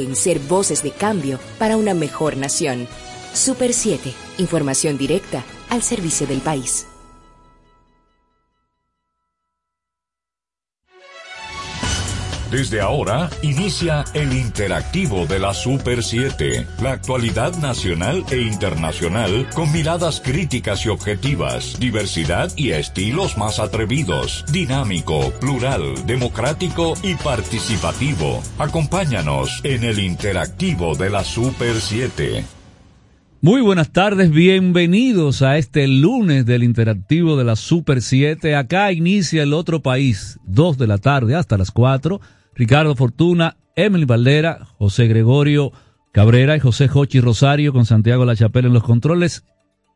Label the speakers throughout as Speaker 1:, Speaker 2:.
Speaker 1: en ser voces de cambio para una mejor nación. Super 7, información directa al servicio del país.
Speaker 2: Desde ahora inicia el interactivo de la Super 7, la actualidad nacional e internacional con miradas críticas y objetivas, diversidad y estilos más atrevidos, dinámico, plural, democrático y participativo. Acompáñanos en el interactivo de la Super 7.
Speaker 3: Muy buenas tardes, bienvenidos a este lunes del interactivo de la Super 7. Acá inicia el otro país, 2 de la tarde hasta las 4 Ricardo Fortuna, Emily Valdera, José Gregorio Cabrera y José Jochi Rosario con Santiago La Chapela en los controles.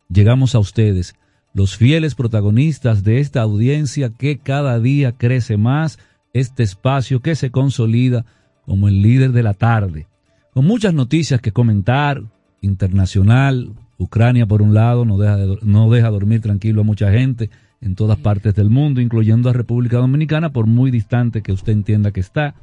Speaker 3: Llegamos a ustedes, los fieles protagonistas de esta audiencia que cada día crece más, este espacio que se consolida como el líder de la tarde. Con muchas noticias que comentar, internacional, Ucrania por un lado, no deja, no deja dormir tranquilo a mucha gente en todas partes del mundo, incluyendo a República Dominicana, por muy distante que usted entienda que está.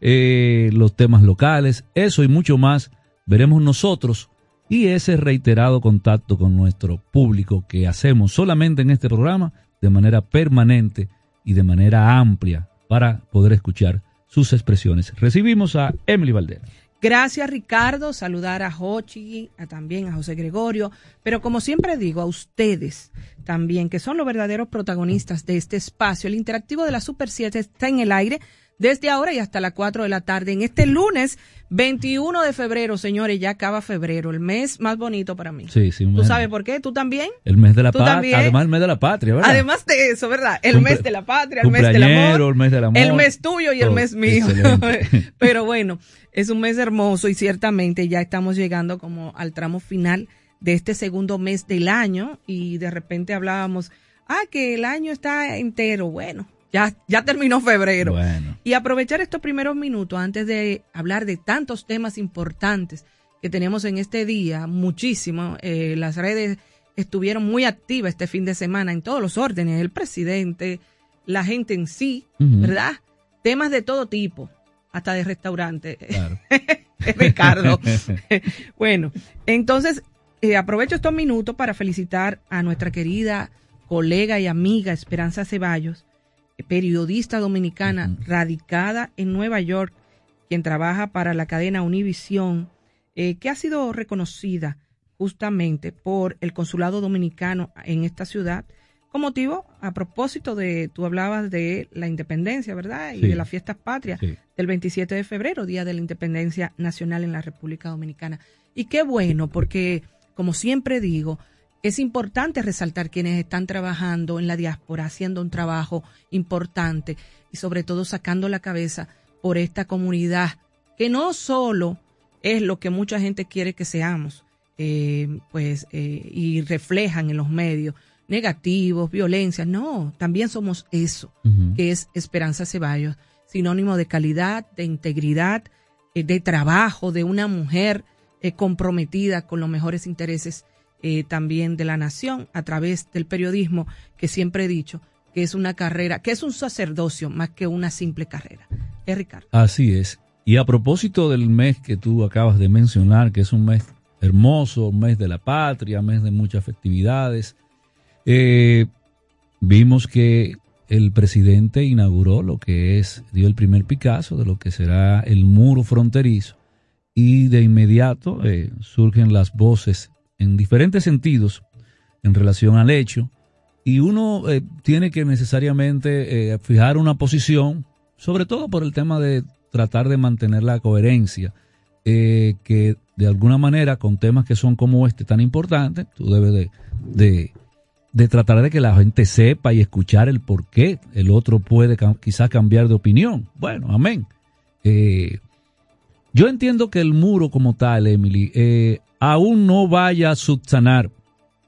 Speaker 3: Eh, los temas locales, eso y mucho más veremos nosotros y ese reiterado contacto con nuestro público que hacemos solamente en este programa de manera permanente y de manera amplia para poder escuchar sus expresiones. Recibimos a Emily Valdera.
Speaker 4: Gracias, Ricardo. Saludar a Hochi, a, también a José Gregorio, pero como siempre digo, a ustedes también, que son los verdaderos protagonistas de este espacio. El interactivo de la Super 7 está en el aire desde ahora y hasta las 4 de la tarde. En este lunes 21 de febrero, señores, ya acaba febrero, el mes más bonito para mí.
Speaker 3: Sí, sí.
Speaker 4: ¿Tú sabes por qué? ¿Tú también?
Speaker 3: El mes de la patria. Además, el mes de la patria, ¿verdad?
Speaker 4: Además de eso, ¿verdad? El mes de la patria, el mes del amor.
Speaker 3: El mes del amor.
Speaker 4: El mes tuyo y el mes mío. Pero bueno, es un mes hermoso y ciertamente ya estamos llegando como al tramo final de este segundo mes del año y de repente hablábamos, ah, que el año está entero. Bueno, ya, ya terminó febrero. Y aprovechar estos primeros minutos antes de hablar de tantos temas importantes que tenemos en este día, muchísimo. Eh, las redes estuvieron muy activas este fin de semana en todos los órdenes, el presidente, la gente en sí, ¿verdad? Temas de todo tipo, hasta de restaurante. Claro. Ricardo. bueno, entonces eh, aprovecho estos minutos para felicitar a nuestra querida colega y amiga Esperanza Ceballos, periodista dominicana radicada en Nueva York, quien trabaja para la cadena Univisión, eh, que ha sido reconocida justamente por el consulado dominicano en esta ciudad, con motivo, a propósito de, tú hablabas de la independencia, ¿verdad? Y de las fiestas patrias del 27 de febrero, Día de la Independencia Nacional en la República Dominicana. Y qué bueno, porque, como siempre digo, es importante resaltar quienes están trabajando en la diáspora, haciendo un trabajo importante y sobre todo sacando la cabeza por esta comunidad, que no solo es lo que mucha gente quiere que seamos, eh, pues, eh, y reflejan en los medios negativos, violencia, no, también somos eso, que es Esperanza Ceballos, sinónimo de calidad, de integridad, eh, de trabajo, de una mujer comprometida con los mejores intereses eh, también de la nación a través del periodismo, que siempre he dicho que es una carrera, que es un sacerdocio más que una simple carrera. Es Ricardo.
Speaker 3: Así es. Y a propósito del mes que tú acabas de mencionar, que es un mes hermoso, un mes de la patria, mes de muchas festividades, eh, vimos que el presidente inauguró lo que es, dio el primer Picasso de lo que será el muro fronterizo y de inmediato eh, surgen las voces en diferentes sentidos en relación al hecho y uno eh, tiene que necesariamente eh, fijar una posición, sobre todo por el tema de tratar de mantener la coherencia, eh, que de alguna manera con temas que son como este tan importantes, tú debes de, de, tratar de que la gente sepa y escuchar el por qué el otro puede quizás cambiar de opinión. Bueno, amén. yo entiendo que el muro como tal, Emily, aún no vaya a subsanar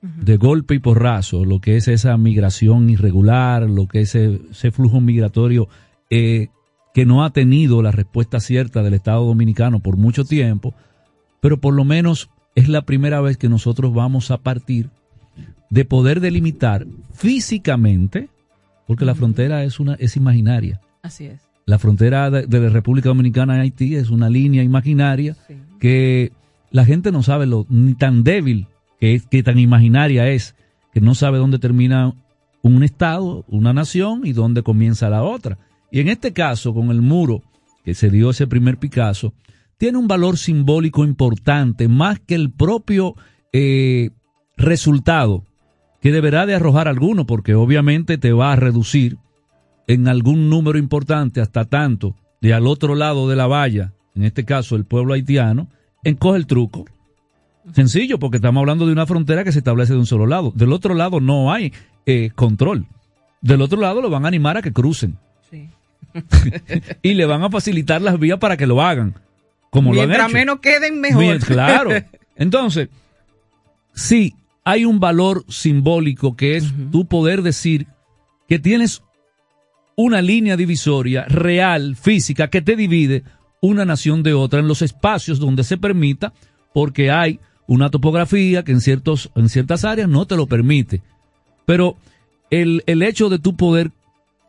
Speaker 3: de golpe y porrazo lo que es esa migración irregular, lo que es ese, flujo migratorio eh, que no ha tenido la respuesta cierta del Estado Dominicano por mucho tiempo, pero por lo menos es la primera vez que nosotros vamos a partir de poder delimitar físicamente, porque la frontera es una es imaginaria.
Speaker 4: Así es.
Speaker 3: La frontera de, la República Dominicana a Haití es una línea imaginaria que la gente no sabe lo ni tan débil que es, que tan imaginaria es, que no sabe dónde termina un estado, una nación y dónde comienza la otra. Y en este caso, con el muro que se dio ese primer Picasso, tiene un valor simbólico importante, más que el propio eh, resultado, que deberá de arrojar alguno, porque obviamente te va a reducir en algún número importante, hasta tanto, de al otro lado de la valla, en este caso el pueblo haitiano, encoge el truco. Sencillo, porque estamos hablando de una frontera que se establece de un solo lado. Del otro lado no hay eh, control. Del otro lado lo van a animar a que crucen. y le van a facilitar las vías para que lo hagan. Como
Speaker 4: Mientras
Speaker 3: lo han
Speaker 4: menos queden mejor.
Speaker 3: claro. Entonces, sí, hay un valor simbólico que es tu poder decir que tienes una línea divisoria real, física, que te divide una nación de otra en los espacios donde se permita, porque hay una topografía que en, ciertos, en ciertas áreas no te lo permite. Pero el, el hecho de tu poder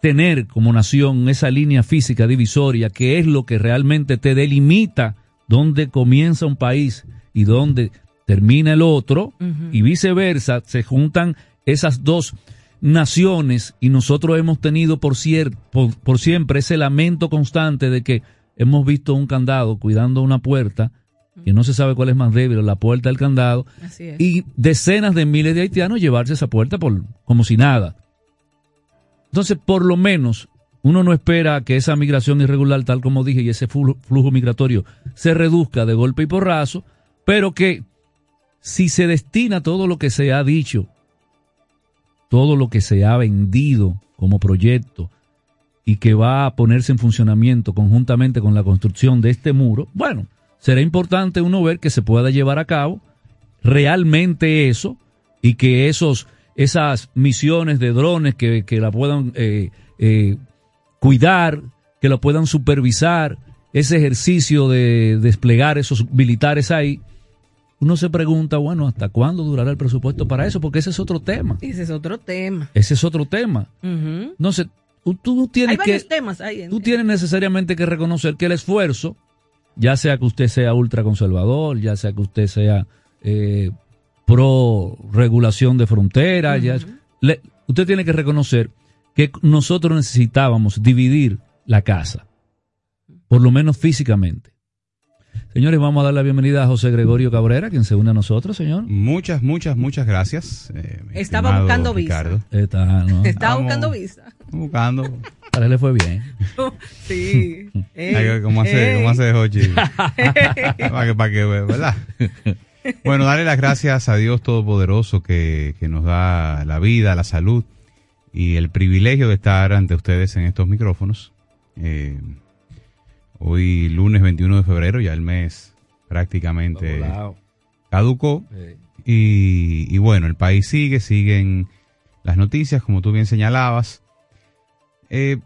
Speaker 3: tener como nación esa línea física divisoria, que es lo que realmente te delimita dónde comienza un país y dónde termina el otro, y viceversa, se juntan esas dos naciones y nosotros hemos tenido por, por, siempre ese lamento constante de que hemos visto un candado cuidando una puerta que no se sabe cuál es más débil, la puerta del candado, y decenas de miles de haitianos llevarse esa puerta por, como si nada. Entonces, por lo menos, uno no espera que esa migración irregular, tal como dije, y ese flujo migratorio se reduzca de golpe y porrazo, pero que si se destina todo lo que se ha dicho, todo lo que se ha vendido como proyecto y que va a ponerse en funcionamiento conjuntamente con la construcción de este muro, bueno, será importante uno ver que se pueda llevar a cabo realmente eso y que esos esas misiones de drones que, la puedan eh, eh, cuidar, que lo puedan supervisar, ese ejercicio de desplegar esos militares ahí, uno se pregunta, bueno, ¿hasta cuándo durará el presupuesto para eso? Porque ese es otro tema.
Speaker 4: Ese es otro tema.
Speaker 3: Ese es otro tema. No sé, tú, tienes que...
Speaker 4: temas
Speaker 3: tú tienes necesariamente que reconocer que el esfuerzo, ya sea que usted sea ultraconservador, ya sea que usted sea eh, pro regulación de fronteras, usted tiene que reconocer que nosotros necesitábamos dividir la casa, por lo menos físicamente. Señores, vamos a dar la bienvenida a José Gregorio Cabrera, quien se une a nosotros, señor.
Speaker 5: Muchas, muchas, muchas gracias.
Speaker 4: Eh, Estaba buscando visa. Estaba buscando visa.
Speaker 5: Buscando.
Speaker 3: Para él le fue bien.
Speaker 4: sí.
Speaker 5: ¿Cómo hace, cómo hace Jochi? para que, para que, ¿verdad? Bueno, darle las gracias a Dios Todopoderoso que, que nos da la vida, la salud y el privilegio de estar ante ustedes en estos micrófonos. Eh, hoy lunes 21 de febrero, ya el mes prácticamente caducó. Y, y, bueno, el país sigue, siguen las noticias, como tú bien señalabas. Eh,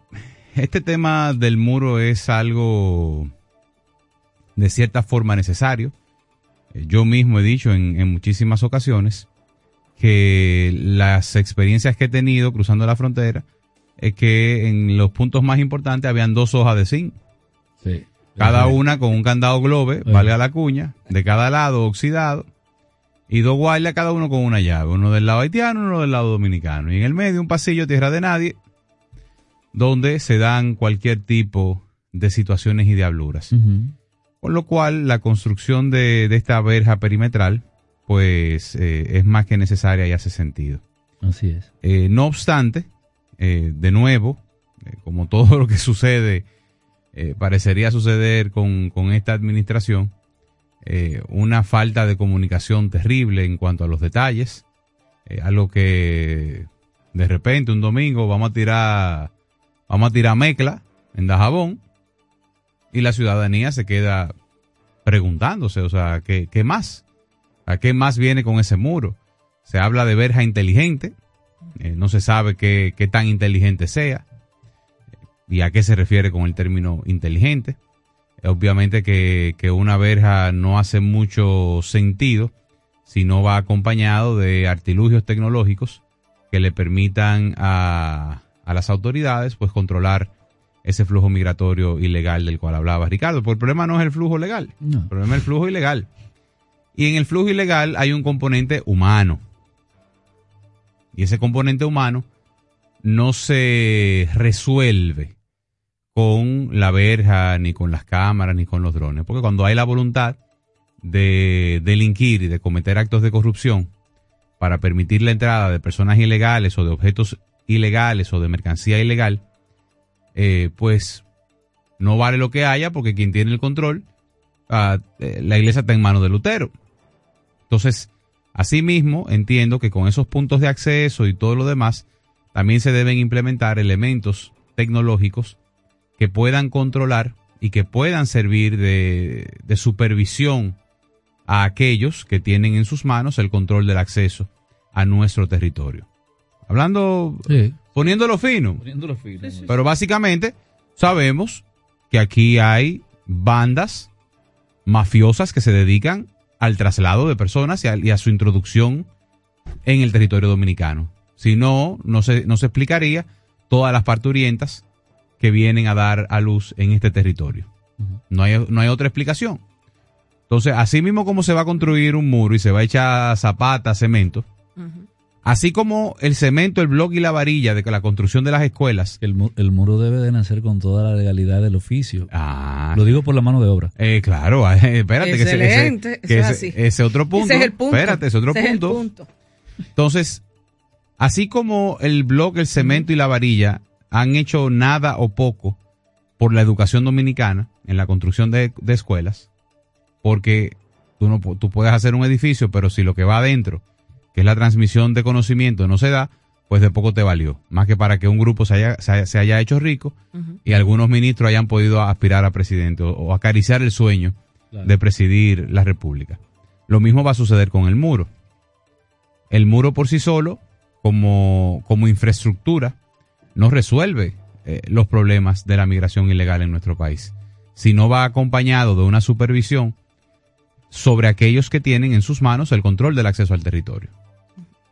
Speaker 5: este tema del muro es algo de cierta forma necesario. Eh, yo mismo he dicho en, en muchísimas ocasiones que las experiencias que he tenido cruzando la frontera es que en los puntos más importantes habían dos hojas de zinc. Cada una con un candado globe, valga la cuña, de cada lado oxidado, y dos guardias cada uno con una llave, uno del lado haitiano, uno del lado dominicano. Y en el medio un pasillo tierra de nadie, donde se dan cualquier tipo de situaciones y diabluras. Por lo cual la construcción de, de esta verja perimetral pues eh, es más que necesaria y hace sentido.
Speaker 3: Así es.
Speaker 5: Eh, no obstante, eh, de nuevo, como todo lo que sucede, parecería suceder con, con esta administración, una falta de comunicación terrible en cuanto a los detalles, algo que de repente un domingo vamos a tirar, vamos a tirar mezcla en Dajabón y la ciudadanía se queda preguntándose, o sea, ¿qué, qué más? ¿A qué más viene con ese muro? Se habla de verja inteligente, eh, no se sabe qué, tan inteligente sea y a qué se refiere con el término inteligente. Obviamente que, una verja no hace mucho sentido si no va acompañado de artilugios tecnológicos que le permitan a, a las autoridades pues controlar ese flujo migratorio ilegal del cual hablaba Ricardo. Porque el problema no es el flujo legal,
Speaker 3: No.
Speaker 5: el problema es el flujo ilegal. Y en el flujo ilegal hay un componente humano. Y ese componente humano no se resuelve con la verja, ni con las cámaras, ni con los drones. Porque cuando hay la voluntad de delinquir y de cometer actos de corrupción para permitir la entrada de personas ilegales o de objetos ilegales o de mercancía ilegal, eh, pues no vale lo que haya porque quien tiene el control, ah, eh, la iglesia está en manos de Lutero. Entonces, asimismo, entiendo que con esos puntos de acceso y todo lo demás, también se deben implementar elementos tecnológicos que puedan controlar y que puedan servir de, de supervisión a aquellos que tienen en sus manos el control del acceso a nuestro territorio. Hablando,
Speaker 3: Sí.
Speaker 5: poniéndolo fino,
Speaker 3: Poniéndolo fino.
Speaker 5: pero básicamente sabemos que aquí hay bandas mafiosas que se dedican al traslado de personas y a, y a su introducción en el territorio dominicano. Si no, no se, no se explicaría todas las parturientas que vienen a dar a luz en este territorio. No hay, no hay otra explicación. Entonces, así mismo como se va a construir un muro y se va a echar zapata, cemento, así como el cemento, el bloque y la varilla de que la construcción de las escuelas.
Speaker 3: El, mu- el muro debe de nacer con toda la legalidad del oficio.
Speaker 5: Ah,
Speaker 3: Lo digo por la mano de obra.
Speaker 5: Eh, claro, eh, espérate, que ese- que ese-
Speaker 4: así.
Speaker 5: ese otro punto.
Speaker 4: Ese es el punto.
Speaker 5: Espérate, ese otro
Speaker 4: Ese es el
Speaker 5: punto.
Speaker 4: punto.
Speaker 5: Entonces, así como el bloque, el cemento y la varilla han hecho nada o poco por la educación dominicana en la construcción de, de escuelas, porque tú, no, tú puedes hacer un edificio, pero si lo que va adentro, que es la transmisión de conocimiento, no se da, pues de poco te valió. Más que para que un grupo se haya, se haya, se haya hecho rico y algunos ministros hayan podido aspirar a presidente o, o acariciar el sueño
Speaker 3: Claro.
Speaker 5: de presidir la República. Lo mismo va a suceder con el muro. El muro por sí solo, como, como infraestructura, no resuelve eh, los problemas de la migración ilegal en nuestro país, si no va acompañado de una supervisión sobre aquellos que tienen en sus manos el control del acceso al territorio.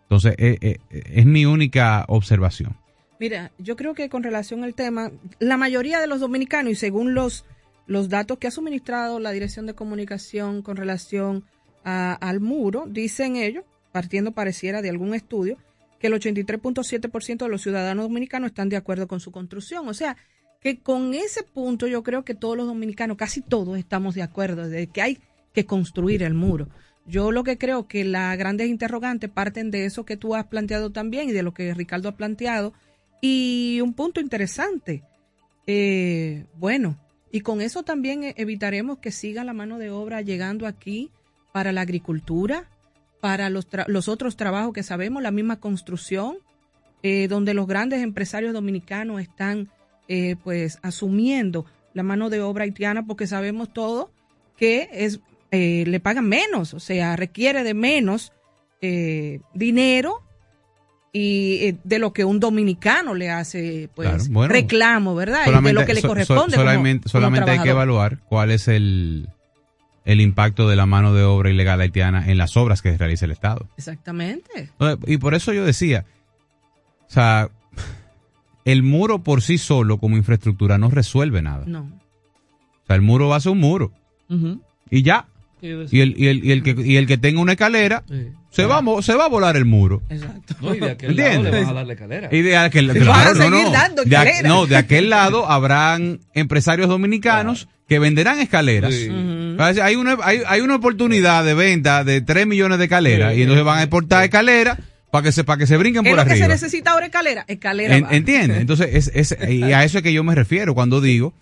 Speaker 5: Entonces, eh, eh, es mi única observación.
Speaker 4: Mira, yo creo que con relación al tema, la mayoría de los dominicanos, y según los, los datos que ha suministrado la Dirección de Comunicación con relación a- al muro, dicen ellos, partiendo pareciera de algún estudio, que el 83.7% de los ciudadanos dominicanos están de acuerdo con su construcción. O sea, que con ese punto yo creo que todos los dominicanos, casi todos estamos de acuerdo de que hay que construir el muro. Yo lo que creo que las grandes interrogantes parten de eso que tú has planteado también y de lo que Ricardo ha planteado. Y un punto interesante, eh, bueno, y con eso también eh, evitaremos que siga la mano de obra llegando aquí para la agricultura, para los, tra- los otros trabajos que sabemos, la misma construcción, eh, donde los grandes empresarios dominicanos están eh, pues asumiendo la mano de obra haitiana porque sabemos todo que es eh, le pagan menos, o sea, requiere de menos eh, dinero y eh, de lo que un dominicano le hace pues
Speaker 5: Claro, bueno,
Speaker 4: reclamo, ¿verdad? Y de lo que le
Speaker 5: so- so-
Speaker 4: corresponde. como-
Speaker 5: solamente
Speaker 4: como
Speaker 5: solamente hay que evaluar cuál es el, el impacto de la mano de obra ilegal haitiana en las obras que realiza el Estado.
Speaker 4: Exactamente.
Speaker 5: Y por eso yo decía, o sea, el muro por sí solo como infraestructura no resuelve nada.
Speaker 4: No.
Speaker 5: O sea, el muro va a ser un muro y ya. Y el, y el, y el, que, y el que tenga una escalera se, va, a se va a volar el muro.
Speaker 4: Exacto.
Speaker 3: No, y de aquel
Speaker 5: ¿Entiendes?
Speaker 3: lado le van a dar la escalera.
Speaker 5: Y de aquel,
Speaker 4: Van a
Speaker 5: claro, no,
Speaker 4: dando
Speaker 5: De, no, de aquel lado habrán empresarios dominicanos que venderán escaleras.
Speaker 3: Sí.
Speaker 5: Hay una, hay, hay una oportunidad de venta de 3 millones de escaleras
Speaker 3: Sí.
Speaker 5: y entonces van a exportar escaleras para que se, para que se brinquen
Speaker 4: ¿Qué es
Speaker 5: por
Speaker 4: lo que se
Speaker 5: arriba.
Speaker 4: necesita ahora escalera? Escalera.
Speaker 5: En-
Speaker 4: va.
Speaker 5: ¿Entiendes? Entonces, es, es- y a eso es que yo me refiero cuando digo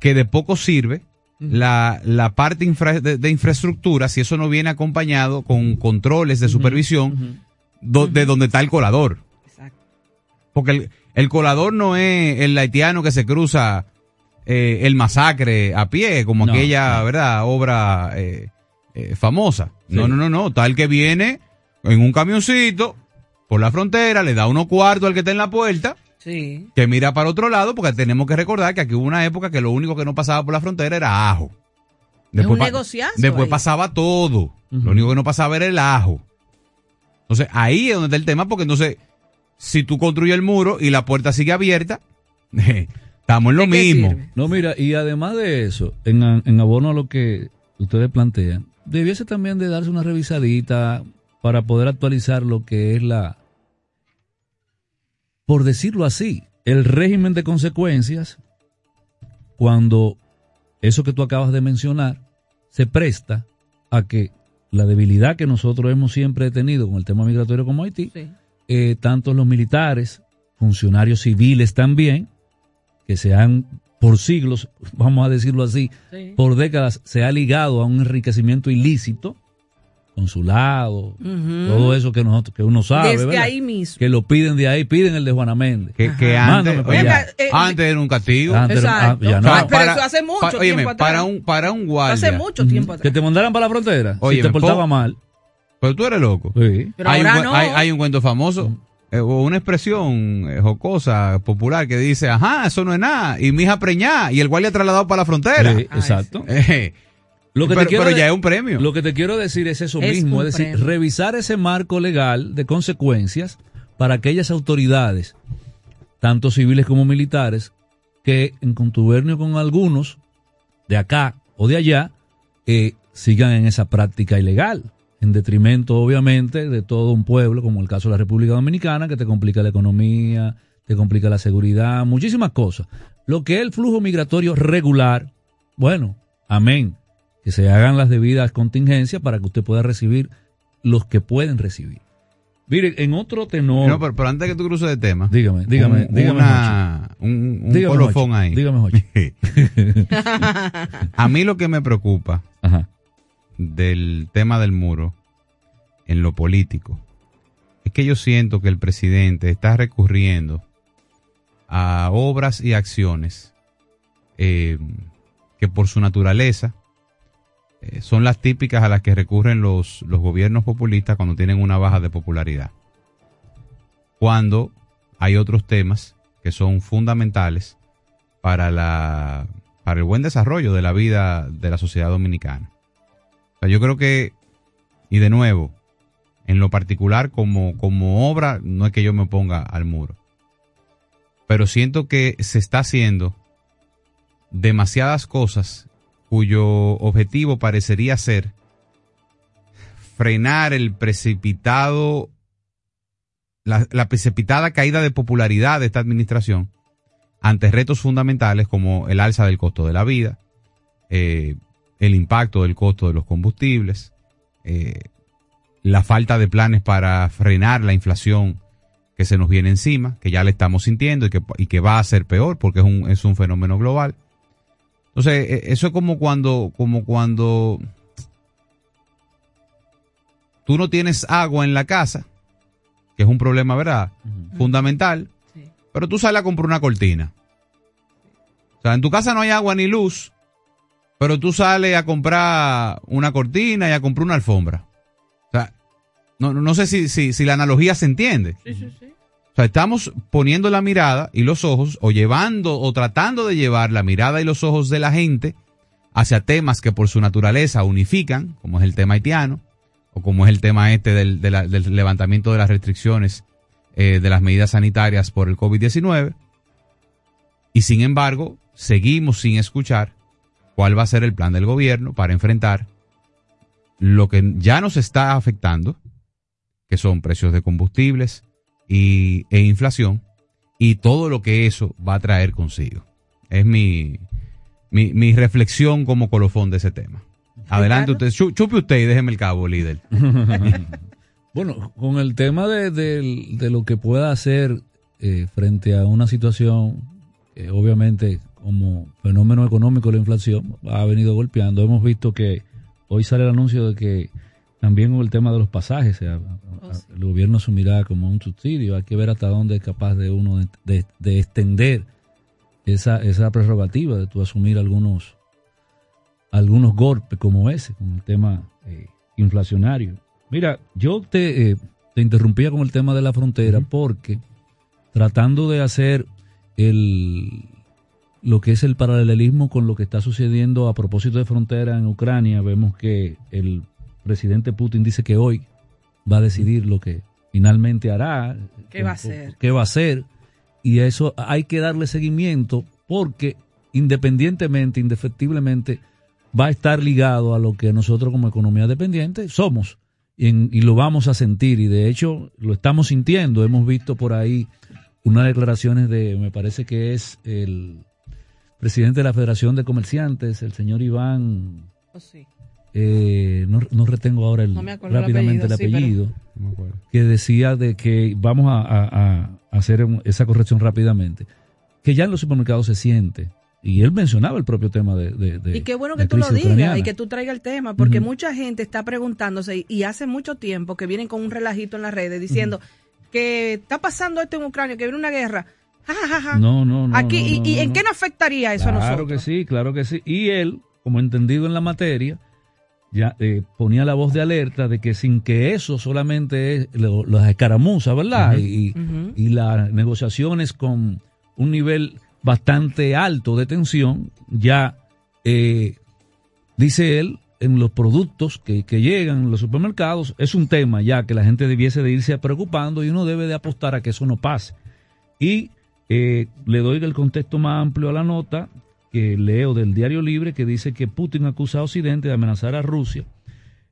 Speaker 5: que de poco sirve la, la parte infra- de, de infraestructura si eso no viene acompañado con controles de supervisión do- de donde está el colador.
Speaker 4: Exacto.
Speaker 5: Porque el, el colador no es el haitiano que se cruza eh, el masacre a pie, como
Speaker 3: No,
Speaker 5: aquella,
Speaker 3: no.
Speaker 5: ¿verdad?, obra eh, eh, famosa. No,
Speaker 3: Sí.
Speaker 5: no, no, no. Tal que viene en un camioncito por la frontera, le da unos cuartos al que está en la puerta,
Speaker 4: Sí.
Speaker 5: que mira para otro lado, porque tenemos que recordar que aquí hubo una época que lo único que no pasaba por la frontera era ajo.
Speaker 4: un
Speaker 5: pa-
Speaker 4: negociazo
Speaker 5: Después
Speaker 4: ahí.
Speaker 5: pasaba todo. Lo único que no pasaba era el ajo. Entonces ahí es donde está el tema, porque entonces, si tú construyes el muro y la puerta sigue abierta, Estamos en lo mismo.
Speaker 3: No, mira, y además de eso, en, en abono a lo que ustedes plantean, debiese también de darse una revisadita para poder actualizar lo que es la, por decirlo así, el régimen de consecuencias cuando eso que tú acabas de mencionar se presta a que la debilidad que nosotros hemos siempre tenido con el tema migratorio como Haití, eh, tanto los militares, funcionarios civiles también, que se han por siglos, vamos a decirlo así, por décadas, se ha ligado a un enriquecimiento ilícito, consulado, todo eso que, nosotros, que uno sabe,
Speaker 4: Desde ahí mismo.
Speaker 3: Que lo piden de ahí, piden el de Juana Méndez.
Speaker 5: Que, antes, eh, antes, era un castigo.
Speaker 4: Exacto.
Speaker 5: ya
Speaker 4: no. pero eso hace mucho tiempo
Speaker 5: atrás. Para un, para un guardia.
Speaker 4: Hace mucho tiempo atrás.
Speaker 3: Que te mandaran para la frontera si te portaba mal.
Speaker 5: Pero tú eres loco.
Speaker 3: Sí.
Speaker 4: Pero
Speaker 5: hay,
Speaker 4: ahora
Speaker 5: un,
Speaker 4: no.
Speaker 5: hay, hay un cuento famoso eh, o una expresión eh, jocosa, popular, que dice, ajá, eso no es nada, y mi hija preñada, y el guardia trasladado para la frontera.
Speaker 3: Sí, exacto.
Speaker 5: Eh,
Speaker 3: Lo que
Speaker 5: pero,
Speaker 3: te quiero
Speaker 5: pero ya es un premio.
Speaker 3: Lo que te quiero decir es eso
Speaker 4: Es
Speaker 3: mismo, es decir,
Speaker 4: premio.
Speaker 3: revisar ese marco legal de consecuencias para aquellas autoridades, tanto civiles como militares, que en contubernio con algunos de acá o de allá, eh, sigan en esa práctica ilegal, en detrimento obviamente de todo un pueblo, como el caso de la República Dominicana, que te complica la economía, te complica la seguridad, muchísimas cosas. Lo que es el flujo migratorio regular, bueno, amén, que se hagan las debidas contingencias para que usted pueda recibir los que pueden recibir. Mire, en otro tenor,
Speaker 5: No, pero, pero antes que tú cruces de tema,
Speaker 3: dígame, dígame,
Speaker 5: un,
Speaker 3: dígame,
Speaker 5: una- un, un
Speaker 3: Dígame,
Speaker 5: colofón
Speaker 3: Jochi.
Speaker 5: ahí.
Speaker 3: Dígame.
Speaker 5: A mí lo que me preocupa
Speaker 3: Ajá.
Speaker 5: Del tema del muro en lo político es que yo siento que el presidente está recurriendo a obras y acciones eh, que por su naturaleza eh, son las típicas a las que recurren los, los gobiernos populistas cuando tienen una baja de popularidad. Cuando hay otros temas que son fundamentales para, la, para el buen desarrollo de la vida de la sociedad dominicana. Yo creo que, y de nuevo, en lo particular como, como obra, no es que yo me ponga al muro, pero siento que se está haciendo demasiadas cosas cuyo objetivo parecería ser frenar el precipitado, la, la precipitada caída de popularidad de esta administración ante retos fundamentales como el alza del costo de la vida, eh, el impacto del costo de los combustibles, eh, la falta de planes para frenar la inflación que se nos viene encima, que ya le estamos sintiendo y que, y que va a ser peor porque es un, es un fenómeno global. Entonces, eh, eso es como cuando, como cuando tú no tienes agua en la casa, que es un problema, ¿verdad? Fundamental,
Speaker 4: Sí.
Speaker 5: pero tú sales a comprar una cortina. O sea, en tu casa no hay agua ni luz, pero tú sales a comprar una cortina y a comprar una alfombra. O sea, no, no sé si, si, si la analogía se entiende.
Speaker 4: Sí, sí, sí.
Speaker 5: O sea, estamos poniendo la mirada y los ojos, o llevando, o tratando de llevar la mirada y los ojos de la gente hacia temas que por su naturaleza unifican, como es el tema haitiano, o como es el tema este del, de la- del levantamiento de las restricciones eh, de las medidas sanitarias por el COVID-19. Y sin embargo, seguimos sin escuchar cuál va a ser el plan del gobierno para enfrentar lo que ya nos está afectando, que son precios de combustibles y, e inflación, y todo lo que eso va a traer consigo. Es mi, mi, mi reflexión como colofón de ese tema. Adelante usted, Chu- chupe usted y déjeme el cabo, líder.
Speaker 3: Bueno, con el tema de, de- de lo que pueda hacer eh, frente a una situación, que obviamente como fenómeno económico la inflación ha venido golpeando, hemos visto que hoy sale el anuncio de que también con el tema de los pasajes,
Speaker 4: Oh, sí.
Speaker 3: el gobierno asumirá como un subsidio, hay que ver hasta dónde es capaz de uno de, de- de extender esa, esa prerrogativa de tú asumir algunos, algunos golpes como ese, con el tema eh, inflacionario. Mira, yo te, eh, te interrumpía con el tema de la frontera porque tratando de hacer el lo que es el paralelismo con lo que está sucediendo a propósito de frontera en Ucrania, vemos que el presidente Putin dice que hoy va a decidir lo que finalmente hará.
Speaker 4: ¿Qué va a hacer?
Speaker 3: ¿Qué va a hacer? Y a eso hay que darle seguimiento porque independientemente, indefectiblemente, va a estar ligado a lo que nosotros como economía dependiente somos y, lo vamos a sentir y de hecho lo estamos sintiendo. Hemos visto por ahí unas declaraciones de, me parece que es el presidente de la Federación de Comerciantes, el señor Iván. Oh, eh, no, retengo ahora el, rápidamente el apellido, que decía de que vamos a, hacer esa corrección rápidamente, que ya en los supermercados se siente y él mencionaba el propio tema de...
Speaker 4: y qué bueno que tú lo digas y que tú traigas el tema, porque mucha gente está preguntándose y, hace mucho tiempo que vienen con un relajito en las redes diciendo que está pasando esto en Ucrania, que viene una guerra.
Speaker 3: No, no, no.
Speaker 4: Aquí, y, en qué nos afectaría eso
Speaker 3: a
Speaker 4: nosotros?
Speaker 3: Claro que sí, claro que sí. Y él, como entendido en la materia, ya eh, ponía la voz de alerta de que sin que eso solamente es las escaramuzas, ¿verdad? y, y las negociaciones con un nivel bastante alto de tensión, ya eh, dice él, en los productos que, llegan a los supermercados, es un tema ya que la gente debiese de irse preocupando y uno debe de apostar a que eso no pase. Y eh, le doy el contexto más amplio a la nota que leo del Diario Libre que dice que Putin acusa a Occidente de amenazar a Rusia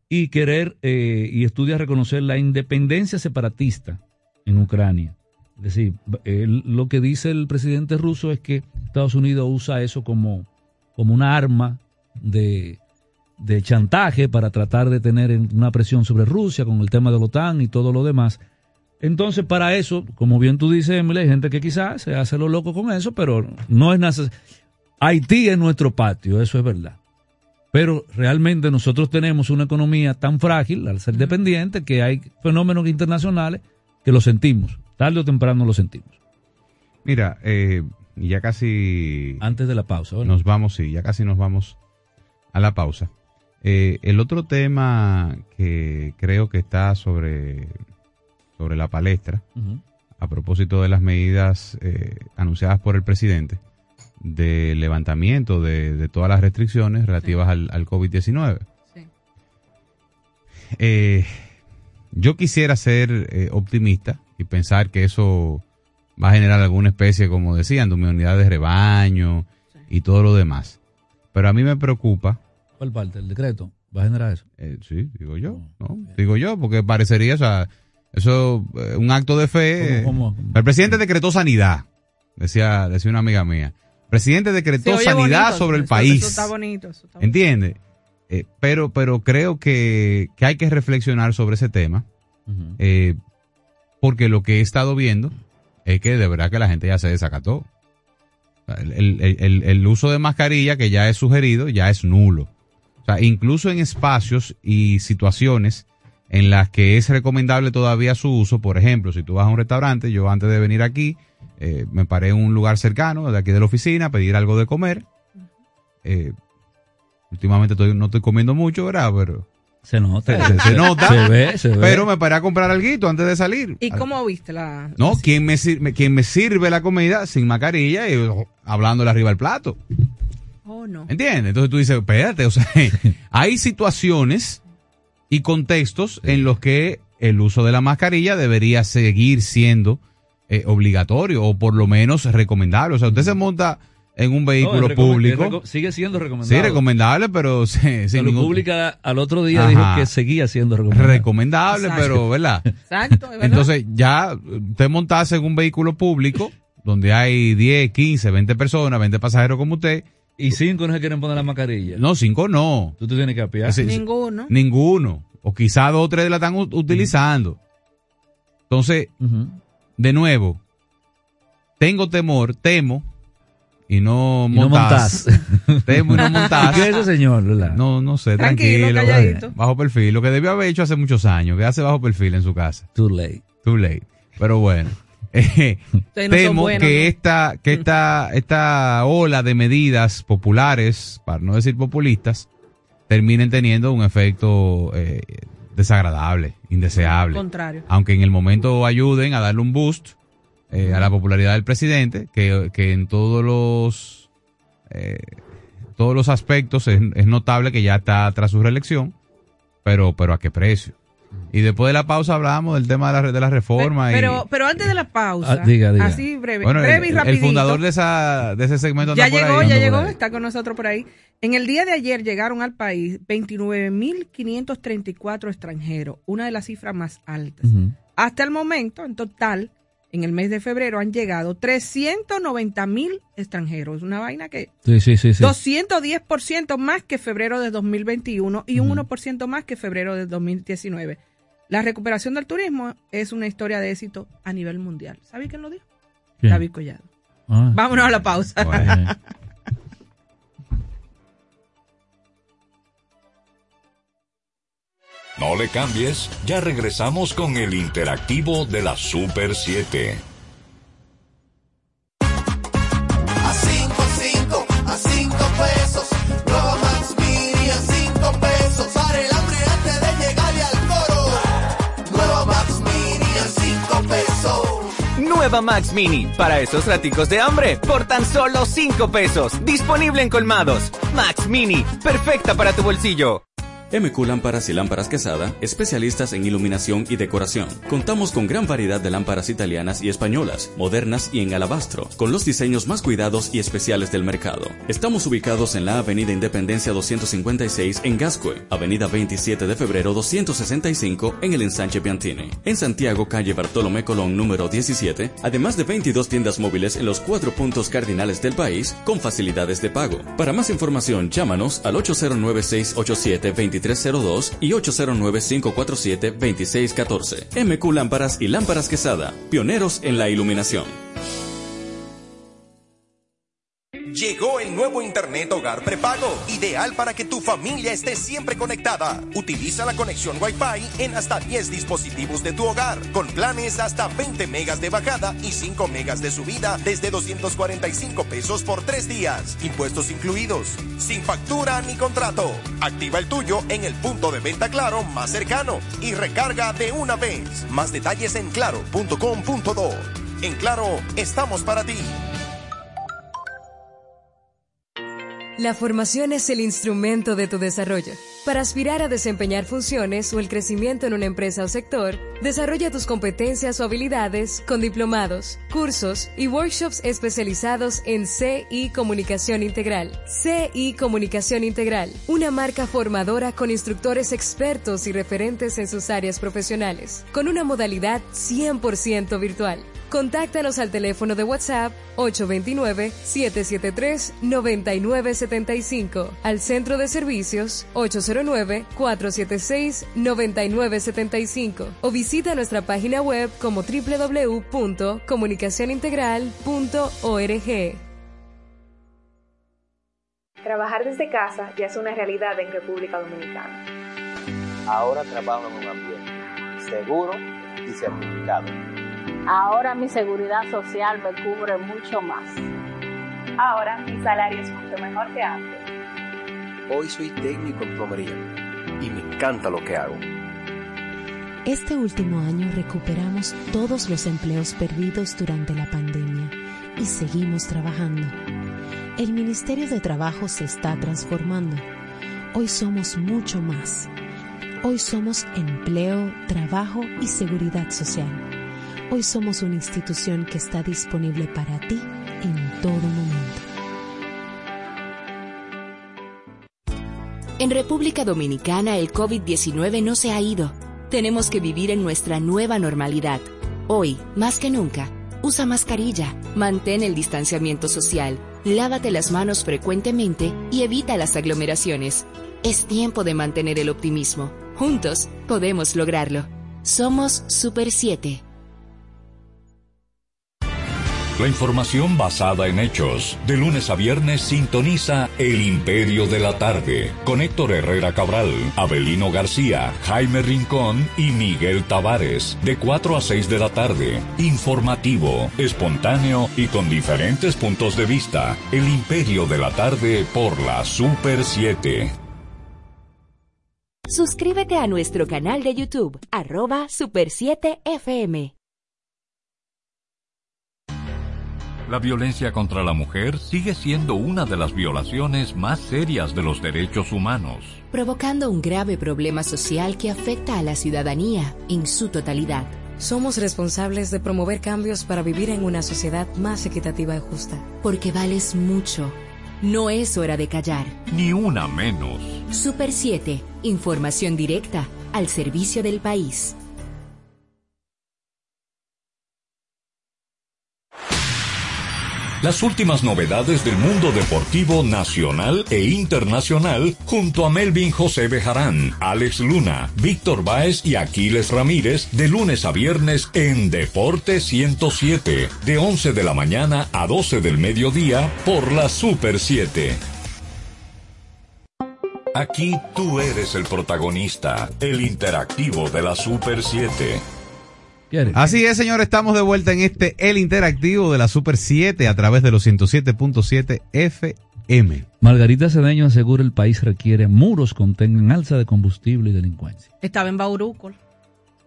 Speaker 3: y querer eh, y estudia reconocer la independencia separatista en Ucrania. Es decir, lo que dice el presidente ruso es que Estados Unidos usa eso como, como una arma de, chantaje para tratar de tener una presión sobre Rusia con el tema de la OTAN y todo lo demás. Entonces, para eso, como bien tú dices, Emily, hay gente que quizás se hace lo loco con eso, pero no es necesario. Haití es nuestro patio, eso es verdad. Pero realmente nosotros tenemos una economía tan frágil al ser dependiente que hay fenómenos internacionales que lo sentimos. Tarde o temprano lo sentimos.
Speaker 5: Mira, eh, ya casi...
Speaker 3: Antes de la pausa.
Speaker 5: Nos vamos, sí, ya casi nos vamos a la pausa. Eh, el otro tema que creo que está sobre, sobre la palestra, a propósito de las medidas eh, anunciadas por el presidente, de levantamiento de, todas las restricciones relativas al, al COVID-19. Sí. yo quisiera ser optimista y pensar que eso va a generar alguna especie, como decían, de unidad de rebaño y todo lo demás. Pero a mí me preocupa.
Speaker 3: ¿Cuál parte? ¿El decreto? ¿Va a generar eso?
Speaker 5: Eh, sí, digo yo. ¿no? Digo yo, porque parecería, o sea, eso es eh, un acto de fe. El presidente decretó sanidad, decía, decía una amiga mía. El presidente decretó sanidad sobre el país. Eso está bonito. Eso está bonito. ¿Entiende? Eh, pero, pero creo que, que, hay que reflexionar sobre ese tema porque lo que he estado viendo es que de verdad que la gente ya se desacató. El, uso de mascarilla que ya es sugerido ya es nulo. O sea, incluso en espacios y situaciones en las que es recomendable todavía su uso, por ejemplo, si tú vas a un restaurante, yo antes de venir aquí eh, me paré en un lugar cercano de aquí de la oficina a pedir algo de comer. Eh, últimamente no estoy comiendo mucho, ¿verdad? Pero
Speaker 3: se nota.
Speaker 5: Se, nota. Se ve, se ve. Pero me paré a comprar algo antes de salir.
Speaker 4: ¿Y cómo viste la...?
Speaker 5: No, ¿quién me, quien me sirve la comida sin mascarilla y hablándole arriba del plato?
Speaker 4: Oh, no.
Speaker 5: ¿Entiendes? Entonces tú dices, espérate, o sea, hay situaciones y contextos en los que el uso de la mascarilla debería seguir siendo eh, obligatorio o por lo menos recomendable. O sea, usted se monta en un vehículo público.
Speaker 3: Sigue siendo recomendable.
Speaker 5: Sí, recomendable, pero sí,
Speaker 3: Salud Pública al otro día dijo que seguía siendo recomendable.
Speaker 5: Recomendable, pero, ¿verdad? Exacto, ¿verdad? Entonces, ya usted montase en un vehículo público donde hay 10, 15, 20 personas, 20 pasajeros como usted.
Speaker 3: Y cinco no se quieren poner la mascarilla.
Speaker 5: No, cinco no.
Speaker 3: Tú te tienes que apiar.
Speaker 4: ninguno.
Speaker 5: Ninguno. O quizá dos o tres la están utilizando. Entonces, de nuevo, tengo temor, temo y no montás. Temo y no montás.
Speaker 3: ¿Qué es eso, señor?
Speaker 5: No, no sé, tranquilo. bajo perfil. Lo que debió haber hecho hace muchos años, que hace bajo perfil en su casa.
Speaker 3: Too late.
Speaker 5: Too late. Pero bueno. Eh, temo que esta, que esta, esta ola de medidas populares, para no decir populistas, terminen teniendo un efecto eh, desagradable, indeseable.
Speaker 4: Contrario.
Speaker 5: Aunque en el momento ayuden a darle un boost, eh, a la popularidad del presidente, que, en todos los eh, todos los aspectos es, notable que ya está tras su reelección, pero, pero a qué precio. Y después de la pausa hablábamos del tema de la, de la reforma.
Speaker 4: Pero,
Speaker 5: y,
Speaker 4: pero antes de la pausa,
Speaker 3: Ah, diga, diga.
Speaker 4: así breve,
Speaker 5: bueno,
Speaker 4: breve y
Speaker 5: el, el
Speaker 4: rapidito.
Speaker 5: fundador de, esa, de ese segmento
Speaker 4: Ya llegó,
Speaker 5: ahí,
Speaker 4: ya llegó, está con nosotros por ahí. En el día de ayer llegaron al país 29.534 extranjeros, una de las cifras más altas. Hasta el momento, en total, en el mes de febrero han llegado 390.000 extranjeros. Una vaina que
Speaker 3: Sí, sí, sí. sí.
Speaker 4: 210% más que febrero de 2021 y un
Speaker 3: Ujú.
Speaker 4: 1% más que febrero de 2019. La recuperación del turismo es una historia de éxito a nivel mundial. ¿Sabe quién lo dijo?
Speaker 3: ¿Quién?
Speaker 4: David Collado.
Speaker 3: Ah.
Speaker 4: Vámonos a la pausa.
Speaker 5: Bueno.
Speaker 2: No le cambies, ya regresamos con el interactivo de la Super 7.
Speaker 6: Max Mini, para
Speaker 7: esos raticos de hambre, por tan solo 5 pesos. Disponible en colmados. Max Mini, perfecta para tu bolsillo.
Speaker 8: MQ Lámparas y Lámparas Quesada, especialistas en iluminación y decoración. Contamos con gran variedad de lámparas italianas y españolas, modernas y en alabastro, con los diseños más cuidados y especiales del mercado. Estamos ubicados en la Avenida Independencia 256 en Gascue, Avenida 27 de Febrero 265 en el Ensanche Piantini. En Santiago, calle Bartolomé Colón número 17, además de 22 tiendas móviles en los cuatro puntos cardinales del país con facilidades de pago. Para más información, llámanos al 809-687-2302 y 809-547-2614. MQ Lámparas y Lámparas Quesada, pioneros en la iluminación.
Speaker 9: Llegó el nuevo Internet Hogar Prepago, ideal para que tu familia esté siempre conectada. Utiliza la conexión Wi-Fi en hasta 10 dispositivos de tu hogar, con planes hasta 20 megas de bajada y 5 megas de subida desde 245 pesos por 3 días, impuestos incluidos, sin factura ni contrato. Activa el tuyo en el punto de venta Claro más cercano y recarga de una vez. Más detalles en claro.com.do. En Claro, estamos para ti.
Speaker 10: La formación es el instrumento de tu desarrollo. Para aspirar a desempeñar funciones o el crecimiento en una empresa o sector, desarrolla tus competencias o habilidades con diplomados, cursos y workshops especializados en CI Comunicación Integral. CI Comunicación Integral, una marca formadora con instructores expertos y referentes en sus áreas profesionales, con una modalidad 100% virtual. Contáctanos al teléfono de WhatsApp 829-773-9975, al centro de servicios 809-476-9975 o visita nuestra página web como www.comunicacionintegral.org.
Speaker 11: Trabajar desde casa ya es una realidad en República Dominicana.
Speaker 12: Ahora trabajo en un ambiente seguro y certificado.
Speaker 13: Ahora mi seguridad social me cubre mucho más.
Speaker 11: Ahora mi salario es mucho mejor que antes.
Speaker 14: Hoy soy técnico en plomería y me encanta lo que hago.
Speaker 15: Este último año recuperamos todos los empleos perdidos durante la pandemia y seguimos trabajando. El Ministerio de Trabajo se está transformando. Hoy somos mucho más. Hoy somos empleo, trabajo y seguridad social. Hoy somos una institución que está disponible para ti en todo momento.
Speaker 1: En República Dominicana el COVID-19 no se ha ido. Tenemos que vivir en nuestra nueva normalidad. Hoy, más que nunca, usa mascarilla, mantén el distanciamiento social, lávate las manos frecuentemente y evita las aglomeraciones. Es tiempo de mantener el optimismo. Juntos podemos lograrlo. Somos Super 7.
Speaker 2: La información basada en hechos. De lunes a viernes sintoniza El Imperio de la Tarde con Héctor Herrera Cabral, Abelino García, Jaime Rincón y Miguel Tavares. De 4 a 6 de la tarde. Informativo, espontáneo y con diferentes puntos de vista. El Imperio de la Tarde por la Super 7.
Speaker 1: Suscríbete a nuestro canal de YouTube, arroba Super 7 FM.
Speaker 2: La violencia contra la mujer sigue siendo una de las violaciones más serias de los derechos humanos.
Speaker 1: provocando un grave problema social que afecta a la ciudadanía en su totalidad.
Speaker 16: Somos responsables de promover cambios para vivir en una sociedad más equitativa y justa.
Speaker 1: Porque vales mucho. No es hora de callar.
Speaker 2: Ni una menos.
Speaker 1: Super 7. Información directa al servicio del país.
Speaker 2: Las últimas novedades del mundo deportivo nacional e internacional junto a Melvin José Bejarán, Alex Luna, Víctor Báez y Aquiles Ramírez de lunes a viernes en Deporte 107 de 11 de la mañana a 12 del mediodía por la Super 7. Aquí tú eres el protagonista, el interactivo de la Super 7.
Speaker 5: Así es, señor, estamos de vuelta en este El Interactivo de la Super 7 a través de los 107.7 FM.
Speaker 3: Margarita Cedeño asegura el país requiere muros contengan alza de combustible y delincuencia.
Speaker 4: Estaba en Bauruco.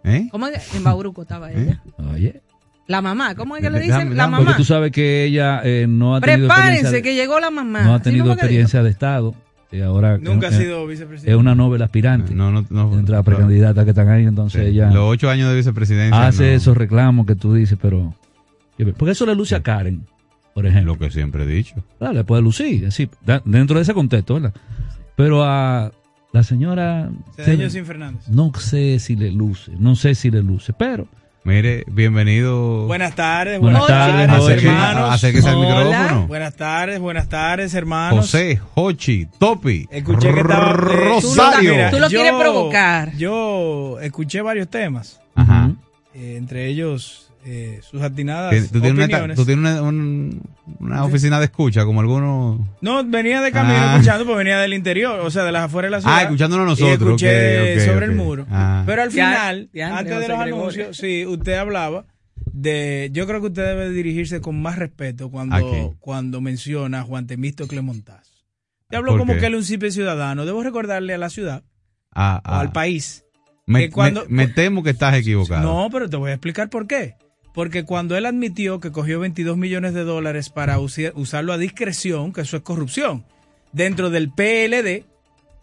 Speaker 5: ¿Eh?
Speaker 4: ¿Cómo es? En Bauruco estaba ella.
Speaker 3: Oye.
Speaker 4: La mamá, ¿cómo es que le
Speaker 3: Déjame-
Speaker 4: dicen? La
Speaker 3: déjame- Porque
Speaker 4: mamá.
Speaker 3: tú sabes que ella eh, no ha tenido experiencia
Speaker 4: Prepárense
Speaker 3: de-
Speaker 4: que llegó la mamá.
Speaker 3: no ha
Speaker 4: ¿Así
Speaker 3: tenido experiencia de Estado. Y ahora
Speaker 17: Nunca ha sido vicepresidente.
Speaker 3: Es una novel aspirante.
Speaker 5: No, no, no.
Speaker 3: Entre las precandidatas que están ahí, entonces
Speaker 5: Sí,
Speaker 3: ella
Speaker 5: Los ocho años de vicepresidencia.
Speaker 3: hace
Speaker 5: no.
Speaker 3: esos reclamos que tú dices, pero. Porque eso le luce a Karen, por ejemplo.
Speaker 5: Lo que siempre he dicho.
Speaker 3: Claro, le puede lucir, así, dentro de ese contexto, ¿verdad? Pero a la señora.
Speaker 17: Cedeño sin Fernández.
Speaker 3: No sé si le luce, no sé si le luce, pero.
Speaker 5: Mire, bienvenido.
Speaker 17: Buenas tardes,
Speaker 3: Buenas
Speaker 17: buenas,
Speaker 3: tardes,
Speaker 17: tardes, hermanos.
Speaker 5: Acérquese al micrófono.
Speaker 17: Buenas tardes, buenas tardes, hermanos.
Speaker 5: José, Hochi, Topi,
Speaker 17: Escuché que estaba eh,
Speaker 5: Rosario.
Speaker 17: Mira,
Speaker 4: Tú lo
Speaker 17: yo-
Speaker 4: quieres provocar.
Speaker 17: Yo escuché varios temas,
Speaker 5: Ajá.
Speaker 17: eh, entre ellos eh, sus atinadas
Speaker 5: Tú tienes, una,
Speaker 17: opiniones.
Speaker 5: tú tienes una, un- una oficina de escucha, como algunos.
Speaker 17: No, venía de camino
Speaker 5: Ah.
Speaker 17: escuchando, pues venía del interior, o sea, de las afueras de la ciudad.
Speaker 5: Ah, escuchándonos
Speaker 17: Y
Speaker 5: nosotros,
Speaker 17: escuché sobre el muro.
Speaker 5: Ah.
Speaker 17: Pero al final,
Speaker 4: ya,
Speaker 17: antes de los anuncios, sí, usted hablaba de. Yo creo que usted debe dirigirse con más respeto
Speaker 5: ¿A
Speaker 17: cuando, cuando menciona a Juan Temisto Clemontaz. Te hablo
Speaker 5: ¿Por
Speaker 17: como
Speaker 5: qué?
Speaker 17: que él es un simple ciudadano. Debo recordarle a la ciudad
Speaker 5: Ah,
Speaker 17: o
Speaker 5: ah.
Speaker 17: al país.
Speaker 5: Me,
Speaker 17: que cuando-
Speaker 5: me- me temo que estás equivocado.
Speaker 17: No, pero te voy a explicar por qué. Porque cuando él admitió que cogió 22 millones de dólares para usarlo a discreción, que eso es corrupción, dentro del PLD,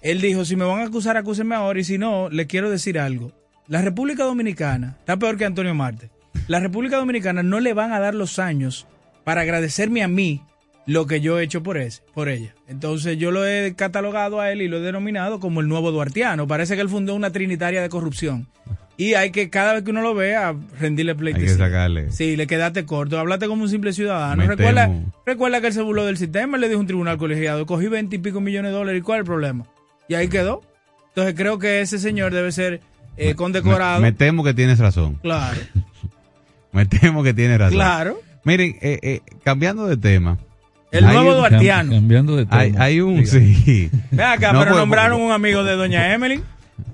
Speaker 17: él dijo, si me van a acusar, acúsenme ahora, y si no, le quiero decir algo. La República Dominicana está peor que Antonio Marte. La República Dominicana no le van a dar los años para agradecerme a mí lo que yo he hecho por, ese, por ella. Entonces yo lo he catalogado a él y lo he denominado como el nuevo duartiano. Parece que él fundó una trinitaria de corrupción. Y hay que, cada vez que uno lo vea, rendirle
Speaker 5: Hay
Speaker 17: pleitesía.
Speaker 5: que sacarle.
Speaker 17: Sí, le quedaste corto. Hablaste como un simple ciudadano.
Speaker 5: Me
Speaker 17: Recuerda,
Speaker 5: temo.
Speaker 17: recuerda que él se burló del sistema. Le dijo un tribunal colegiado. Cogí 20 y pico millones de dólares. ¿Y cuál es el problema? Y ahí quedó. Entonces creo que ese señor debe ser eh, condecorado.
Speaker 5: Me, me temo que tienes razón.
Speaker 17: Claro,
Speaker 5: Me temo que tienes razón.
Speaker 17: claro.
Speaker 5: Miren, eh, eh, cambiando de tema.
Speaker 17: El
Speaker 5: hay
Speaker 17: nuevo
Speaker 5: un-
Speaker 17: duartiano.
Speaker 3: Cambiando de tema.
Speaker 5: Hay, hay un.
Speaker 3: Diga.
Speaker 5: Sí.
Speaker 17: Ve acá,
Speaker 5: No,
Speaker 17: pero
Speaker 5: pues,
Speaker 17: nombraron
Speaker 5: pues,
Speaker 17: un amigo de doña Emily.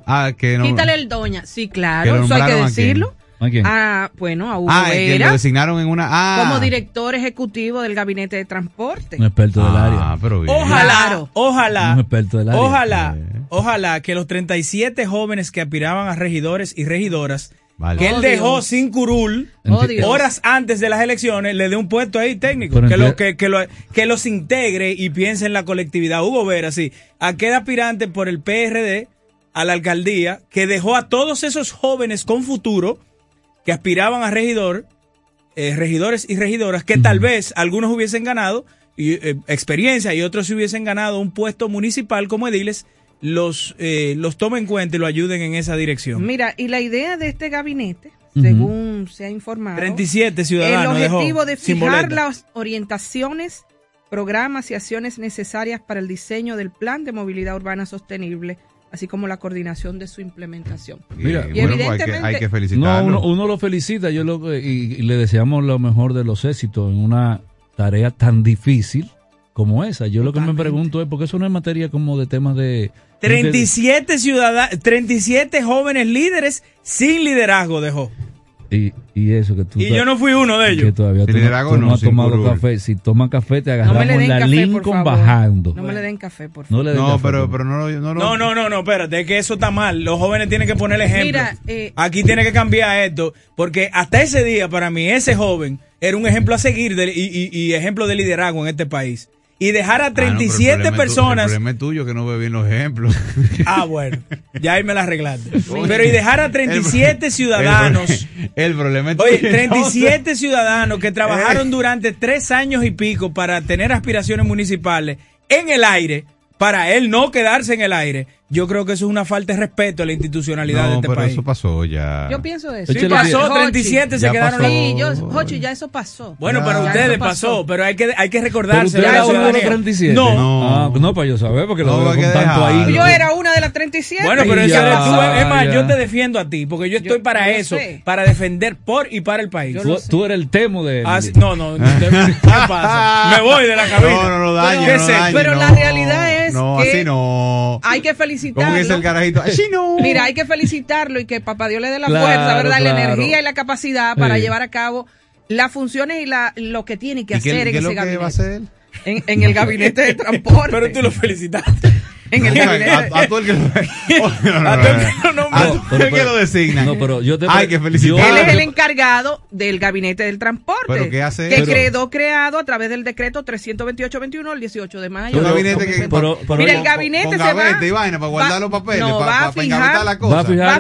Speaker 5: Ah, que no.
Speaker 4: Quítale el doña. Sí,
Speaker 5: Que
Speaker 4: claro, eso hay que decirlo.
Speaker 3: ¿A quién?
Speaker 4: Ah, bueno, a Hugo
Speaker 5: Ah, que
Speaker 4: Vera
Speaker 5: lo designaron en una. Ah.
Speaker 4: como director ejecutivo del gabinete de transporte.
Speaker 3: Un experto del
Speaker 5: Ah,
Speaker 3: área.
Speaker 5: pero bien.
Speaker 17: Ojalá,
Speaker 4: Claro.
Speaker 17: ojalá,
Speaker 3: Un experto del área.
Speaker 17: ojalá,
Speaker 5: Eh.
Speaker 17: ojalá que los 37 jóvenes que aspiraban a regidores y regidoras
Speaker 5: Vale.
Speaker 17: que él
Speaker 4: Oh,
Speaker 17: dejó
Speaker 4: Dios.
Speaker 17: sin curul
Speaker 4: Oh, Dios.
Speaker 17: horas antes de las elecciones, le dé un puesto ahí técnico,
Speaker 3: Pero
Speaker 17: que,
Speaker 3: enti-
Speaker 17: lo, que, que, lo- que los integre y piense en la colectividad. Hugo Vera, sí, aquel aspirante por el PRD a la alcaldía que dejó a todos esos jóvenes con futuro que aspiraban a regidor, eh, regidores y regidoras, que tal vez algunos hubiesen ganado y, eh, experiencia y otros se hubiesen ganado un puesto municipal como ediles, los, eh, los tomen en cuenta y lo ayuden en esa dirección.
Speaker 4: Mira, y la idea de este gabinete, según se ha informado,
Speaker 17: 37
Speaker 4: el
Speaker 17: ciudadanos
Speaker 4: objetivo
Speaker 17: dejó
Speaker 4: de fijar las orientaciones, programas y acciones necesarias para el diseño del plan de movilidad urbana sostenible, así como la coordinación de su implementación.
Speaker 3: Mira,
Speaker 5: Y
Speaker 4: Y
Speaker 5: bueno, hay que, hay que
Speaker 3: No,
Speaker 5: felicitarlo.
Speaker 3: uno, uno lo felicita yo lo, y, y le deseamos lo mejor de los éxitos en una tarea tan difícil como esa. Yo lo que me pregunto es, porque eso no es materia como de temas de...
Speaker 17: 37 ciudadanos, 37 jóvenes líderes sin liderazgo dejó.
Speaker 3: Y, y eso que tú.
Speaker 17: Y yo no fui uno de ellos.
Speaker 3: Que todavía no, tú no, tomado café. Si toman café, te agarramos
Speaker 4: no
Speaker 3: la Lincoln bajando.
Speaker 4: No me le den café, por favor.
Speaker 5: No,
Speaker 3: no
Speaker 5: pero, pero no, no.
Speaker 17: No, no, no, no, espérate, que eso está mal. Los jóvenes tienen que poner ejemplo.
Speaker 4: Mira, eh,
Speaker 17: Aquí tiene que cambiar esto. Porque hasta ese día, para mí, ese joven era un ejemplo a seguir de, y, y ejemplo de liderazgo en este país y dejar a 37
Speaker 5: ah, no,
Speaker 17: personas.
Speaker 5: El problema es tuyo que no ve bien los ejemplos.
Speaker 17: Ah, bueno, ya ahí me la arreglaste. Pero y dejar a 37 el, ciudadanos.
Speaker 5: El, problema es tuyo.
Speaker 17: Oye, 37 ciudadanos que trabajaron eh. durante tres años y pico para tener aspiraciones municipales en el aire, para él no quedarse en el aire yo creo que eso es una falta de respeto a la institucionalidad de este país.
Speaker 5: Eso pasó ya.
Speaker 4: Yo pienso eso.
Speaker 17: Sí, pasó, 37 Hochi.
Speaker 5: se
Speaker 17: quedaron
Speaker 5: pasó.
Speaker 4: Sí, yo, Hochi, ya eso pasó.
Speaker 17: Bueno, para ustedes pasó. pero hay que, hay que recordarse.
Speaker 3: 37?
Speaker 17: No.
Speaker 5: No,
Speaker 3: ah, pues no, para yo saber, porque
Speaker 5: no,
Speaker 3: lo veo tanto ahí.
Speaker 4: Yo era una de las 37.
Speaker 17: Bueno, pero. Es más, yo te defiendo a ti, porque yo estoy para eso, para defender por y para el país.
Speaker 3: Tú, eres el temo de.
Speaker 17: Ah, no, no, no. Me voy de la cabina.
Speaker 5: No, no, no, daño.
Speaker 4: Pero la realidad es.
Speaker 5: No, así no.
Speaker 4: Hay que
Speaker 5: felicitar
Speaker 4: felicitarlo. Mira, hay que felicitarlo y que papá Dios le dé la
Speaker 3: claro,
Speaker 4: fuerza, ¿verdad? La energía y la capacidad para llevar a cabo las funciones y la, lo que tiene que hacer en ese gabinete.
Speaker 5: Que va a hacer?
Speaker 4: En, en el gabinete de transporte.
Speaker 17: Pero tú lo felicitaste.
Speaker 4: en el gabinete.
Speaker 5: A, todo el que lo designa. No,
Speaker 3: pero yo te
Speaker 5: Hay que felicitar.
Speaker 4: Él es el encargado del gabinete del transporte.
Speaker 5: ¿Pero qué hace?
Speaker 4: Que quedó creado a través del decreto 328-21 el 18 de mayo.
Speaker 5: Gabinete que,
Speaker 4: mira, el gabinete se va.
Speaker 5: Para guardar los papeles,
Speaker 4: no,
Speaker 5: para,
Speaker 4: va, a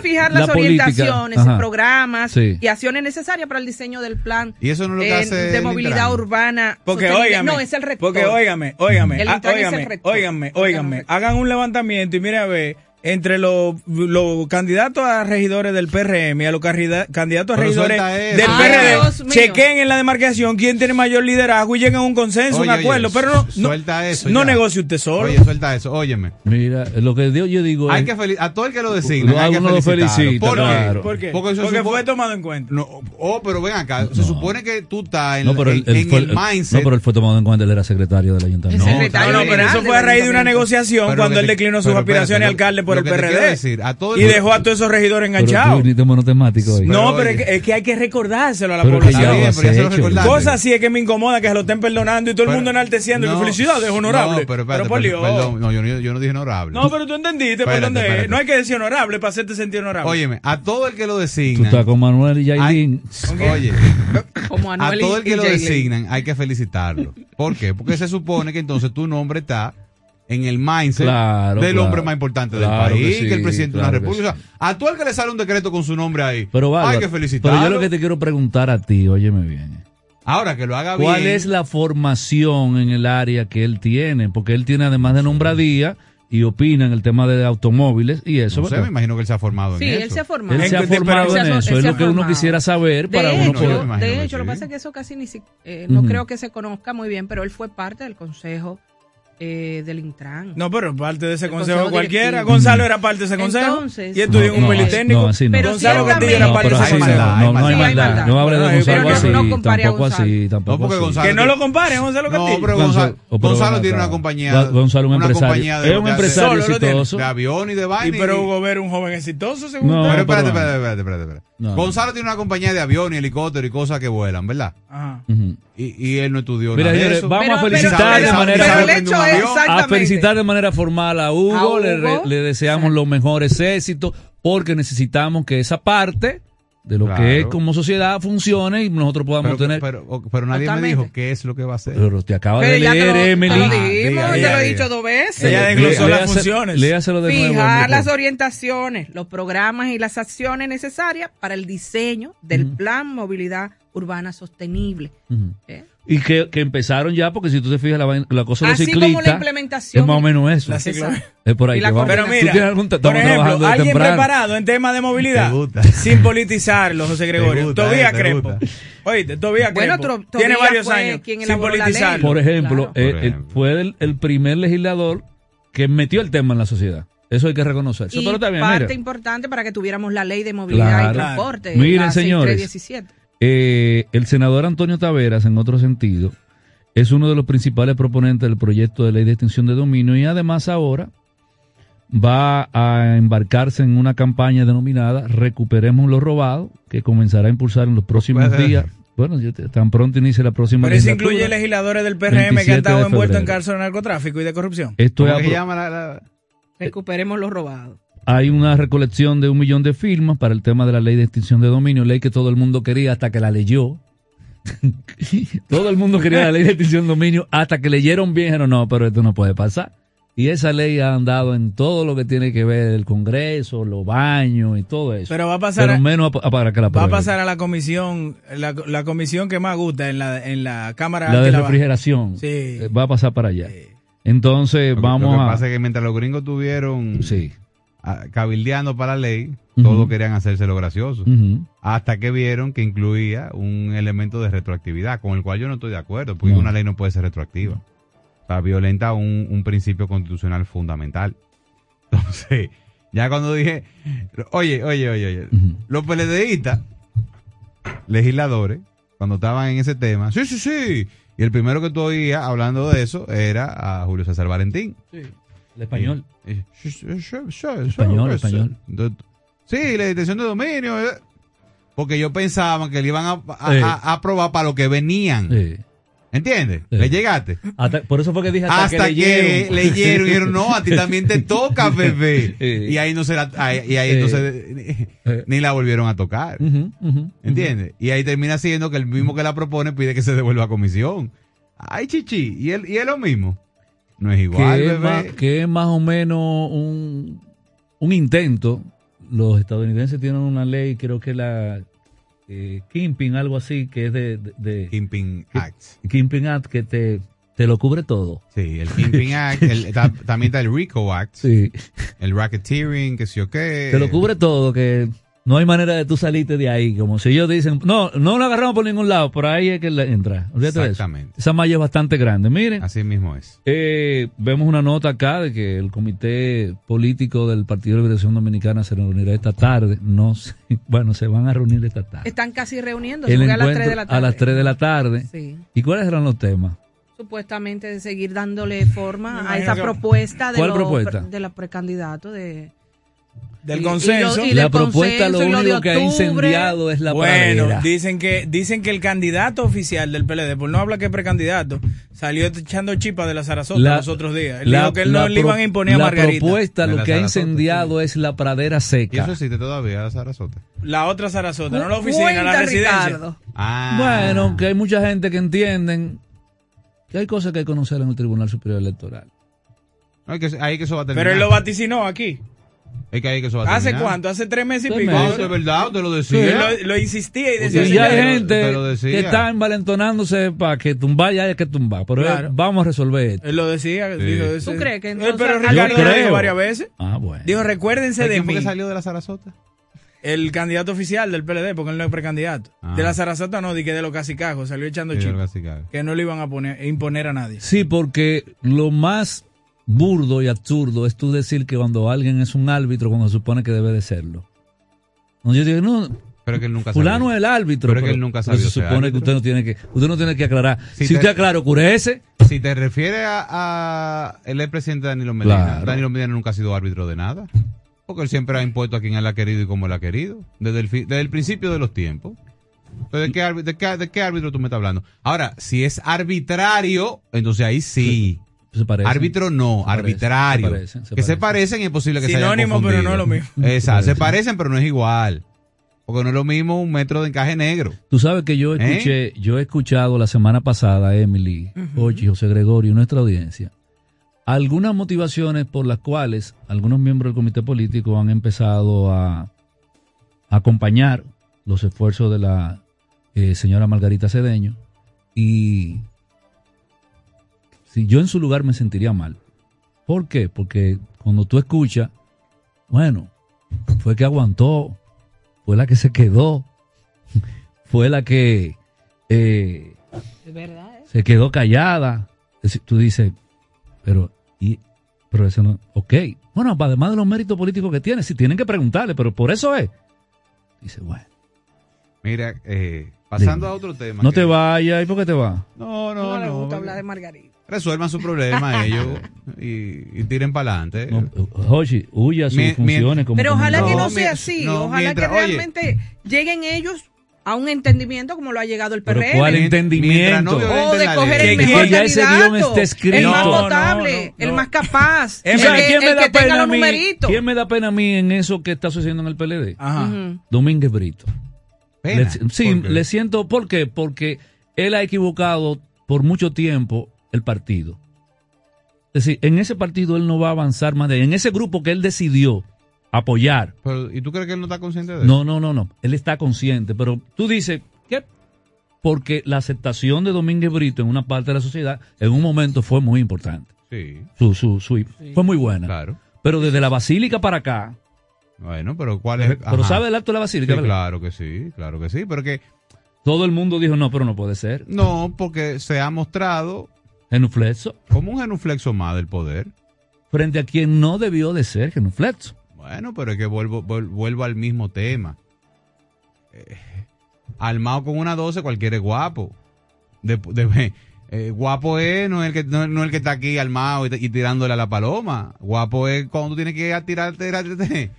Speaker 4: fijar, las orientaciones,
Speaker 3: Ajá.
Speaker 4: programas y acciones necesarias para el diseño del plan. Eh, de movilidad urbana. No, es el rector.
Speaker 17: Porque óigame, óigame, ah, óigame, óigame, hagan un levantamiento y mira a ver entre los lo candidatos a regidores del PRM y a los candidatos a regidores del
Speaker 4: Ay,
Speaker 17: PRD, chequen en la demarcación quién tiene mayor liderazgo y lleguen a un consenso, un acuerdo. Pero no, no negocie usted solo.
Speaker 5: Oye, suelta eso, óyeme.
Speaker 3: Mira, lo que yo, yo digo
Speaker 5: Hay
Speaker 3: es,
Speaker 5: que a todo el que lo designa,
Speaker 3: no,
Speaker 5: hay que
Speaker 3: lo felicita,
Speaker 5: ¿Por, qué? Porque,
Speaker 17: Porque fue tomado en cuenta.
Speaker 5: No, oh, pero ven acá, se supone que tú estás en,
Speaker 3: el,
Speaker 5: el, mindset.
Speaker 3: No, pero él fue tomado en cuenta, él era secretario del ayuntamiento.
Speaker 5: No,
Speaker 17: no, pero eso fue a raíz de una negociación cuando él declinó sus aspiraciones alcalde y dejó a todos esos regidores enganchados. No,
Speaker 5: pero,
Speaker 17: es que hay que recordárselo a la
Speaker 3: pero
Speaker 17: población. Cosa así es que me incomoda que se lo estén perdonando y todo el mundo enalteciendo.
Speaker 5: No,
Speaker 17: felicidades, honorable.
Speaker 5: No, pero,
Speaker 17: por Dios.
Speaker 5: Perdón, no, yo, yo, no dije honorable.
Speaker 17: No, pero tú entendiste
Speaker 5: espérate,
Speaker 17: dónde es. No hay que decir honorable para hacerte sentir honorable.
Speaker 5: Óyeme, a todo el que lo
Speaker 3: designa.
Speaker 5: Tú
Speaker 3: estás con Manuel y Yailin.
Speaker 5: Oye,
Speaker 4: Como
Speaker 5: a todo el que lo designan hay que felicitarlo. ¿Por qué? Porque se supone que entonces tu nombre está en el mindset del hombre más importante del país,
Speaker 3: que, sí,
Speaker 5: el presidente de una república. Sí. Actual que le sale un decreto con su nombre ahí.
Speaker 3: Pero
Speaker 5: vale,
Speaker 3: Hay
Speaker 5: que felicitarlo.
Speaker 3: Pero yo lo que te quiero preguntar a ti, óyeme bien.
Speaker 5: Ahora que lo haga ¿Cuál bien.
Speaker 3: ¿Cuál es la formación en el área que él tiene? Porque él tiene además de nombradía y opina en el tema de automóviles y eso.
Speaker 5: No sé, me imagino que él se ha formado en eso.
Speaker 4: Sí, él se ha formado.
Speaker 3: Él se ha formado en eso, es lo que uno quisiera saber para uno poder.
Speaker 4: De hecho, lo que pasa es que eso casi ni si, eh, no creo que se conozca muy bien, pero él fue parte del consejo eh, del Intran.
Speaker 17: No, pero parte de ese consejo,
Speaker 4: consejo
Speaker 17: cualquiera. Gonzalo era parte de ese consejo.
Speaker 4: Entonces,
Speaker 17: y estudió en
Speaker 3: no, un
Speaker 17: politécnico.
Speaker 3: No, así no.
Speaker 4: Pero
Speaker 17: Gonzalo Castillo era parte de ese consejo.
Speaker 3: No, no hay
Speaker 4: maldad.
Speaker 3: No hable de Gonzalo así. Tampoco así. Tampoco así.
Speaker 17: Que no lo compare Gonzalo Castillo.
Speaker 3: No, pero
Speaker 5: Gonzalo,
Speaker 3: Gonzalo
Speaker 5: tiene una compañía.
Speaker 3: Gonzalo un empresario. Es un empresario exitoso.
Speaker 5: De avión y de vaina.
Speaker 17: Pero Hugo Vera un joven exitoso, según
Speaker 5: Pero espérate, espérate, espérate. Gonzalo tiene una compañía de avión y helicóptero y cosas que vuelan, ¿verdad?
Speaker 17: Ajá.
Speaker 5: Y, y, él no estudió
Speaker 3: Mira. Vamos a felicitar de manera
Speaker 5: el hecho es
Speaker 3: a felicitar de manera formal a Hugo,
Speaker 4: a Hugo.
Speaker 3: Le, deseamos los mejores éxitos porque necesitamos que esa parte de lo
Speaker 5: claro.
Speaker 3: que como sociedad funcione y nosotros podamos tener.
Speaker 5: Pero, nadie me dijo qué es lo que va a hacer.
Speaker 3: Pero te acaba de leer,
Speaker 4: lo,
Speaker 3: Emily.
Speaker 4: Lo ya
Speaker 5: ah,
Speaker 4: lo he dicho dos veces.
Speaker 17: Ella desglosó las funciones.
Speaker 3: Léaselo de
Speaker 4: Fijar las orientaciones, los programas y las acciones necesarias para el diseño del plan movilidad urbana sostenible. Uh
Speaker 3: y que, que, empezaron ya, porque si tú te fijas, la, la cosa de los
Speaker 4: ciclistas. la implementación.
Speaker 3: Es más o menos eso. Es por ahí.
Speaker 17: Pero mira,
Speaker 3: algún
Speaker 17: por ejemplo, alguien preparado en temas de movilidad. Sin politizarlo, José Gregorio. Todavía
Speaker 5: eh, Crespo.
Speaker 17: Oíste, Tobía
Speaker 4: bueno,
Speaker 17: Tiene varios años sin politizarlo.
Speaker 3: Por ejemplo, eh,
Speaker 5: eh,
Speaker 3: fue el, primer legislador que metió el tema en la sociedad. Eso hay que reconocer.
Speaker 4: Y
Speaker 3: pero también,
Speaker 4: parte importante para que tuviéramos la ley de movilidad y transporte.
Speaker 3: Miren, señores eh, el senador Antonio Taveras, en otro sentido, es uno de los principales proponentes del proyecto de ley de extinción de dominio y además ahora va a embarcarse en una campaña denominada Recuperemos lo robado, que comenzará a impulsar en los próximos
Speaker 5: Puede-
Speaker 3: días. Bueno, yo te- tan pronto inicie la próxima
Speaker 17: Pero eso incluye legisladores del PRM que
Speaker 3: 27
Speaker 17: han estado envueltos en cárcel de narcotráfico y de corrupción.
Speaker 3: Esto es
Speaker 5: ¿Cómo que
Speaker 3: apro-
Speaker 5: se llama la- la-
Speaker 4: Recuperemos lo robado.
Speaker 3: Hay una recolección de un millón de firmas para el tema de la ley de extinción de dominio, ley que todo el mundo quería hasta que la leyó. todo el mundo quería la ley de extinción de dominio hasta que leyeron bien dijeron, no, pero esto no puede pasar. Y esa ley ha andado en todo lo que tiene que ver el Congreso, los baños y todo eso.
Speaker 17: Pero va a pasar
Speaker 3: Pero
Speaker 17: a-
Speaker 3: menos a- a- para que la
Speaker 17: Va a pasar a la comisión, la, la comisión que más gusta en la, en la Cámara
Speaker 3: La de
Speaker 17: Baja.
Speaker 3: refrigeración
Speaker 17: Sí.
Speaker 3: eh, va a pasar para allá. Entonces
Speaker 5: Lo
Speaker 3: vamos
Speaker 5: Lo que
Speaker 3: a...
Speaker 5: pasa es que mientras los gringos tuvieron
Speaker 3: Sí.
Speaker 5: Cabildeando para la ley, todos querían hacerse lo gracioso. Hasta que vieron que incluía un elemento de retroactividad, con el cual yo no estoy de acuerdo, porque
Speaker 3: No.
Speaker 5: una ley no puede ser retroactiva. O sea, violenta un, un principio constitucional fundamental. Entonces, ya cuando dije, oye, oye, oye, oye, los PLDistas, legisladores, cuando estaban en ese tema, sí, sí, sí. Y el primero que tú oías hablando de eso era a Julio César Valentín.
Speaker 3: El español. Español, español.
Speaker 5: Sí, la extensión de dominio. eh. Porque ellos pensaban que le iban a, a- aprobar para lo que venían. ¿Entiendes?
Speaker 3: Sí.
Speaker 5: ¿Le llegaste?
Speaker 3: Hasta- por eso fue que dije hasta,
Speaker 5: Hasta,
Speaker 3: que,
Speaker 5: que,
Speaker 3: leyeron.
Speaker 5: leyeron y dijeron, no, a ti también te toca, bebé.
Speaker 3: Sí.
Speaker 5: Y ahí no se la, ahí- y ahí
Speaker 3: Sí.
Speaker 5: entonces ni, ni la volvieron a tocar.
Speaker 3: Ujú,
Speaker 5: ¿Entiendes? Y ahí termina siendo que el mismo que la propone pide que se devuelva a comisión. Ay, chichi, ¿y él, y es lo mismo? No es igual,
Speaker 3: que, es más, que es más o menos un, un intento. Los estadounidenses tienen una ley, creo que la eh, Kimping, algo así, que es de... de, de-
Speaker 5: Kimping Act.
Speaker 3: Kimping Act, que te, te lo cubre todo.
Speaker 5: Sí, el Kimping Act, el- ta- también está el RICO Act,
Speaker 3: Sí.
Speaker 5: el racketeering, que sí o qué.
Speaker 3: Te lo cubre todo, que no hay manera de tú salirte de ahí. Como si ellos dicen, no, no lo agarramos por ningún lado, por ahí es que le entra. Olvídate.
Speaker 5: Exactamente.
Speaker 3: Esa malla es bastante grande. Miren,
Speaker 5: Así mismo es.
Speaker 3: eh, vemos una nota acá de que el comité político del Partido de Liberación Dominicana se reunirá esta tarde. No sé, bueno, se van a reunir esta tarde.
Speaker 4: Están casi reuniéndose a las
Speaker 3: encuentro
Speaker 4: 3 de la tarde.
Speaker 3: a las 3 de la tarde.
Speaker 4: Sí.
Speaker 3: ¿Y cuáles eran los temas?
Speaker 4: Supuestamente de seguir dándole forma a esa propuesta de
Speaker 3: ¿Cuál
Speaker 4: los
Speaker 3: propuesta?
Speaker 4: pre- de la precandidato de
Speaker 17: Del
Speaker 4: y-
Speaker 17: consenso.
Speaker 4: y lo- y
Speaker 3: la
Speaker 4: del
Speaker 3: propuesta lo
Speaker 4: consenso y lo de
Speaker 3: único que ha incendiado es la
Speaker 17: bueno,
Speaker 3: pradera.
Speaker 17: dicen que dicen que el candidato oficial del PLD, por no hablar que es precandidato, salió echando chipa de la Sarasota
Speaker 3: La-
Speaker 17: los otros días. Él
Speaker 3: la-
Speaker 17: dijo que él
Speaker 3: la
Speaker 17: no le iban a imponer a
Speaker 3: la
Speaker 17: Margarita.
Speaker 3: propuesta
Speaker 5: De
Speaker 3: lo
Speaker 5: la
Speaker 3: que ha incendiado es la pradera
Speaker 5: Y
Speaker 3: seca.
Speaker 5: eso existe todavía, la Sarasota.
Speaker 17: La otra Sarasota, no la oficina, la residencia.
Speaker 5: Ah.
Speaker 3: Bueno, que hay mucha gente que entienden que hay cosas que hay que conocer en el Tribunal Superior Electoral.
Speaker 5: No, hay que, ahí que eso va a terminar.
Speaker 17: Pero él lo vaticinó aquí.
Speaker 5: Es que ahí que eso va a
Speaker 17: ¿Hace cuánto? ¿Hace tres meses y pico?
Speaker 5: No, de verdad, te lo decía.
Speaker 17: lo, lo insistía y
Speaker 3: Y
Speaker 17: decía...
Speaker 5: Sí,
Speaker 3: ya hay gente que está envalentonándose para que tumbar ya hay que tumbar. Pero
Speaker 17: Claro.
Speaker 3: eh, vamos a resolver esto.
Speaker 17: Él lo decía.
Speaker 5: Sí.
Speaker 17: Dijo,
Speaker 4: ¿Tú crees que
Speaker 17: Él,
Speaker 4: entonces
Speaker 17: pero Ricardo lo dijo varias veces.
Speaker 3: Ah, bueno.
Speaker 17: Dijo, recuérdense
Speaker 5: ¿Sabes
Speaker 17: de
Speaker 5: ¿Quién fue
Speaker 17: mí.
Speaker 5: que salió de la Sarasota?
Speaker 17: El candidato oficial del PLD, porque él no es precandidato.
Speaker 5: Ah.
Speaker 17: De la Sarasota no, di que de los casicajos, salió echando
Speaker 5: Sí, claro.
Speaker 17: Que no le iban a poner, imponer a nadie.
Speaker 3: Sí, porque lo más burdo y absurdo es tú decir que cuando alguien es un árbitro, cuando se supone que debe de serlo. Yo digo, no,
Speaker 5: Pero que él nunca
Speaker 3: fulano es el árbitro.
Speaker 5: Pero que él nunca sabió
Speaker 3: Se supone que usted no tiene que, usted no tiene que aclarar.
Speaker 5: Si
Speaker 3: Si,
Speaker 5: te-
Speaker 3: usted aclara.
Speaker 5: Si te refieres a, a el expresidente Danilo Medina,
Speaker 3: Claro.
Speaker 5: Danilo Medina nunca ha sido árbitro de nada. Porque él siempre ha impuesto a quien él ha querido y como él ha querido. Desde el, desde el principio de los tiempos. Entonces, ¿de qué, árbi- de, qué, de qué árbitro tú me estás hablando? Ahora, si es arbitrario, entonces ahí sí.
Speaker 3: Se.
Speaker 5: Árbitro no,
Speaker 3: Se parecen,
Speaker 5: arbitrario.
Speaker 3: se parecen, se
Speaker 5: que se parecen. y es posible que se hayan
Speaker 17: Sinónimo, pero no es lo mismo.
Speaker 5: Exacto,
Speaker 3: Se
Speaker 5: se parecen pero no es igual. Porque no es lo mismo un metro de encaje negro.
Speaker 3: Tú sabes que yo
Speaker 5: ¿Eh?
Speaker 3: escuché, yo he escuchado la semana pasada, Emily, Ochi, José Gregorio, y nuestra audiencia, algunas motivaciones por las cuales algunos miembros del comité político han empezado a, a acompañar los esfuerzos de la eh, señora Margarita Cedeño y si yo en su lugar me sentiría mal. ¿Por qué? Porque cuando tú escuchas, bueno, fue que aguantó, fue la que se quedó, fue la que eh,
Speaker 4: Es verdad. ¿eh?
Speaker 3: se quedó callada. Es decir, tú dices, pero, y, pero eso no, ok. Bueno, además de los méritos políticos que tiene, si tienen que preguntarle, pero por eso es. Dice, bueno,
Speaker 5: Mira, eh, Pasando a otro tema.
Speaker 3: No
Speaker 5: que-
Speaker 3: te vayas. ¿Y por qué te vas?
Speaker 5: No,
Speaker 4: No,
Speaker 5: no,
Speaker 4: le
Speaker 5: no.
Speaker 4: gusta hablar de Margarita.
Speaker 5: Resuelvan su problema ellos y, y tiren para adelante.
Speaker 3: Jochi, huya a sus
Speaker 5: Mi- mi-
Speaker 3: funciones como
Speaker 4: Pero ojalá que no
Speaker 5: No,
Speaker 4: sea así.
Speaker 5: no,
Speaker 4: ojalá
Speaker 5: mientras-
Speaker 4: que
Speaker 5: oye.
Speaker 4: realmente lleguen ellos a un entendimiento como lo ha llegado el PRM.
Speaker 3: ¿cuál entendimiento?
Speaker 5: no
Speaker 4: O de coger el
Speaker 3: Que-
Speaker 4: mejor
Speaker 3: que ya ese
Speaker 4: candidato,
Speaker 3: guion esté escrito.
Speaker 4: el más
Speaker 3: No, no,
Speaker 4: votable,
Speaker 17: no,
Speaker 4: el
Speaker 17: no.
Speaker 4: más capaz,
Speaker 17: Es
Speaker 4: el,
Speaker 17: más,
Speaker 4: que-
Speaker 3: ¿Quién me
Speaker 4: el
Speaker 3: da
Speaker 4: que tenga
Speaker 3: pena a
Speaker 4: los
Speaker 3: mí?
Speaker 4: numeritos.
Speaker 3: ¿Quién me da pena a mí en eso que está sucediendo en el PLD?
Speaker 17: Ajá.
Speaker 4: Ujú.
Speaker 3: Domínguez Brito.
Speaker 5: Pena.
Speaker 3: Le- sí, le siento. ¿Por qué? Porque él ha equivocado por mucho tiempo el partido. Es decir, en ese partido él no va a avanzar más de. En ese grupo que él decidió apoyar.
Speaker 5: Pero, ¿Y tú crees que él no está consciente de eso?
Speaker 3: No, no, no, no. Él está consciente. Pero tú dices, ¿qué? Porque la aceptación de Domínguez Brito en una parte de la sociedad en un momento fue muy importante.
Speaker 5: Sí,
Speaker 3: Su, su, su- Fue muy buena.
Speaker 5: claro.
Speaker 3: Pero desde la basílica para acá.
Speaker 5: Bueno, pero ¿cuál es?
Speaker 3: Pero. ¿sabe el acto de la basílica?
Speaker 5: Sí, claro que sí, claro que sí, pero que
Speaker 3: Todo el mundo dijo, no, pero no puede ser.
Speaker 5: no, porque se ha mostrado
Speaker 3: Genuflexo.
Speaker 5: como un genuflexo más del poder.
Speaker 3: Frente a quien no debió de ser genuflexo.
Speaker 5: Bueno, pero es que vuelvo, vuel- vuelvo al mismo tema. Eh, armado con una 12 cualquiera es guapo. De, de- eh, guapo es no es el que no, no es el que está aquí armado y, y tirándole a la paloma. Guapo es cuando tú tienes que tirar, tirarte-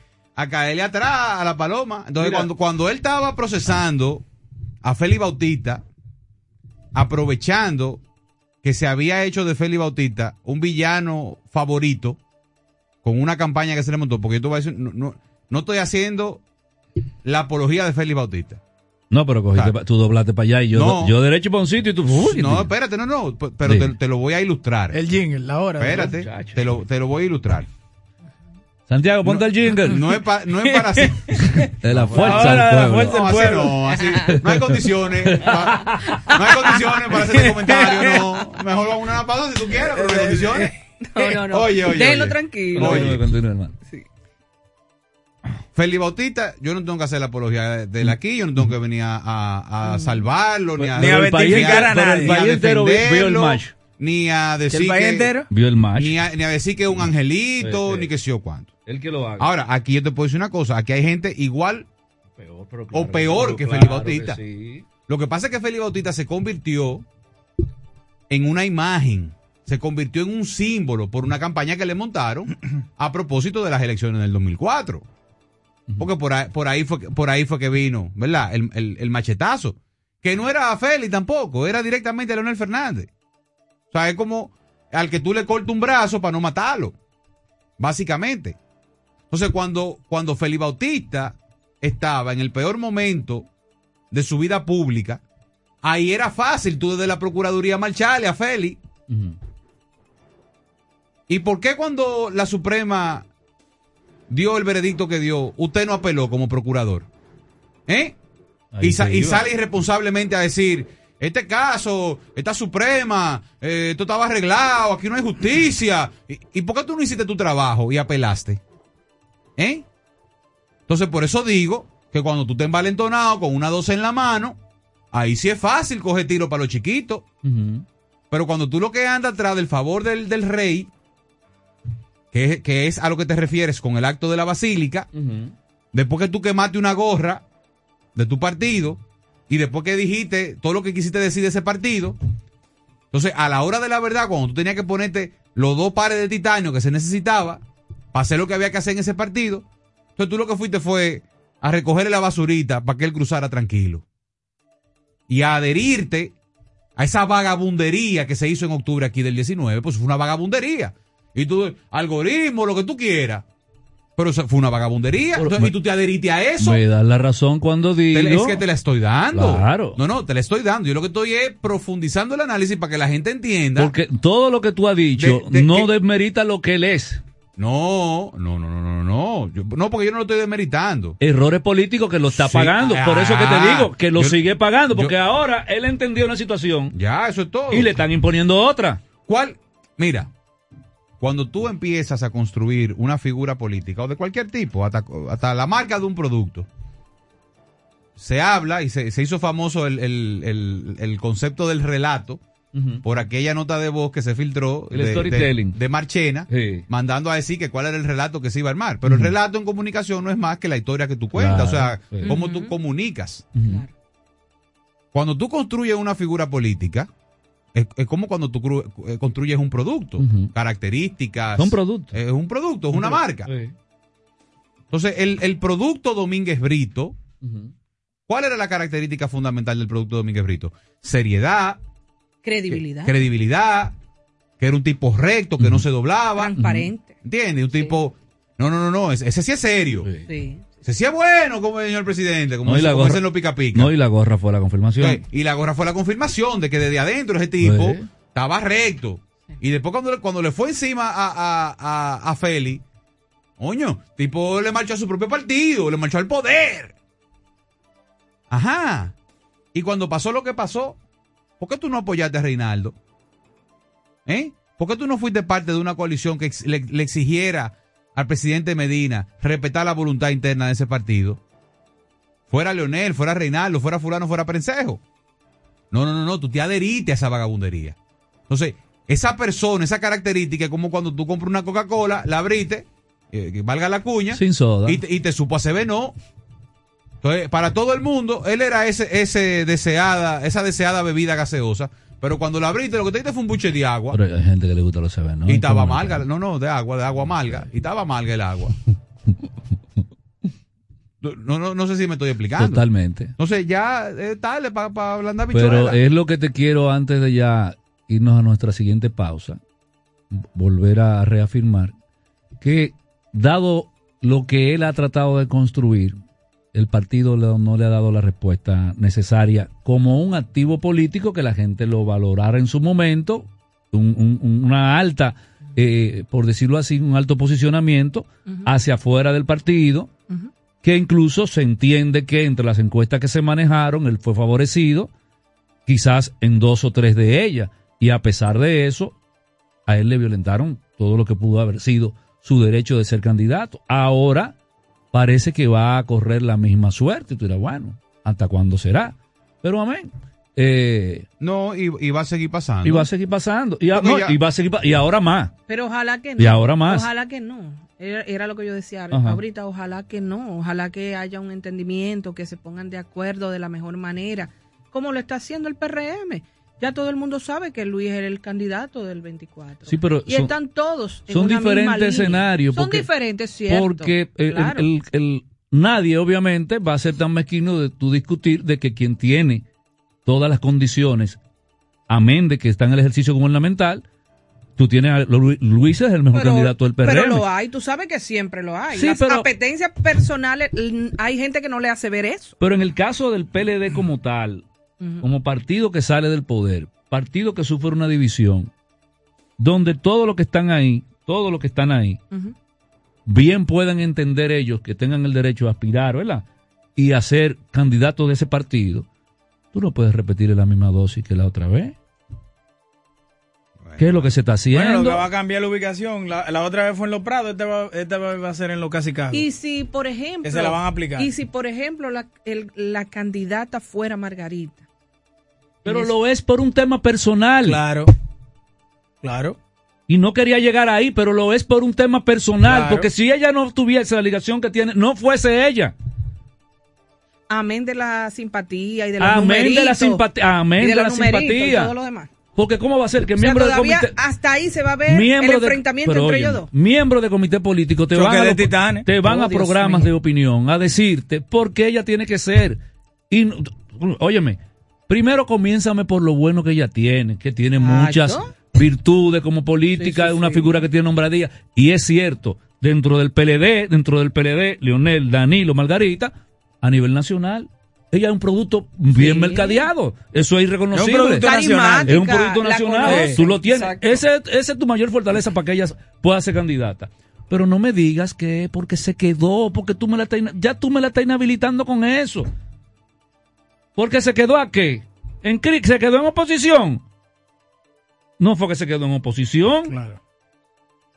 Speaker 5: a caerle atrás a la paloma. Entonces
Speaker 3: Mira.
Speaker 5: cuando, cuando él estaba procesando a Félix Bautista, aprovechando que se había hecho de Félix Bautista un villano favorito con una campaña que se le montó, porque yo te voy a decir, no, no, no estoy haciendo la apología de Félix Bautista.
Speaker 3: No, pero cogiste, pa- tú doblaste para allá y yo,
Speaker 5: No.
Speaker 3: yo derecho para un sitio y tú... uy,
Speaker 5: No,
Speaker 3: tío.
Speaker 5: espérate, no, no, pero
Speaker 3: Sí.
Speaker 5: te, te lo voy a ilustrar.
Speaker 17: El jingle, la hora.
Speaker 5: Espérate, te lo, te lo voy a ilustrar.
Speaker 3: Santiago, ponte el jingle.
Speaker 5: No es, pa- no es para hacer...
Speaker 3: de la fuerza del pueblo.
Speaker 17: fuerza-
Speaker 5: No, así
Speaker 17: pueblo.
Speaker 5: no, así, no hay condiciones. pa- no hay condiciones para hacer este comentario, no. Mejor vamos a una pausa si tú quieres, pero no hay condiciones.
Speaker 4: No, no, no.
Speaker 5: Oye, oye,
Speaker 4: Déjenlo
Speaker 5: oye.
Speaker 4: tranquilo.
Speaker 5: Oye.
Speaker 3: Continúe, continúe, hermano.
Speaker 5: Félix Bautista, yo no tengo que hacer la apología de él aquí, yo no tengo que venir a, a- a salvarlo, ni a,
Speaker 17: Ni a
Speaker 3: el
Speaker 17: verificar a
Speaker 3: el
Speaker 17: nadie.
Speaker 5: ni a
Speaker 3: país entero vio- el match.
Speaker 5: ni a decir
Speaker 17: ¿El país
Speaker 5: que,
Speaker 17: entero?
Speaker 3: Vio el match.
Speaker 5: ni a, ni a decir que es un angelito,
Speaker 3: Sí, sí.
Speaker 5: ni que sí o cuánto.
Speaker 3: El que lo haga.
Speaker 5: Ahora, aquí yo te puedo decir una cosa, aquí hay gente igual,
Speaker 3: Peor, pero
Speaker 5: o peor que
Speaker 3: claro
Speaker 5: Félix Bautista.
Speaker 3: que sí.
Speaker 5: lo que pasa es que Félix Bautista se convirtió en una imagen, se convirtió en un símbolo por una campaña que le montaron a propósito de las elecciones del 2004. Porque por ahí, por ahí, fue, que- por ahí fue que vino, ¿verdad? El, el- el machetazo. Que no era a Félix tampoco, era directamente a Leonel Fernández. O sea, es como al que tú le cortas un brazo para no matarlo. Básicamente. Entonces, cuando, cuando Félix Bautista estaba en el peor momento de su vida pública, ahí era fácil tú desde la Procuraduría marcharle a Félix.
Speaker 3: Ujú.
Speaker 5: ¿Y por qué cuando la Suprema dio el veredicto que dio, usted no apeló como procurador? ¿Eh? Y, sa- sale irresponsablemente a decir, este caso, esta Suprema, eh, esto estaba arreglado, aquí no hay justicia. ¿Y, y por qué tú no hiciste tu trabajo y apelaste? ¿Eh? Entonces, por eso digo que cuando tú te envalentonado con una 12 en la mano, ahí sí es fácil coger tiro para los chiquitos. Pero cuando tú lo que andas atrás del favor del, del rey, que es, que es a lo que te refieres con el acto de la basílica, después que tú quemaste una gorra de tu partido y después que dijiste todo lo que quisiste decir de ese partido, entonces a la hora de la verdad, cuando tú tenías que ponerte los dos pares de titanio que se necesitaba hacer lo que había que hacer en ese partido, entonces tú lo que fuiste fue a recogerle la basurita para que él cruzara tranquilo y a adherirte a esa vagabundería que se hizo en octubre aquí del 19, pues fue una vagabundería. Y tú, algoritmo, lo que tú quieras. Pero fue una vagabundería. Entonces,
Speaker 3: me-
Speaker 5: y tú te adheriste a eso.
Speaker 3: Me das la razón cuando digo...
Speaker 5: Te- es que te la estoy dando.
Speaker 3: Claro.
Speaker 5: No, no, te la estoy dando. Yo lo que estoy es profundizando el análisis para que la gente entienda.
Speaker 3: Porque todo lo que tú has dicho
Speaker 5: De- de
Speaker 3: no
Speaker 5: que-
Speaker 3: desmerita lo que él es.
Speaker 5: No, no, no, no, no, no. Yo- no, porque yo no lo estoy demeritando.
Speaker 3: Errores políticos que lo está
Speaker 5: Sí,
Speaker 3: pagando. Por eso que te
Speaker 5: ah,
Speaker 3: digo que lo
Speaker 5: yo-
Speaker 3: sigue pagando.
Speaker 5: yo-
Speaker 3: Porque ahora él entendió una situación
Speaker 5: Ya, eso es todo.
Speaker 3: y le están imponiendo otra.
Speaker 5: ¿Cuál? Mira, cuando tú empiezas a construir una figura política o de cualquier tipo, hasta, hasta la marca de un producto, se habla y se, se hizo famoso el, el- el- el concepto del relato Por aquella nota de voz que se filtró
Speaker 3: El
Speaker 5: de, de-
Speaker 3: storytelling.
Speaker 5: de Marchena,
Speaker 3: Sí.
Speaker 5: mandando a decir que cuál era el relato que se iba a armar. Pero el relato en comunicación no es más que la historia que tú cuentas,
Speaker 3: Claro,
Speaker 5: o sea,
Speaker 3: sí.
Speaker 5: cómo tú comunicas. Cuando tú construyes una figura política, es, es como cuando tú eh, construyes un producto, características.
Speaker 3: Son productos.
Speaker 5: Es un producto, es una marca.
Speaker 3: Sí.
Speaker 5: Entonces, el, el producto Domínguez Brito. ¿cuál era la característica fundamental del producto Domínguez Brito? Seriedad,
Speaker 4: Credibilidad.
Speaker 5: credibilidad, que era un tipo recto, que no se doblaba.
Speaker 4: Transparente.
Speaker 5: ¿Entiendes? Un tipo. No, no, no, no. Ese, ese sí es serio.
Speaker 4: Sí.
Speaker 5: Ese sí es bueno, como el señor presidente, como,
Speaker 3: No, y la
Speaker 5: como
Speaker 3: gorra-
Speaker 5: dicen los pica pica.
Speaker 3: No, y la gorra fue la confirmación.
Speaker 5: Ok, Y la gorra fue la confirmación de que desde adentro ese tipo
Speaker 3: Sí.
Speaker 5: estaba recto. Y después cuando, le- cuando le fue encima a, a, a, a Feli, coño, tipo le marchó a su propio partido, le marchó al poder. Ajá. Y cuando pasó lo que pasó, ¿por qué tú no apoyaste a Reinaldo? ¿Eh? ¿Por qué tú no fuiste parte de una coalición que ex- le, le exigiera al presidente Medina respetar la voluntad interna de ese partido? Fuera Leonel, fuera Reinaldo, fuera fulano, fuera Prensejo. No, no, no, no, tú te adheriste a esa vagabundería. Entonces, esa persona, esa característica es como cuando tú compras una Coca-Cola, la abriste, eh, que valga la cuña,
Speaker 3: Sin soda.
Speaker 5: y te, y te supo hacer veneno. Entonces, para todo el mundo, él era ese, ese deseada, esa deseada bebida gaseosa. Pero cuando la abriste, lo que te diste fue un buche de agua.
Speaker 3: Pero hay gente que le gusta los CB, ¿no?
Speaker 5: y estaba amarga. No, no, de agua, de agua amarga. Y estaba amarga el agua. No, no, no sé si me estoy explicando.
Speaker 3: Totalmente.
Speaker 5: Entonces ya es tarde para ablandar
Speaker 3: Pero es lo que te quiero antes de ya irnos a nuestra siguiente pausa, volver a reafirmar que dado lo que él ha tratado de construir, el partido no le ha dado la respuesta necesaria como un activo político que la gente lo valorara en su momento, un- un- una alta, eh, por decirlo así, un alto posicionamiento hacia afuera del partido, que incluso se entiende que entre las encuestas que se manejaron, él fue favorecido, quizás en dos o tres de ellas, y a pesar de eso, a él le violentaron todo lo que pudo haber sido su derecho de ser candidato. Ahora parece que va a correr la misma suerte. Y tú dirás, bueno, ¿hasta cuándo será? Pero amén. Eh,
Speaker 5: No, y, y va a seguir pasando.
Speaker 3: y va a seguir pasando. Y, a- no,
Speaker 5: ya-
Speaker 3: y va a seguir pa- y ahora más.
Speaker 4: Pero ojalá que no.
Speaker 3: Y ahora más.
Speaker 4: Ojalá que no. Era, era lo que yo decía
Speaker 3: Ajá.
Speaker 4: ahorita. Ojalá que no. Ojalá que haya un entendimiento, que se pongan de acuerdo de la mejor manera. Como lo está haciendo el PRM. Ya todo el mundo sabe que Luis era el candidato del 24.
Speaker 3: Sí, pero
Speaker 4: y
Speaker 3: son-
Speaker 4: están todos en
Speaker 3: son
Speaker 4: una
Speaker 3: diferentes escenarios.
Speaker 4: Son diferentes, cierto.
Speaker 3: Porque el- el-
Speaker 4: Claro.
Speaker 3: el- el- nadie, obviamente, va a ser tan mezquino de tú discutir de que quien tiene todas las condiciones, amén de que está en el ejercicio gubernamental, tú tienes a Lu- Luis es el mejor
Speaker 4: Pero-
Speaker 3: candidato del PRM.
Speaker 4: Pero lo hay, tú sabes que siempre lo hay.
Speaker 3: Sí,
Speaker 4: Las
Speaker 3: pero-
Speaker 4: apetencias personales, hay gente que no le hace ver eso.
Speaker 3: Pero en el caso del PLD como tal, Como partido que sale del poder, partido que sufre una división, donde todos los que están ahí, todos los que están ahí, bien puedan entender ellos que tengan el derecho a aspirar, ¿verdad? Y a ser candidatos de ese partido, tú no puedes repetir la misma dosis que la otra vez. ¿Qué es lo que se está
Speaker 17: Bueno,
Speaker 3: haciendo?
Speaker 17: lo que va a cambiar la ubicación. La, la otra vez fue en Los Prados, esta va, esta vez va a ser en Los Casicagos.
Speaker 4: Y si, por ejemplo.
Speaker 17: Que se la van a aplicar.
Speaker 4: Y si, por ejemplo, la, el- la candidata fuera Margarita.
Speaker 3: Pero lo es por un tema personal.
Speaker 17: Claro. Claro.
Speaker 3: Y no quería llegar ahí, pero lo es por un tema personal.
Speaker 4: Claro.
Speaker 3: Porque si ella no tuviese la ligación que tiene, no fuese ella.
Speaker 4: Amén de la simpatía y de los
Speaker 3: Amén de la simpatía. Amén
Speaker 4: y
Speaker 3: de, la
Speaker 4: numeritos y
Speaker 3: simpatía.
Speaker 4: todo lo demás.
Speaker 3: Porque ¿cómo va a ser que
Speaker 4: O sea,
Speaker 3: miembro del comité...
Speaker 4: hasta ahí se va a ver
Speaker 3: miembro
Speaker 4: el
Speaker 3: de-
Speaker 4: enfrentamiento entre ellos dos.
Speaker 3: Miembros de comité político te
Speaker 17: Choque
Speaker 3: van, a, los- te van
Speaker 17: Oh,
Speaker 3: a
Speaker 17: Dios
Speaker 3: programas
Speaker 17: mío.
Speaker 3: de opinión a decirte por qué ella tiene que ser. Y óyeme, primero comiénzame por lo bueno que ella tiene, que tiene muchas virtudes como política, es una figura que tiene nombradía. Y es cierto, dentro del PLD, dentro del PLD, Leonel, Danilo, Margarita, a nivel nacional. Ella es un producto bien mercadeado. Eso es irreconocible.
Speaker 17: Es un producto nacional.
Speaker 3: Es un producto nacional.
Speaker 17: conoce.
Speaker 3: Tú lo tienes. Esa es tu mayor fortaleza para que ella pueda ser candidata. Pero no me digas que porque se quedó, porque tú me la estás, ya tú me la estás inhabilitando con eso. Porque se quedó a qué? En cri- se quedó en oposición. No fue que se quedó en oposición.
Speaker 17: Claro.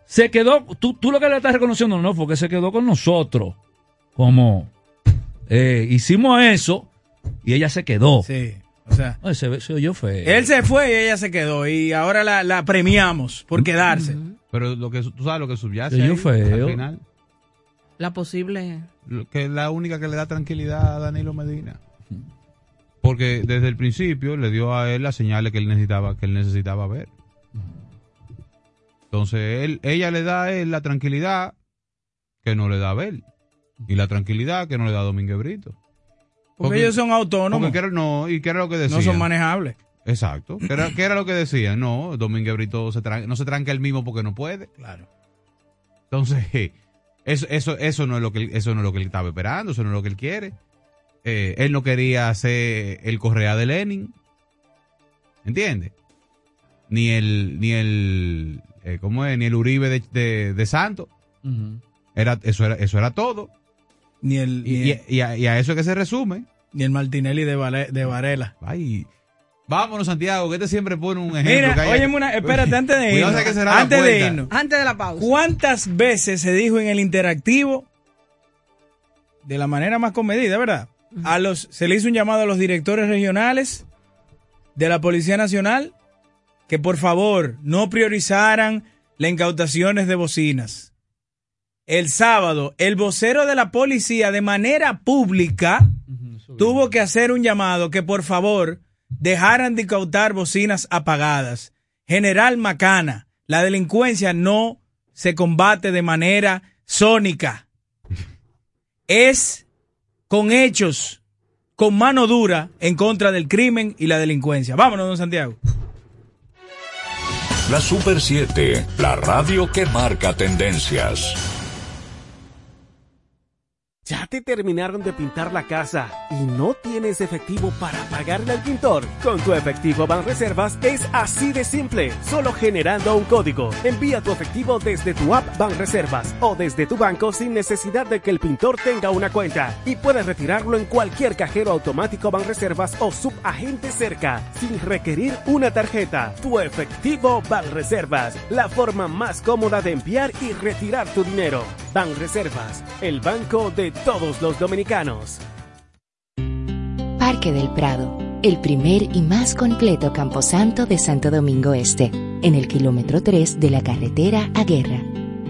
Speaker 3: Se quedó, tú, tú lo que le estás reconociendo no fue que se quedó con nosotros. Como eh, hicimos eso y ella se quedó.
Speaker 17: Sí. O sea,
Speaker 3: Ay, se, se oyó feo.
Speaker 17: él se fue y ella se quedó. Y ahora la, la premiamos por quedarse.
Speaker 5: Pero lo que tú sabes lo que subyace
Speaker 3: Se oyó
Speaker 5: ahí,
Speaker 3: feo.
Speaker 5: al final,
Speaker 4: La posible.
Speaker 5: que es la única que le da tranquilidad a Danilo Medina. Porque desde el principio le dio a él las señales que él necesitaba, que él necesitaba ver. Entonces, él, ella le da a él la tranquilidad que no le da a Abel. Y la tranquilidad que no le da a Domínguez Brito.
Speaker 17: Porque, ellos son autónomos.
Speaker 5: Porque era- no, ¿y qué era lo que decían?
Speaker 17: No son manejables.
Speaker 5: Exacto. ¿Qué era, qué era lo que decían? No, Domínguez Brito se tran- no se tranca él mismo porque no puede.
Speaker 17: Claro.
Speaker 5: Entonces, eso, eso, eso, no es lo que, eso no es lo que él estaba esperando, eso no es lo que él quiere. Eh, él no quería ser el Correa de Lenin. ¿Entiendes? Ni el, ni el, eh, ¿cómo es? Ni el Uribe de, de, de Santos. Era, eso era, eso era todo.
Speaker 17: Ni el,
Speaker 5: Y,
Speaker 17: ni,
Speaker 5: y- y a, y a eso es que se resume.
Speaker 17: ni el Martinelli de, Vale- de Varela.
Speaker 5: Ay, vámonos, Santiago, que este siempre pone un ejemplo.
Speaker 17: Mira, óyeme una, espérate, antes de irnos. Antes de irnos.
Speaker 4: Antes de la pausa.
Speaker 17: ¿Cuántas veces se dijo en el interactivo, de la manera más comedida, verdad? A los, se le hizo un llamado a los directores regionales de la Policía Nacional que por favor no priorizaran las incautaciones de bocinas. El sábado, el vocero de la policía de manera pública tuvo que hacer un llamado que por favor dejaran de incautar bocinas apagadas. General Macana, la delincuencia no se combate de manera sónica. Es con hechos, con mano dura en contra del crimen y la delincuencia. Vámonos, don Santiago.
Speaker 2: La Super 7, la radio que marca tendencias.
Speaker 18: ¿Ya te terminaron de pintar la casa y no tienes efectivo para pagarle al pintor? Con tu efectivo Banreservas es así de simple, solo generando un código. Envía tu efectivo desde tu app Banreservas o desde tu banco sin necesidad de que el pintor tenga una cuenta y puedes retirarlo en cualquier cajero automático Banreservas o subagente cerca sin requerir una tarjeta. Tu efectivo Banreservas, la forma más cómoda de enviar y retirar tu dinero. Banreservas, el banco de todos los dominicanos.
Speaker 1: Parque del Prado, el primer y más completo camposanto de Santo Domingo Este, en el kilómetro 3 de la carretera a Guerra.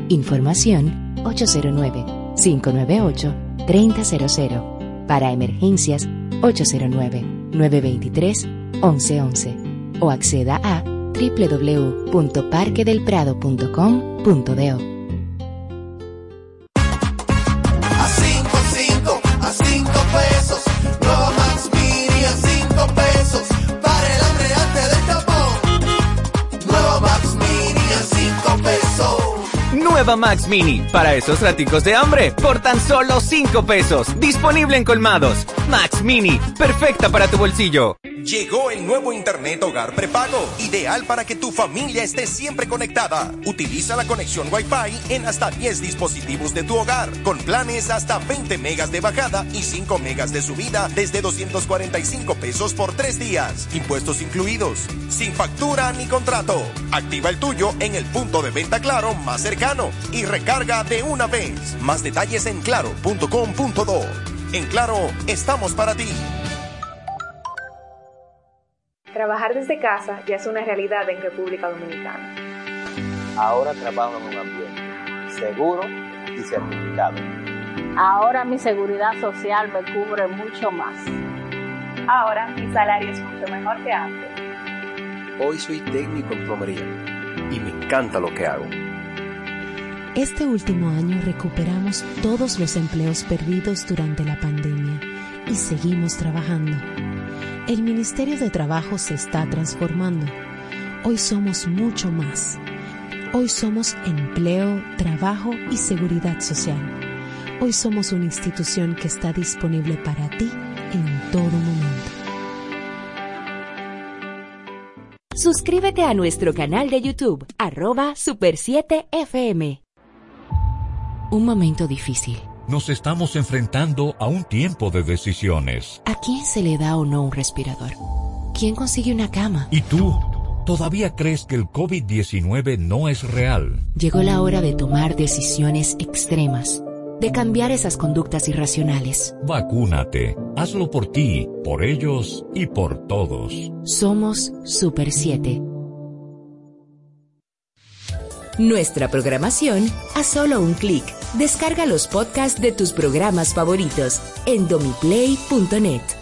Speaker 1: Información 809-598-3000. Para emergencias 809-923-1111. O acceda a www.parquedelprado.com.do.
Speaker 19: Nueva Max Mini, para esos raticos de hambre, por tan solo 5 pesos. Disponible en colmados. Max Mini, perfecta para tu bolsillo.
Speaker 9: Llegó el nuevo Internet Hogar Prepago, ideal para que tu familia esté siempre conectada. Utiliza la conexión Wi-Fi en hasta 10 dispositivos de tu hogar, con planes hasta 20 megas de bajada y 5 megas de subida desde 245 pesos por 3 días, impuestos incluidos, sin factura ni contrato. Activa el tuyo en el punto de venta Claro más cercano y recarga de una vez. Más detalles en claro.com.do. En Claro, estamos para ti.
Speaker 11: Trabajar desde casa ya es una realidad en República Dominicana.
Speaker 20: Ahora trabajo en un ambiente seguro y certificado.
Speaker 13: Ahora mi seguridad social me cubre mucho más.
Speaker 11: Ahora mi salario es mucho mejor que antes.
Speaker 14: Hoy soy técnico en plomería y me encanta lo que hago.
Speaker 15: Este último año recuperamos todos los empleos perdidos durante la pandemia y seguimos trabajando. El Ministerio de Trabajo se está transformando. Hoy somos mucho más. Hoy somos empleo, trabajo y seguridad social. Hoy somos una institución que está disponible para ti en todo momento.
Speaker 1: Suscríbete a nuestro canal de YouTube, arroba Super 7 FM. Un momento difícil.
Speaker 2: Nos estamos enfrentando a un tiempo de decisiones.
Speaker 1: ¿A quién se le da o no un respirador? ¿Quién consigue una cama?
Speaker 2: ¿Y tú? ¿Todavía crees que el COVID-19 no es real?
Speaker 1: Llegó la hora de tomar decisiones extremas, de cambiar esas conductas irracionales.
Speaker 2: Vacúnate. Hazlo por ti, por ellos y por todos.
Speaker 1: Somos Super 7. Nuestra programación a solo un clic. Descarga los podcasts de tus programas favoritos en domiplay.net.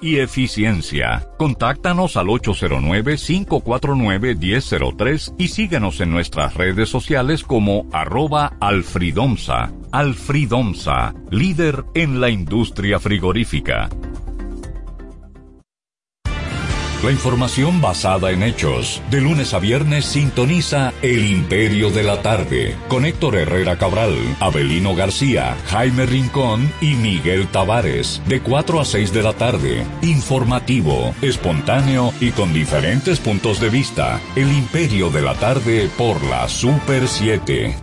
Speaker 2: y eficiencia. Contáctanos al 809-549-1003 y síguenos en nuestras redes sociales como arroba alfridomsa. Alfridomsa, líder en la industria frigorífica. La información basada en hechos. De lunes a viernes sintoniza El Imperio de la Tarde con Héctor Herrera Cabral, Abelino García, Jaime Rincón y Miguel Tavares. De 4 a 6 de la tarde. Informativo, espontáneo y con diferentes puntos de vista. El Imperio de la Tarde por la Super 7.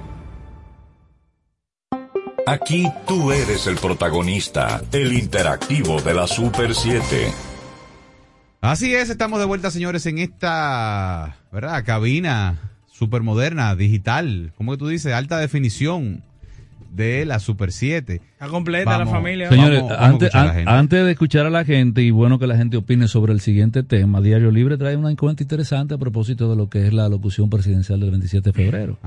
Speaker 2: Aquí tú eres el protagonista, el interactivo de la Super 7.
Speaker 5: Así es, estamos de vuelta, señores, en esta, ¿verdad? Cabina super moderna, digital, como que tú dices, alta definición de la Super 7.
Speaker 17: Está completa la familia.
Speaker 3: Señores,
Speaker 5: Vamos- vamos a
Speaker 3: antes,
Speaker 5: a
Speaker 3: de escuchar a la gente y bueno que la gente opine sobre el siguiente tema, Diario Libre trae una encuesta interesante a propósito de lo que es la locución presidencial del 27 de febrero.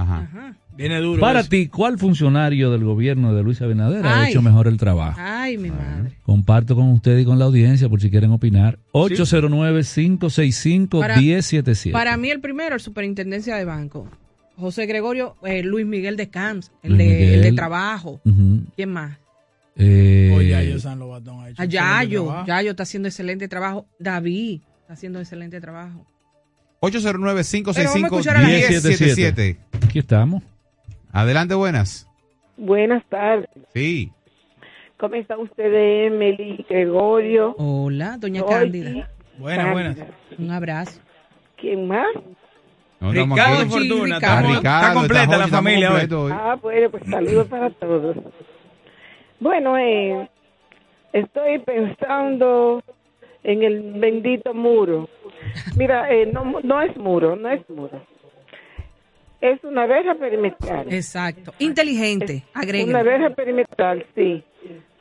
Speaker 17: Viene duro.
Speaker 3: Para
Speaker 17: eso.
Speaker 3: ti, ¿cuál funcionario del gobierno de Luis Abinader ha hecho mejor el trabajo?
Speaker 4: Ay, mi madre.
Speaker 3: Comparto con usted y con la audiencia por si quieren opinar.
Speaker 4: Para,
Speaker 3: 809-565-1077.
Speaker 4: para mí el primero, el superintendencia de banco. José Gregorio, eh, Luis Miguel de Camps, el,
Speaker 3: Luis
Speaker 4: de,
Speaker 3: Miguel.
Speaker 4: el de trabajo. ¿Quién más?
Speaker 3: Eh,
Speaker 17: Oye, Yayo San Lobatón ha hecho
Speaker 4: A Yayo. Yayo está haciendo excelente trabajo. David está haciendo excelente trabajo.
Speaker 5: 809-565-1077.
Speaker 3: Aquí estamos.
Speaker 5: Adelante, buenas.
Speaker 21: Buenas tardes.
Speaker 5: Sí.
Speaker 21: ¿Cómo están ustedes, Meli Gregorio?
Speaker 4: Hola, doña Cándida.
Speaker 17: Buenas, buenas.
Speaker 4: Un abrazo.
Speaker 21: ¿Quién más?
Speaker 5: No,
Speaker 17: Ricardo
Speaker 5: aquí.
Speaker 17: Fortuna.
Speaker 5: Está Ricardo,
Speaker 17: está completa
Speaker 5: está
Speaker 17: la familia hoy.
Speaker 5: hoy.
Speaker 21: Ah, bueno, pues saludos para todos. Bueno, eh, estoy pensando en el bendito muro. Mira, eh, no, no es muro, no es muro. Es una verja perimetral.
Speaker 4: Exacto. Inteligente, agrega.
Speaker 21: Una verja perimetral, sí.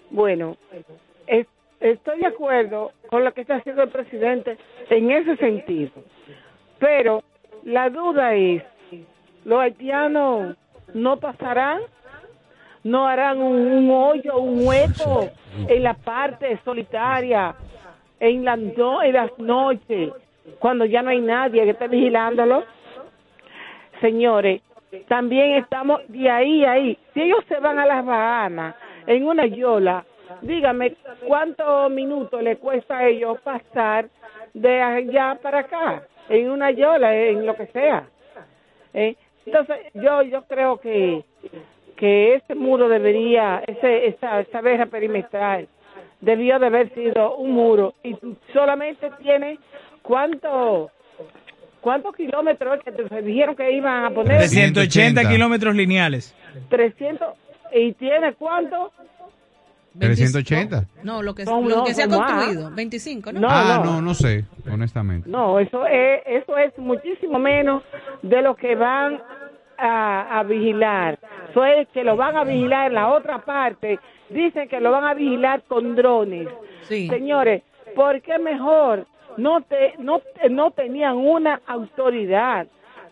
Speaker 21: Bueno, es- estoy de acuerdo con lo que está haciendo el presidente en ese sentido. Pero la duda es, ¿los haitianos no pasarán? ¿No harán un, un hoyo, un hueco en la parte solitaria, en, la en las noches, cuando ya no hay nadie que esté vigilándolo? Señores, también estamos de ahí a ahí. Si ellos se van a las Bahamas en una yola, dígame cuántos minutos le cuesta a ellos pasar de allá para acá, en una yola, en lo que sea. ¿eh? Entonces, yo yo creo que que ese muro debería, ese esa, esa verja perimetral, debió de haber sido un muro y solamente tiene cuánto ¿Cuántos kilómetros que te dijeron que iban a poner?
Speaker 17: De 180 kilómetros lineales.
Speaker 21: 300. ¿Y tiene cuánto?
Speaker 5: 380.
Speaker 4: No, lo que,
Speaker 21: No,
Speaker 4: lo
Speaker 21: no,
Speaker 4: que se ha construido.
Speaker 21: ah.
Speaker 4: 25, ¿no?
Speaker 21: No,
Speaker 5: ah,
Speaker 21: no.
Speaker 5: no, no sé, honestamente.
Speaker 21: No, eso es, eso es muchísimo menos de lo que van a, a vigilar. Eso es que lo van a vigilar en la otra parte. Dicen que lo van a vigilar con drones.
Speaker 4: Sí.
Speaker 21: Señores, ¿por qué mejor no, te, no, te- no tenían una autoridad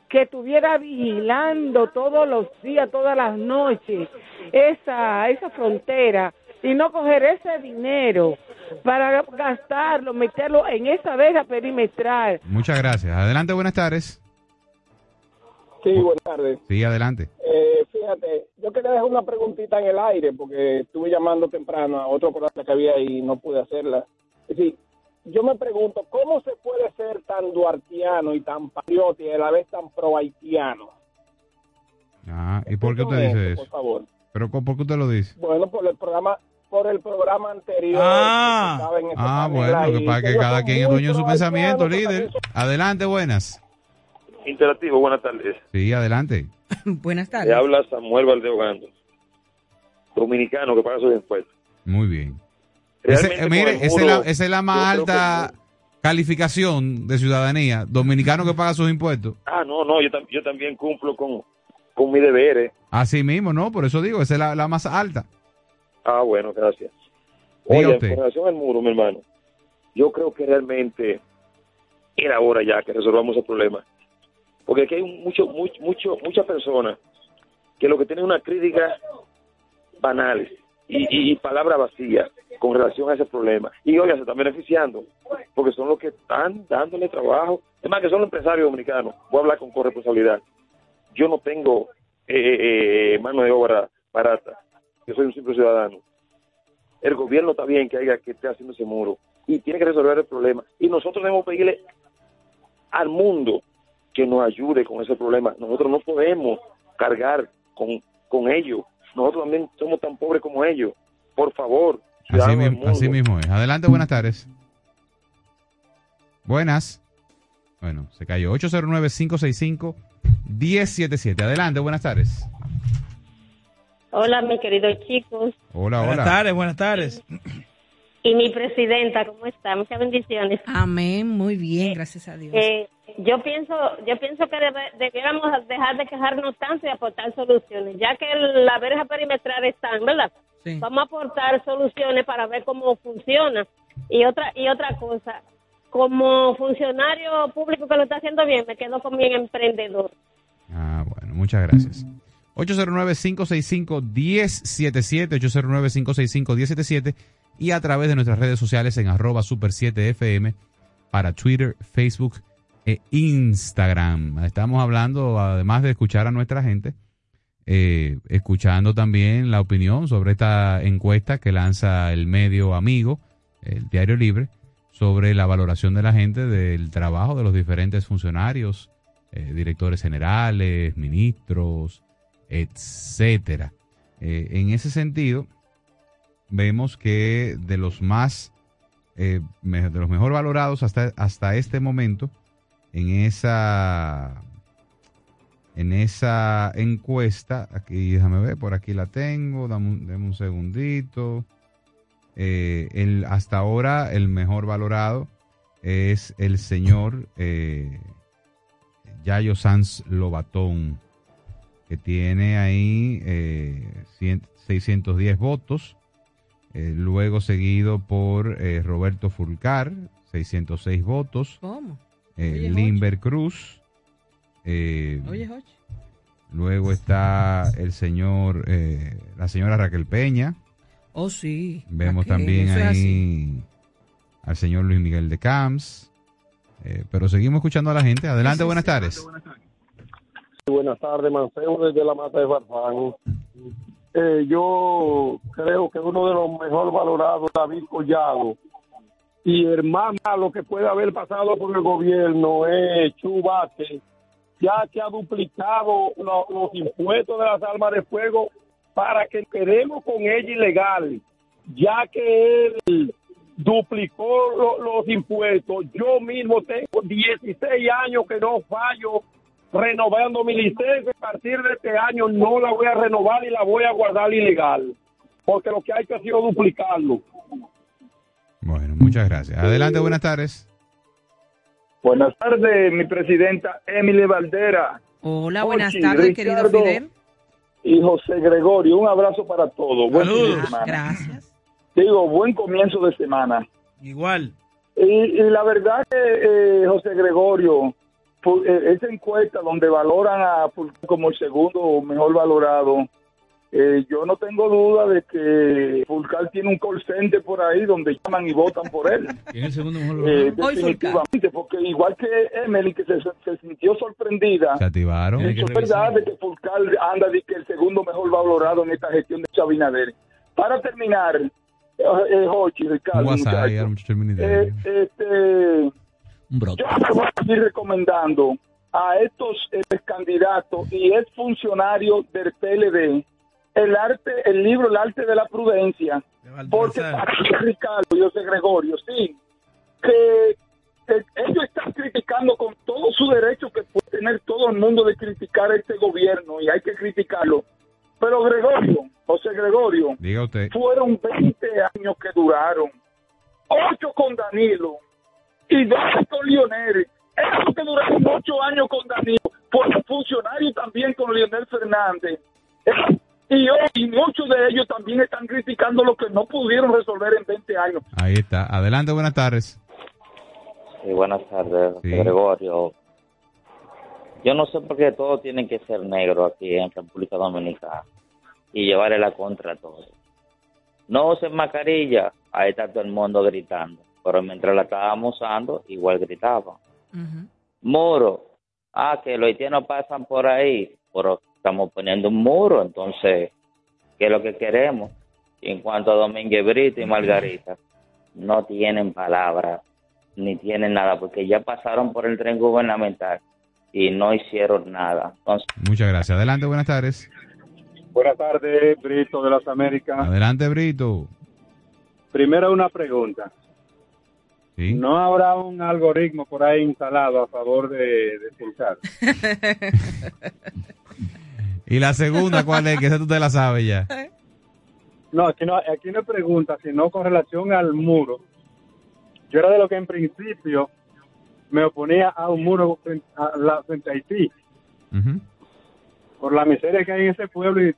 Speaker 21: que estuviera vigilando todos los días, todas las noches, esa, esa frontera y no coger ese dinero para gastarlo, meterlo en esa verja perimetral?
Speaker 5: Muchas gracias. Adelante, buenas tardes.
Speaker 22: Sí, buenas tardes.
Speaker 5: Sí, adelante.
Speaker 22: Eh, fíjate, yo quería dejar una preguntita en el aire porque estuve llamando temprano a otro programa que había y no pude hacerla. Es decir, yo me pregunto, ¿cómo se puede ser tan duartiano y tan patriota y a la vez tan pro haitiano?
Speaker 5: Ah, ¿y por qué usted dice
Speaker 22: Por
Speaker 5: eso?
Speaker 22: favor.
Speaker 5: ¿Pero por qué usted lo dice?
Speaker 22: Bueno, por el programa por el programa anterior.
Speaker 5: Ah.
Speaker 22: que en
Speaker 5: Ah, bueno, lo que pasa es que cada quien es dueño de su pensamiento, líder. Adelante, buenas.
Speaker 23: Interactivo, buenas tardes.
Speaker 5: Sí, adelante.
Speaker 4: Buenas
Speaker 23: Le
Speaker 4: tardes.
Speaker 23: habla Samuel Valdeogando, dominicano que paga sus impuestos.
Speaker 5: Muy bien. Ese- eh, mire, esa es la, esa es la más alta calificación de ciudadanía. Dominicano que paga sus impuestos.
Speaker 23: Ah, no, no, yo, tam- yo también cumplo con, con mis deberes.
Speaker 5: Así mismo, ¿no? Por eso digo, esa es la, la más alta.
Speaker 23: Ah, bueno, gracias. Oye, con relación al muro, mi hermano, yo creo que realmente era hora ya que resolvamos el problema. Porque aquí hay mucho, mucho, mucho, muchas personas que lo que tienen una crítica banales y, y- palabras vacías con relación a ese problema. Y oiga, se están beneficiando porque son los que están dándole trabajo. Es más, que son los empresarios dominicanos. Voy a hablar con corresponsabilidad. Yo no tengo eh, eh, eh, mano de obra barata. Yo soy un simple ciudadano. El gobierno está bien que haya que esté haciendo ese muro y tiene que resolver el problema. Y nosotros debemos pedirle al mundo que nos ayude con ese problema. Nosotros no podemos cargar con, con ellos. Nosotros también somos tan pobres como ellos. Por favor,
Speaker 5: Así,
Speaker 23: mundo.
Speaker 5: así mismo es. Adelante, buenas tardes. Buenas. Bueno, se cayó. 809-565-1077. Adelante, buenas tardes.
Speaker 24: Hola, mis queridos chicos.
Speaker 5: Hola,
Speaker 17: Buenas
Speaker 5: hola.
Speaker 17: tardes, buenas tardes.
Speaker 24: Y mi presidenta, ¿cómo está? Muchas bendiciones.
Speaker 4: Amén, muy bien, gracias a Dios.
Speaker 24: Eh, yo pienso yo pienso que debiéramos dejar de quejarnos tanto y aportar soluciones, ya que la verja perimetral están, ¿verdad?
Speaker 4: Sí.
Speaker 24: Vamos a aportar soluciones para ver cómo funciona. Y otra y otra cosa, como funcionario público que lo está haciendo bien, me quedo con mi emprendedor.
Speaker 5: Ah, bueno, muchas gracias. 809-565-1077, 809-565-1077 y a través de nuestras redes sociales en arroba super 7fm para Twitter, Facebook e Instagram. Estamos hablando, además de escuchar a nuestra gente, eh, escuchando también la opinión sobre esta encuesta que lanza el medio amigo, el Diario Libre, sobre la valoración de la gente del trabajo de los diferentes funcionarios, eh, directores generales, ministros, etcétera. Eh, en ese sentido, vemos que de los más, eh, de los mejor valorados hasta, hasta este momento, en esa, en esa encuesta, aquí déjame ver, por aquí la tengo, dame un, dame un segundito. Eh, el, hasta ahora el mejor valorado es el señor eh, Yayo Sanz Lobatón, que tiene ahí eh, 100 610 votos. Eh, luego seguido por eh, Roberto Fulcar, 606 votos.
Speaker 4: ¿Cómo?
Speaker 5: Eh, Limber Cruz. eh,
Speaker 4: Oye,
Speaker 5: luego está el señor, eh, la señora Raquel Peña.
Speaker 4: Oh, sí.
Speaker 5: Vemos
Speaker 4: Raquel,
Speaker 5: también ahí al señor Luis Miguel de Camps. Eh, pero seguimos escuchando a la gente. Adelante, buenas tardes.
Speaker 25: Buenas tardes, Mancebo desde la Mata de Farfán. Eh, yo creo que uno de los mejor valorados David Collado. Y el más malo que puede haber pasado por el gobierno es Chubate, ya que ha duplicado lo- los impuestos de las armas de fuego para que quedemos con ella ilegal, ya que él duplicó lo- los impuestos. Yo mismo tengo 16 años que no fallo renovando mi licencia. A partir de este año no la voy a renovar y la voy a guardar ilegal, porque lo que hay que hacer es duplicarlo.
Speaker 5: Bueno, muchas gracias. Adelante, buenas tardes.
Speaker 7: Buenas tardes, mi presidenta Emily Valdera.
Speaker 4: Hola, buenas
Speaker 7: Ochi,
Speaker 4: tardes, querido Fidel.
Speaker 7: Y José Gregorio, un abrazo para todos. Buen fin de semana.
Speaker 4: Gracias.
Speaker 7: Digo, buen comienzo de semana.
Speaker 17: Igual.
Speaker 7: Y, y la verdad que eh, José Gregorio, esa encuesta donde valoran a Fulcar como el segundo mejor valorado, eh, yo no tengo duda de que Fulcar tiene un call center por ahí donde llaman y votan por él.
Speaker 3: ¿Quién es el segundo mejor
Speaker 7: Eh,
Speaker 3: valorado?
Speaker 7: definitivamente, porque igual que Emily, que se, se sintió sorprendida,
Speaker 5: Se activaron.
Speaker 7: es verdad de que Fulcar anda de que el segundo mejor valorado en esta gestión de Chabinader. Para terminar, eh, eh, Jochi, Ricardo, muchacho, eh, este,
Speaker 3: brote.
Speaker 7: yo me voy a seguir recomendando a estos eh, candidatos y ex funcionarios del PLD el arte, el libro El arte de la prudencia, porque Ricardo y José Gregorio, sí, que ellos están criticando con todo su derecho que puede tener todo el mundo de criticar a este gobierno y hay que criticarlo. Pero Gregorio, José Gregorio,
Speaker 5: Diga usted.
Speaker 7: fueron 20 años que duraron. Ocho con Danilo y dos con Lionel. Esos que duraron ocho años con Danilo fueron funcionarios también con Lionel Fernández. Y hoy muchos de ellos también están criticando lo que no pudieron resolver en 20 años.
Speaker 5: Ahí está. Adelante, buenas tardes.
Speaker 26: Sí, buenas tardes,
Speaker 5: Sí.
Speaker 26: Gregorio. Yo no sé por qué todo tiene que ser negro aquí en República Dominicana y llevarle la contra a todos. No usen mascarilla, ahí está todo el mundo gritando, pero mientras la estábamos usando, igual gritaban. Muro, ah, que los haitianos pasan por ahí, pero estamos poniendo un muro, entonces, ¿qué es lo que queremos? Y en cuanto a Domínguez Brito y Margarita, no tienen palabras ni tienen nada, porque ya pasaron por el tren gubernamental y no hicieron nada. Entonces,
Speaker 5: Muchas gracias. Adelante, buenas tardes.
Speaker 7: Buenas tardes, Brito de las Américas.
Speaker 5: Adelante, Brito.
Speaker 7: Primero una pregunta.
Speaker 5: Sí.
Speaker 7: ¿No habrá un algoritmo por ahí instalado a favor de, de Pulsar?
Speaker 5: Y la segunda, ¿cuál es? Que esa tú te la sabes ya.
Speaker 7: No, aquí no, aquí no pregunta, sino con relación al muro. Yo era de lo que en principio me oponía a un muro frente a, la, frente a Haití, por la miseria que hay en ese pueblo y,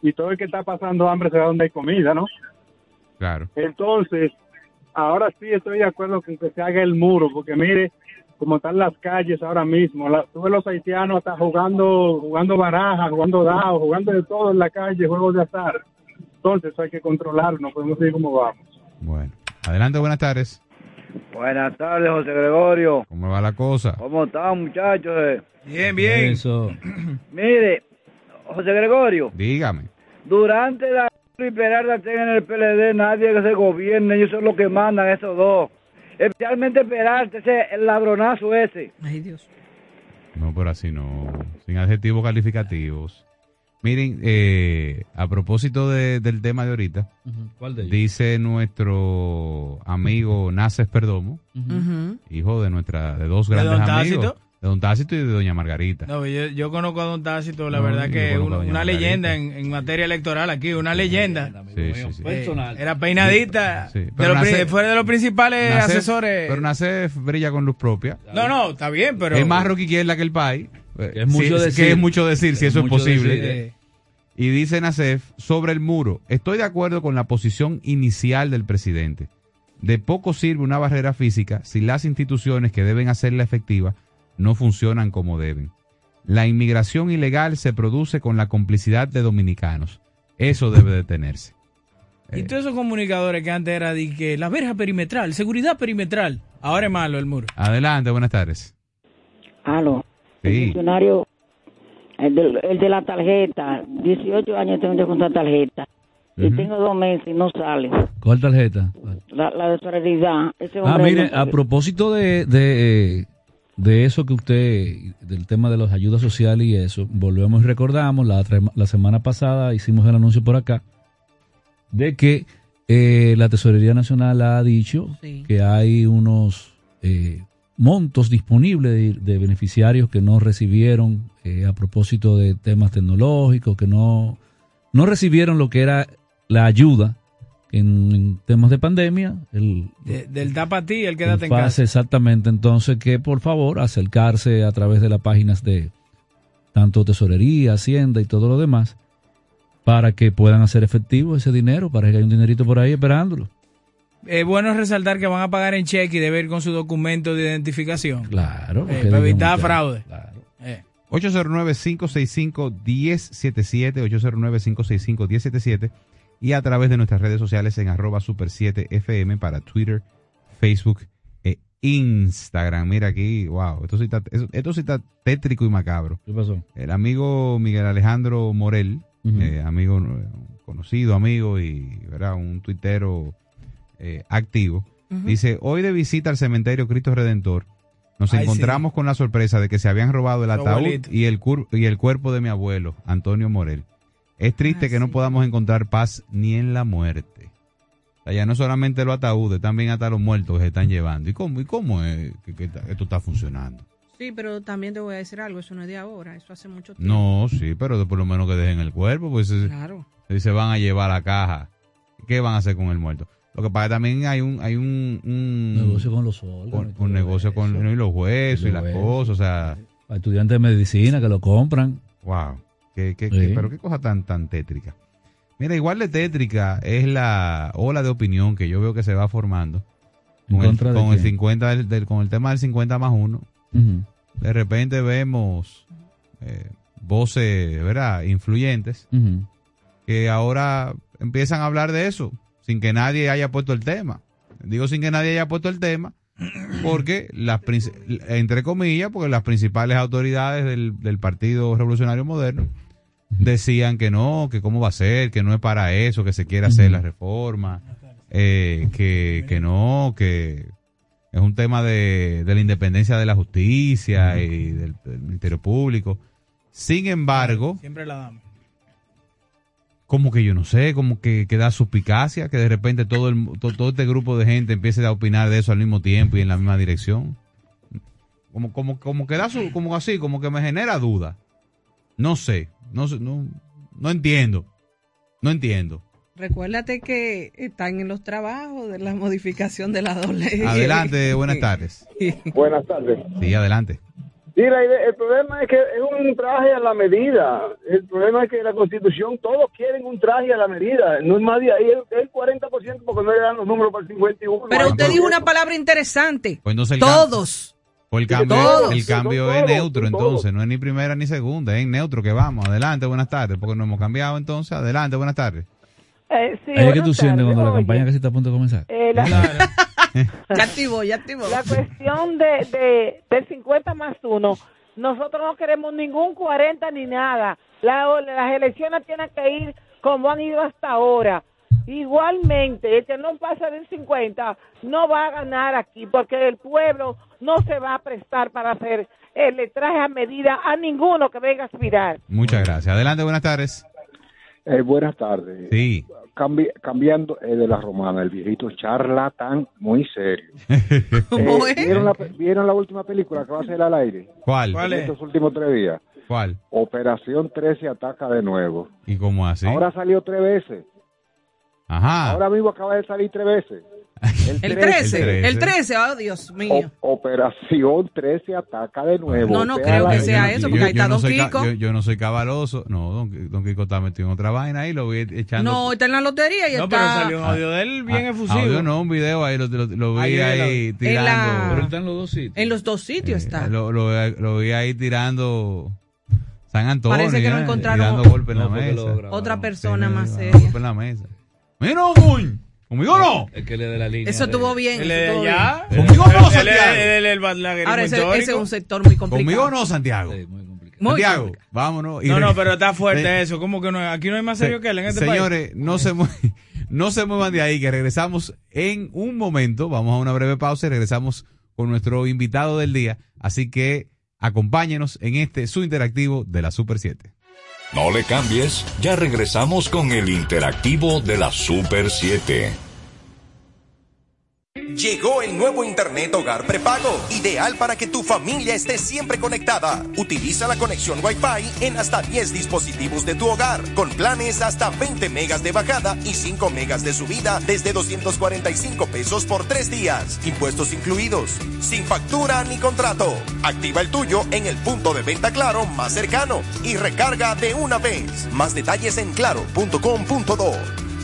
Speaker 7: y todo el que está pasando hambre se va donde hay comida, ¿no?
Speaker 5: Claro.
Speaker 7: Entonces, ahora sí estoy de acuerdo con que se haga el muro, porque mire cómo están las calles ahora mismo. La, tú ves los haitianos hasta jugando, jugando barajas, jugando dados, jugando de todo en la calle, juegos de azar. Entonces hay que controlarlo, no podemos seguir como vamos.
Speaker 5: Bueno. Adelante, buenas tardes.
Speaker 27: Buenas tardes, José Gregorio.
Speaker 5: ¿Cómo va la cosa?
Speaker 27: ¿Cómo están, muchachos?
Speaker 17: Bien, bien.
Speaker 5: Eso.
Speaker 27: Mire, José Gregorio,
Speaker 5: Dígame.
Speaker 27: durante la y Peralta estén en el PLD, nadie que se gobierne, ellos son los que mandan, esos dos. Especialmente Peralta, ese el ladronazo ese.
Speaker 4: Ay, Dios.
Speaker 5: No, pero así no. Sin adjetivos calificativos. Miren, eh, a propósito de- del tema de ahorita,
Speaker 3: ¿Cuál de ellos?
Speaker 5: dice nuestro amigo Naces Perdomo, hijo de nuestra de dos
Speaker 17: ¿De
Speaker 5: grandes
Speaker 17: don
Speaker 5: amigos,
Speaker 17: Tácito?
Speaker 5: De Don Tácito y de Doña Margarita.
Speaker 17: No, yo, yo conozco a Don Tácito, la
Speaker 5: No,
Speaker 17: verdad que una
Speaker 5: Margarita.
Speaker 17: leyenda en, en materia electoral aquí, una leyenda.
Speaker 5: Sí, sí, sí.
Speaker 17: Eh, era peinadita,
Speaker 5: Sí,
Speaker 17: de
Speaker 5: pero Nacef-
Speaker 17: fue de los principales
Speaker 5: Nacef-
Speaker 17: asesores.
Speaker 5: Pero Nacef brilla con luz propia.
Speaker 17: no, no, está bien, pero...
Speaker 5: es más rock izquierda que el país.
Speaker 3: es mucho
Speaker 5: Sí,
Speaker 3: decir.
Speaker 5: Que es mucho decir, si
Speaker 3: Es
Speaker 5: eso es
Speaker 3: mucho
Speaker 5: posible.
Speaker 3: decir, eh.
Speaker 5: Y dice Nacef, sobre el muro, estoy de acuerdo con la posición inicial del presidente. De poco sirve una barrera física si las instituciones que deben hacerla efectiva no funcionan como deben. La inmigración ilegal se produce con la complicidad de dominicanos. Eso debe detenerse.
Speaker 17: Y todos esos comunicadores que antes era de que la verja perimetral, seguridad perimetral, ahora es malo el muro.
Speaker 5: Adelante, buenas tardes.
Speaker 28: Aló. El funcionario, el de, el de la tarjeta, 18 años tengo yo con esta tarjeta. Y
Speaker 3: Ujú.
Speaker 28: tengo dos meses y no sale.
Speaker 3: ¿Cuál tarjeta?
Speaker 28: La, la de solidaridad. Ese
Speaker 3: Ah, mire,
Speaker 28: no-
Speaker 3: a propósito de, de, eh, de eso que usted, del tema de las ayudas sociales y eso, volvemos y recordamos, la, la semana pasada hicimos el anuncio por acá, de que eh, la Tesorería Nacional ha dicho que hay unos eh, montos disponibles de, de beneficiarios que no recibieron eh, a propósito de temas tecnológicos, que no, no recibieron lo que era la ayuda en, en temas de pandemia, el,
Speaker 17: De- del tapa a ti, el
Speaker 3: el
Speaker 17: quédate en
Speaker 3: FASE,
Speaker 17: casa.
Speaker 3: exactamente. Entonces, que por favor acercarse a través de las páginas de tanto tesorería, hacienda y todo lo demás, para que puedan hacer efectivo ese dinero, para que haya un dinerito por ahí esperándolo.
Speaker 17: Es bueno resaltar que van a pagar en cheque y debe ir con su documento de identificación.
Speaker 3: Claro.
Speaker 17: Eh, para evitar fraude. Eh.
Speaker 5: 809-565-1077, 809-565-1077 y a través de nuestras redes sociales en arroba super 7 FM para Twitter, Facebook e Instagram. Mira aquí, wow, esto sí está, esto sí está tétrico y macabro.
Speaker 3: ¿Qué pasó?
Speaker 5: El amigo Miguel Alejandro Morel, eh, amigo, eh, conocido amigo y ¿verdad? un tuitero eh, activo, dice, hoy de visita al cementerio Cristo Redentor, nos
Speaker 29: Ay,
Speaker 5: encontramos con la sorpresa de que se habían robado el ataúd y el, cur- y el cuerpo de mi abuelo, Antonio Morel. Es triste que no podamos encontrar paz ni en la muerte. O sea, ya no solamente los ataúdes, también hasta los muertos que se están llevando. ¿Y cómo, y cómo es que, esto está funcionando?
Speaker 4: Sí, pero también te voy a decir algo, eso no es de ahora, eso hace mucho tiempo.
Speaker 5: No, sí, pero por lo menos que dejen el cuerpo, pues es-
Speaker 4: Claro.
Speaker 5: Si se van a llevar la caja, ¿qué van a hacer con el muerto? Lo que pasa es que también hay un, hay un, un
Speaker 3: negocio con los órganos.
Speaker 5: un negocio con y los huesos y, las cosas, o sea.
Speaker 3: Estudiantes de medicina que lo compran.
Speaker 5: Wow. ¿Qué, qué, qué, pero qué cosa tan, tan tétrica. Mira, igual de tétrica es la ola de opinión que yo veo que se va formando con, el, con el 50 del, con el tema del 50 más 1. De repente vemos eh, voces, ¿verdad? Influyentes que ahora empiezan a hablar de eso sin que nadie haya puesto el tema. Digo sin que nadie haya puesto el tema porque las entre comillas, porque las principales autoridades del, del Partido Revolucionario Moderno decían que no, que cómo va a ser, que no es para eso, que se quiere hacer la reforma, eh, que, que no, que es un tema de, de la independencia de la justicia y del, Ministerio Público. Sin embargo,
Speaker 17: siempre la damos.
Speaker 5: Como que yo no sé, como que, que da suspicacia, que de repente todo, el, todo, este grupo de gente empiece a opinar de eso al mismo tiempo y en la misma dirección. Como, como, como que da su, como así, como que me genera duda. No sé, no, no, no entiendo. No entiendo.
Speaker 4: Recuérdate que están en los trabajos de la modificación de la doble.
Speaker 5: Adelante, buenas tardes.
Speaker 25: buenas tardes.
Speaker 5: Sí, adelante.
Speaker 25: Sí, el problema es que es un traje a la medida. El problema es que la Constitución, todos quieren un traje a la medida. No es más de ahí, el, 40% porque no le dan los números para el 51.
Speaker 4: Pero usted dijo una palabra interesante. Pues todos.
Speaker 5: Pues el cambio, el cambio es neutro, entonces, no es ni primera ni segunda, es neutro que vamos. Adelante, buenas tardes, porque no hemos cambiado entonces. Adelante, buenas tardes.
Speaker 3: Eh, sí, ¿Qué tú sientes cuando la campaña casi está a punto de comenzar?
Speaker 4: Eh, la, ya activó, ya activó.
Speaker 21: La cuestión de, de, del 50 más 1, nosotros no queremos ningún 40 ni nada. las elecciones tienen que ir como han ido hasta ahora. Igualmente, el que no pasa del 50 no va a ganar aquí porque el pueblo no se va a prestar para hacer el traje a medida a ninguno que venga a aspirar.
Speaker 5: Muchas gracias. Adelante, buenas tardes.
Speaker 30: Eh, buenas tardes.
Speaker 5: Sí.
Speaker 30: cambiando eh, de la romana, el viejito charlatán, muy serio. Eh, ¿vieron, la, ¿vieron, la, última película que va a ser al aire?
Speaker 5: ¿Cuál?
Speaker 30: ¿Cuál es? Estos últimos tres días.
Speaker 5: ¿Cuál?
Speaker 30: Operación 13 ataca de nuevo.
Speaker 5: ¿Y cómo así?
Speaker 30: Ahora salió tres veces.
Speaker 5: Ajá.
Speaker 30: Ahora mismo acaba de salir tres veces.
Speaker 4: El 13, el 13, oh Dios mío.
Speaker 30: Operación 13 ataca de nuevo.
Speaker 4: No, no creo que sea eso, porque ahí está Don Kiko.
Speaker 5: Yo, no soy cabaloso. No, Don, don, Kiko está metido en otra vaina ahí, lo voy echando.
Speaker 4: No, está en la lotería y está.
Speaker 17: No, pero salió un audio de él bien ah, efusivo. Audio
Speaker 5: no, un video ahí, lo, lo, vi ahí tirando.
Speaker 3: Pero está en los dos sitios.
Speaker 4: En los dos sitios eh, está.
Speaker 5: Lo, lo, vi ahí tirando. San Antonio.
Speaker 4: Parece que no encontraron
Speaker 5: golpe en la mesa.
Speaker 4: Otra persona más seria.
Speaker 5: Golpe en la mesa. Mira, Guñ. ¿Conmigo no?
Speaker 3: Es que le de la línea.
Speaker 4: Eso estuvo bien.
Speaker 17: Eso ya.
Speaker 5: ¿Conmigo no, Santiago?
Speaker 4: Ahora ese, ese, es un sector muy complicado.
Speaker 5: ¿Conmigo no, Santiago? Sí, muy complicado. Muy Santiago, complicado. vámonos.
Speaker 17: no, no, pero está fuerte eso. ¿Cómo que no? Aquí no hay más serio que él en este
Speaker 5: Señores,
Speaker 17: país.
Speaker 5: no se, no se muevan de ahí, que regresamos en un momento. Vamos a una breve pausa y regresamos con nuestro invitado del día. Así que acompáñenos en este su interactivo de la Super 7.
Speaker 2: No le cambies, ya regresamos con el interactivo de la Super 7.
Speaker 9: Llegó el nuevo Internet Hogar Prepago, ideal para que tu familia esté siempre conectada. Utiliza la conexión Wi-Fi en hasta 10 dispositivos de tu hogar, con planes hasta 20 megas de bajada y 5 megas de subida desde 245 pesos por 3 días, impuestos incluidos, sin factura ni contrato. Activa el tuyo en el punto de venta Claro más cercano y recarga de una vez. Más detalles en claro.com.do.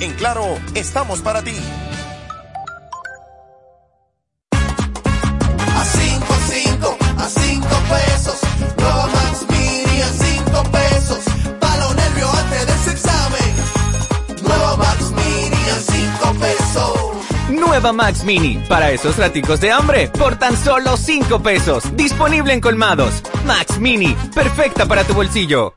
Speaker 9: En Claro, estamos para ti.
Speaker 31: Max Mini,
Speaker 7: para esos raticos de hambre, por tan solo 5 pesos. Disponible en colmados. Max Mini, perfecta para tu bolsillo.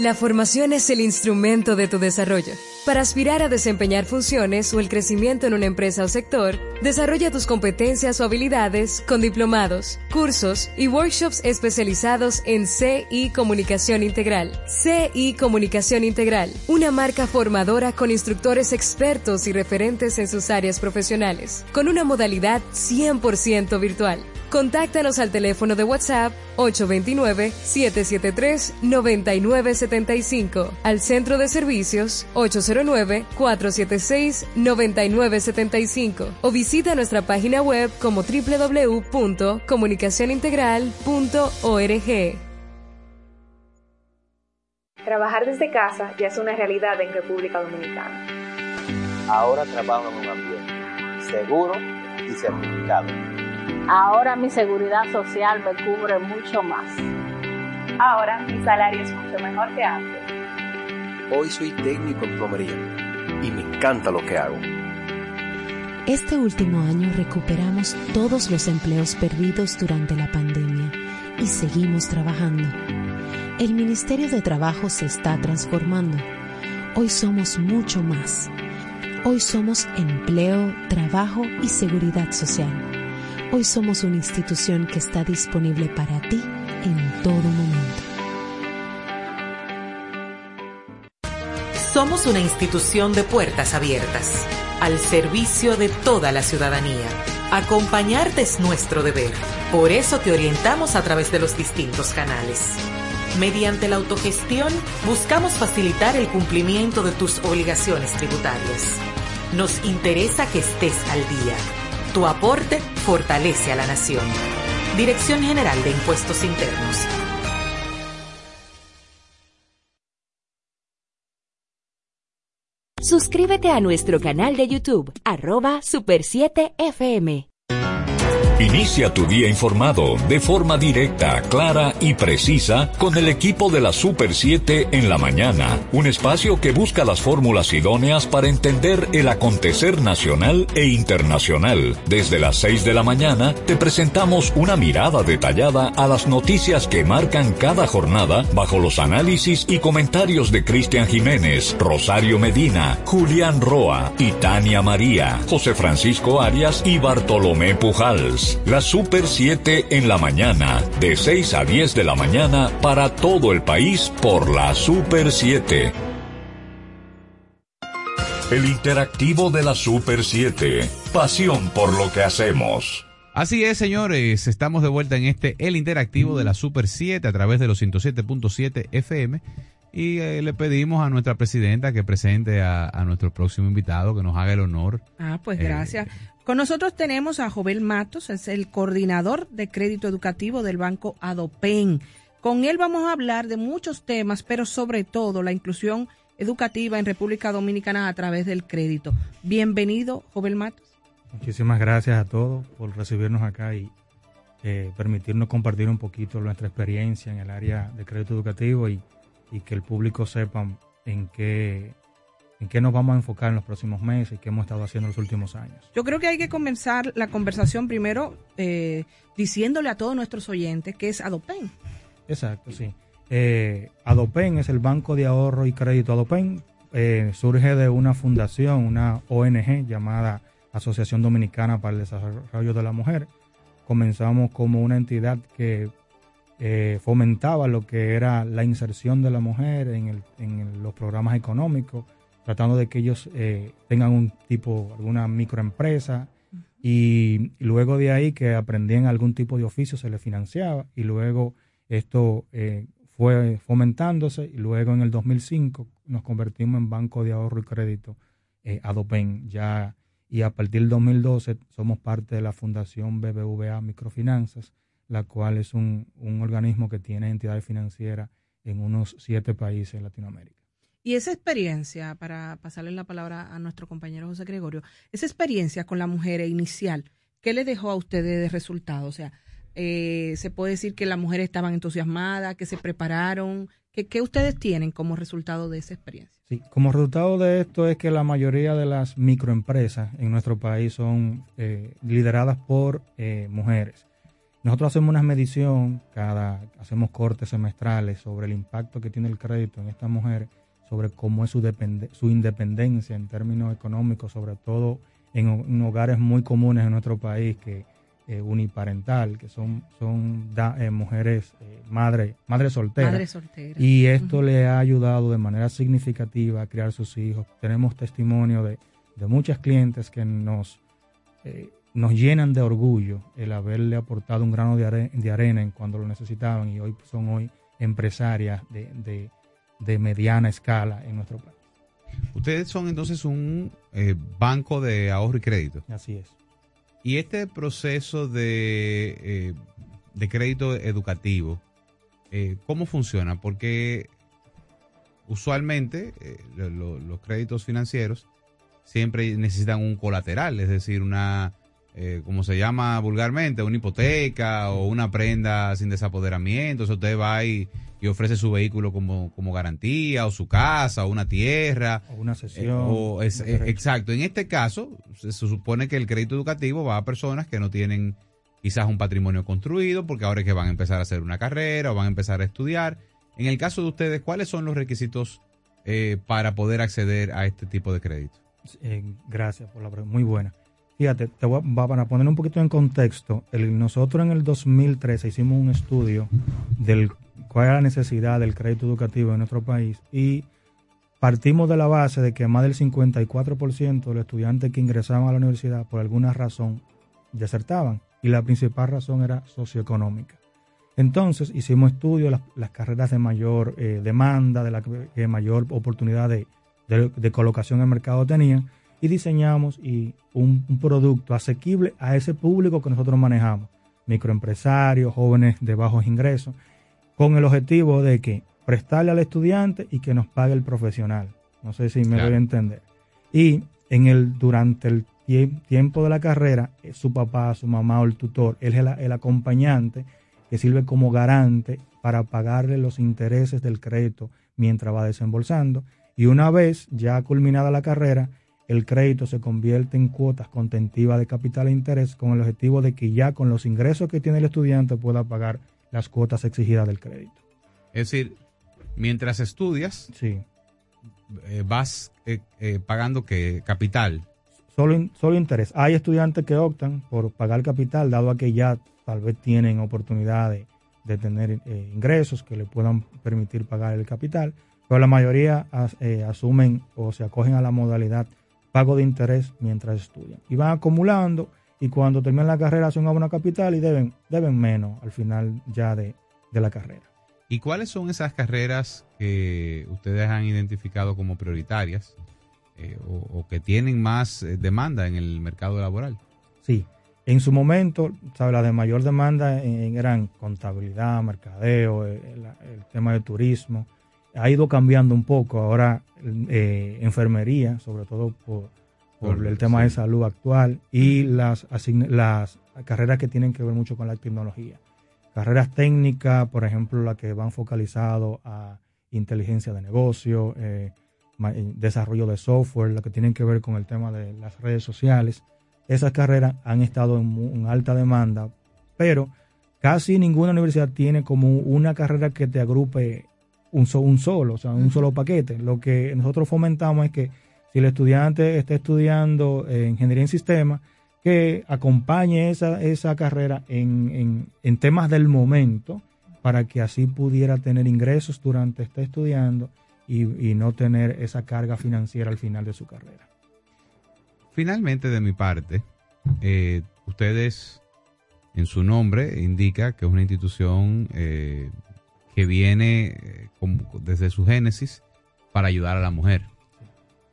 Speaker 10: La formación es el instrumento de tu desarrollo. Para aspirar a desempeñar funciones o el crecimiento en una empresa o sector, desarrolla tus competencias o habilidades con diplomados, cursos y workshops especializados en CI Comunicación Integral. CI Comunicación Integral, una marca formadora con instructores expertos y referentes en sus áreas profesionales, con una modalidad 100% virtual
Speaker 29: Contáctanos al teléfono de WhatsApp 829-773-9975, al centro de servicios 809-476-9975 o visita nuestra página web como www.comunicacionintegral.org.
Speaker 32: Trabajar desde casa ya es una realidad en República Dominicana.
Speaker 33: Ahora trabajo en un ambiente seguro y certificado.
Speaker 34: Ahora mi seguridad social me cubre mucho más.
Speaker 32: Ahora mi salario es mucho mejor que antes.
Speaker 35: Hoy soy técnico en plomería y me encanta lo que hago.
Speaker 15: Este último año recuperamos todos los empleos perdidos durante la pandemia y seguimos trabajando. El Ministerio de Trabajo se está transformando. Hoy somos mucho más. Hoy somos empleo, trabajo y seguridad social. Hoy somos una institución que está disponible para ti en todo momento.
Speaker 36: Somos una institución de puertas abiertas, al servicio de toda la ciudadanía. Acompañarte es nuestro deber. Por eso te orientamos a través de los distintos canales. Mediante la autogestión, buscamos facilitar el cumplimiento de tus obligaciones tributarias. Nos interesa que estés al día. Tu aporte fortalece a la nación. Dirección General de Impuestos Internos.
Speaker 1: Suscríbete a nuestro canal de YouTube, arroba Super 7 FM.
Speaker 2: Inicia tu día informado de forma directa, clara y precisa con el equipo de la Super 7 en la mañana, un espacio que busca las fórmulas idóneas para entender el acontecer nacional e internacional. Desde las 6 de la mañana te presentamos una mirada detallada a las noticias que marcan cada jornada bajo los análisis y comentarios de Cristian Jiménez, Rosario Medina, Julián Roa y Tania María, José Francisco Arias y Bartolomé Pujals. La Super 7 en la mañana, de 6 a 10 de la mañana para todo el país por la Super 7. El interactivo de la Super 7. Pasión por lo que hacemos.
Speaker 5: Así es, señores, estamos de vuelta en este El Interactivo de la Super 7 a través de los 107.7 FM y eh, le pedimos a nuestra presidenta que presente a, a, nuestro próximo invitado, que nos haga el honor.
Speaker 4: Ah, pues gracias. Eh, con nosotros tenemos a Jovel Matos, es el coordinador de crédito educativo del Banco Adopen. Con él vamos a hablar de muchos temas, pero sobre todo la inclusión educativa en República Dominicana a través del crédito. Bienvenido, Jovel Matos.
Speaker 37: Muchísimas gracias a todos por recibirnos acá y eh, permitirnos compartir un poquito nuestra experiencia en el área de crédito educativo y, y que el público sepa en qué en qué nos vamos a enfocar en los próximos meses y qué hemos estado haciendo en los últimos años.
Speaker 4: Yo creo que hay que comenzar la conversación primero eh, diciéndole a todos nuestros oyentes que es Adopen.
Speaker 37: Exacto, sí. Eh, Adopen es el Banco de Ahorro y Crédito Adopen. Eh, surge de una fundación, una ONG llamada Asociación Dominicana para el Desarrollo de la Mujer. Comenzamos como una entidad que eh, fomentaba lo que era la inserción de la mujer en, el, en los programas económicos tratando de que ellos eh, tengan un tipo, alguna microempresa. Y, luego de ahí que aprendían algún tipo de oficio se les financiaba. Y luego esto eh, fue fomentándose. Y luego en el 2005 nos convertimos en Banco de Ahorro y Crédito eh, Adopen. Ya y a partir del 2012 somos parte de la Fundación BBVA Microfinanzas, la cual es un, un organismo que tiene entidades financieras en unos siete países en Latinoamérica.
Speaker 4: Y esa experiencia, para pasarle la palabra a nuestro compañero José Gregorio, esa experiencia con la mujer inicial, ¿qué le dejó a ustedes de resultado? O sea, eh, se puede decir que las mujeres estaban entusiasmadas, que se prepararon. ¿Qué, ¿Qué, ustedes tienen como resultado de esa experiencia?
Speaker 37: Sí, como resultado de esto es que la mayoría de las microempresas en nuestro país son eh, lideradas por eh, mujeres. Nosotros hacemos una medición, cada, hacemos cortes semestrales sobre el impacto que tiene el crédito en estas mujeres sobre cómo es su, su independencia en términos económicos, sobre todo en, hogares muy comunes en nuestro país, que eh, uniparental, que son, son eh, mujeres eh, madres madre solteras. Madre soltera. Y esto le ha ayudado de manera significativa a criar sus hijos. Tenemos testimonio de, de muchas clientes que nos nos llenan de orgullo el haberle aportado un grano de, are- de arena en cuando lo necesitaban y hoy son hoy empresarias de, de- de mediana escala en nuestro país.
Speaker 5: Ustedes son entonces un eh, banco de ahorro y crédito.
Speaker 37: Así es.
Speaker 5: Y este proceso de, eh, de crédito educativo, eh, ¿cómo funciona? Porque usualmente eh, lo- lo- los créditos financieros siempre necesitan un colateral, es decir, una, eh, como se llama vulgarmente, una hipoteca o una prenda sin desapoderamiento. O sea, usted va y, y ofrece su vehículo como, como garantía, o su casa, o una tierra.
Speaker 37: O una sesión.
Speaker 5: Eh, o es-
Speaker 37: de
Speaker 5: eh, exacto. En este caso, se, se supone que el crédito educativo va a personas que no tienen quizás un patrimonio construido, porque ahora es que van a empezar a hacer una carrera o van a empezar a estudiar. En el caso de ustedes, ¿cuáles son los requisitos eh, para poder acceder a este tipo de crédito?
Speaker 37: Gracias por la pregunta, muy buena. Fíjate, te voy a- para poner un poquito en contexto, el- nosotros en el 2013 hicimos un estudio del cuál era la necesidad del crédito educativo en nuestro país. Y partimos de la base de que más del 54% de los estudiantes que ingresaban a la universidad por alguna razón desertaban. Y la principal razón era socioeconómica. Entonces hicimos estudios, las, las carreras de mayor eh, demanda, de la mayor oportunidad de colocación en el mercado tenían y diseñamos y un, un producto asequible a ese público que nosotros manejamos, microempresarios, jóvenes de bajos ingresos, con el objetivo de que prestarle al estudiante y que nos pague el profesional. No sé si me
Speaker 5: Claro.
Speaker 37: doy a entender. Y en el durante el tie- tiempo de la carrera, eh, su papá, su mamá o el tutor, él es el, el acompañante que sirve como garante para pagarle los intereses del crédito mientras va desembolsando. Y una vez ya culminada la carrera, el crédito se convierte en cuotas contentivas de capital e interés con el objetivo de que ya con los ingresos que tiene el estudiante pueda pagar las cuotas exigidas del crédito.
Speaker 5: Es decir, mientras estudias,
Speaker 37: Sí.
Speaker 5: eh, vas eh, eh, pagando que capital.
Speaker 37: Solo, in- solo interés. Hay estudiantes que optan por pagar capital, dado a que ya tal vez tienen oportunidad de, de tener eh, ingresos que le puedan permitir pagar el capital, pero la mayoría as- eh, asumen o se acogen a la modalidad pago de interés mientras estudian. Y van acumulando y cuando terminan la carrera hacen una buena capital y deben, deben menos al final ya de, de la carrera.
Speaker 5: ¿Y cuáles son esas carreras que ustedes han identificado como prioritarias eh, o, o que tienen más eh, demanda en el mercado laboral?
Speaker 37: Sí, en su momento, ¿sabe? la de mayor demanda eran contabilidad, mercadeo, eh, el, el tema de turismo. Ha ido cambiando un poco. Ahora, eh, enfermería, sobre todo por, por el tema de salud actual, y las, las carreras que tienen que ver mucho con la tecnología. Carreras técnicas, por ejemplo, las que van focalizado a inteligencia de negocio, eh, eh, desarrollo de software, las que tienen que ver con el tema de las redes sociales. Esas carreras han estado en, en alta demanda, pero casi ninguna universidad tiene como una carrera que te agrupe un, so- un solo, o sea, un solo paquete. Lo que nosotros fomentamos es que si el estudiante está estudiando eh, ingeniería en sistemas, que acompañe esa, esa carrera en, en- temas del momento para que así pudiera tener ingresos durante esté estudiando y, y no tener esa carga financiera al final de su carrera.
Speaker 5: Finalmente, de mi parte, eh, ustedes en su nombre indica que es una institución eh, que viene desde su génesis para ayudar a la mujer.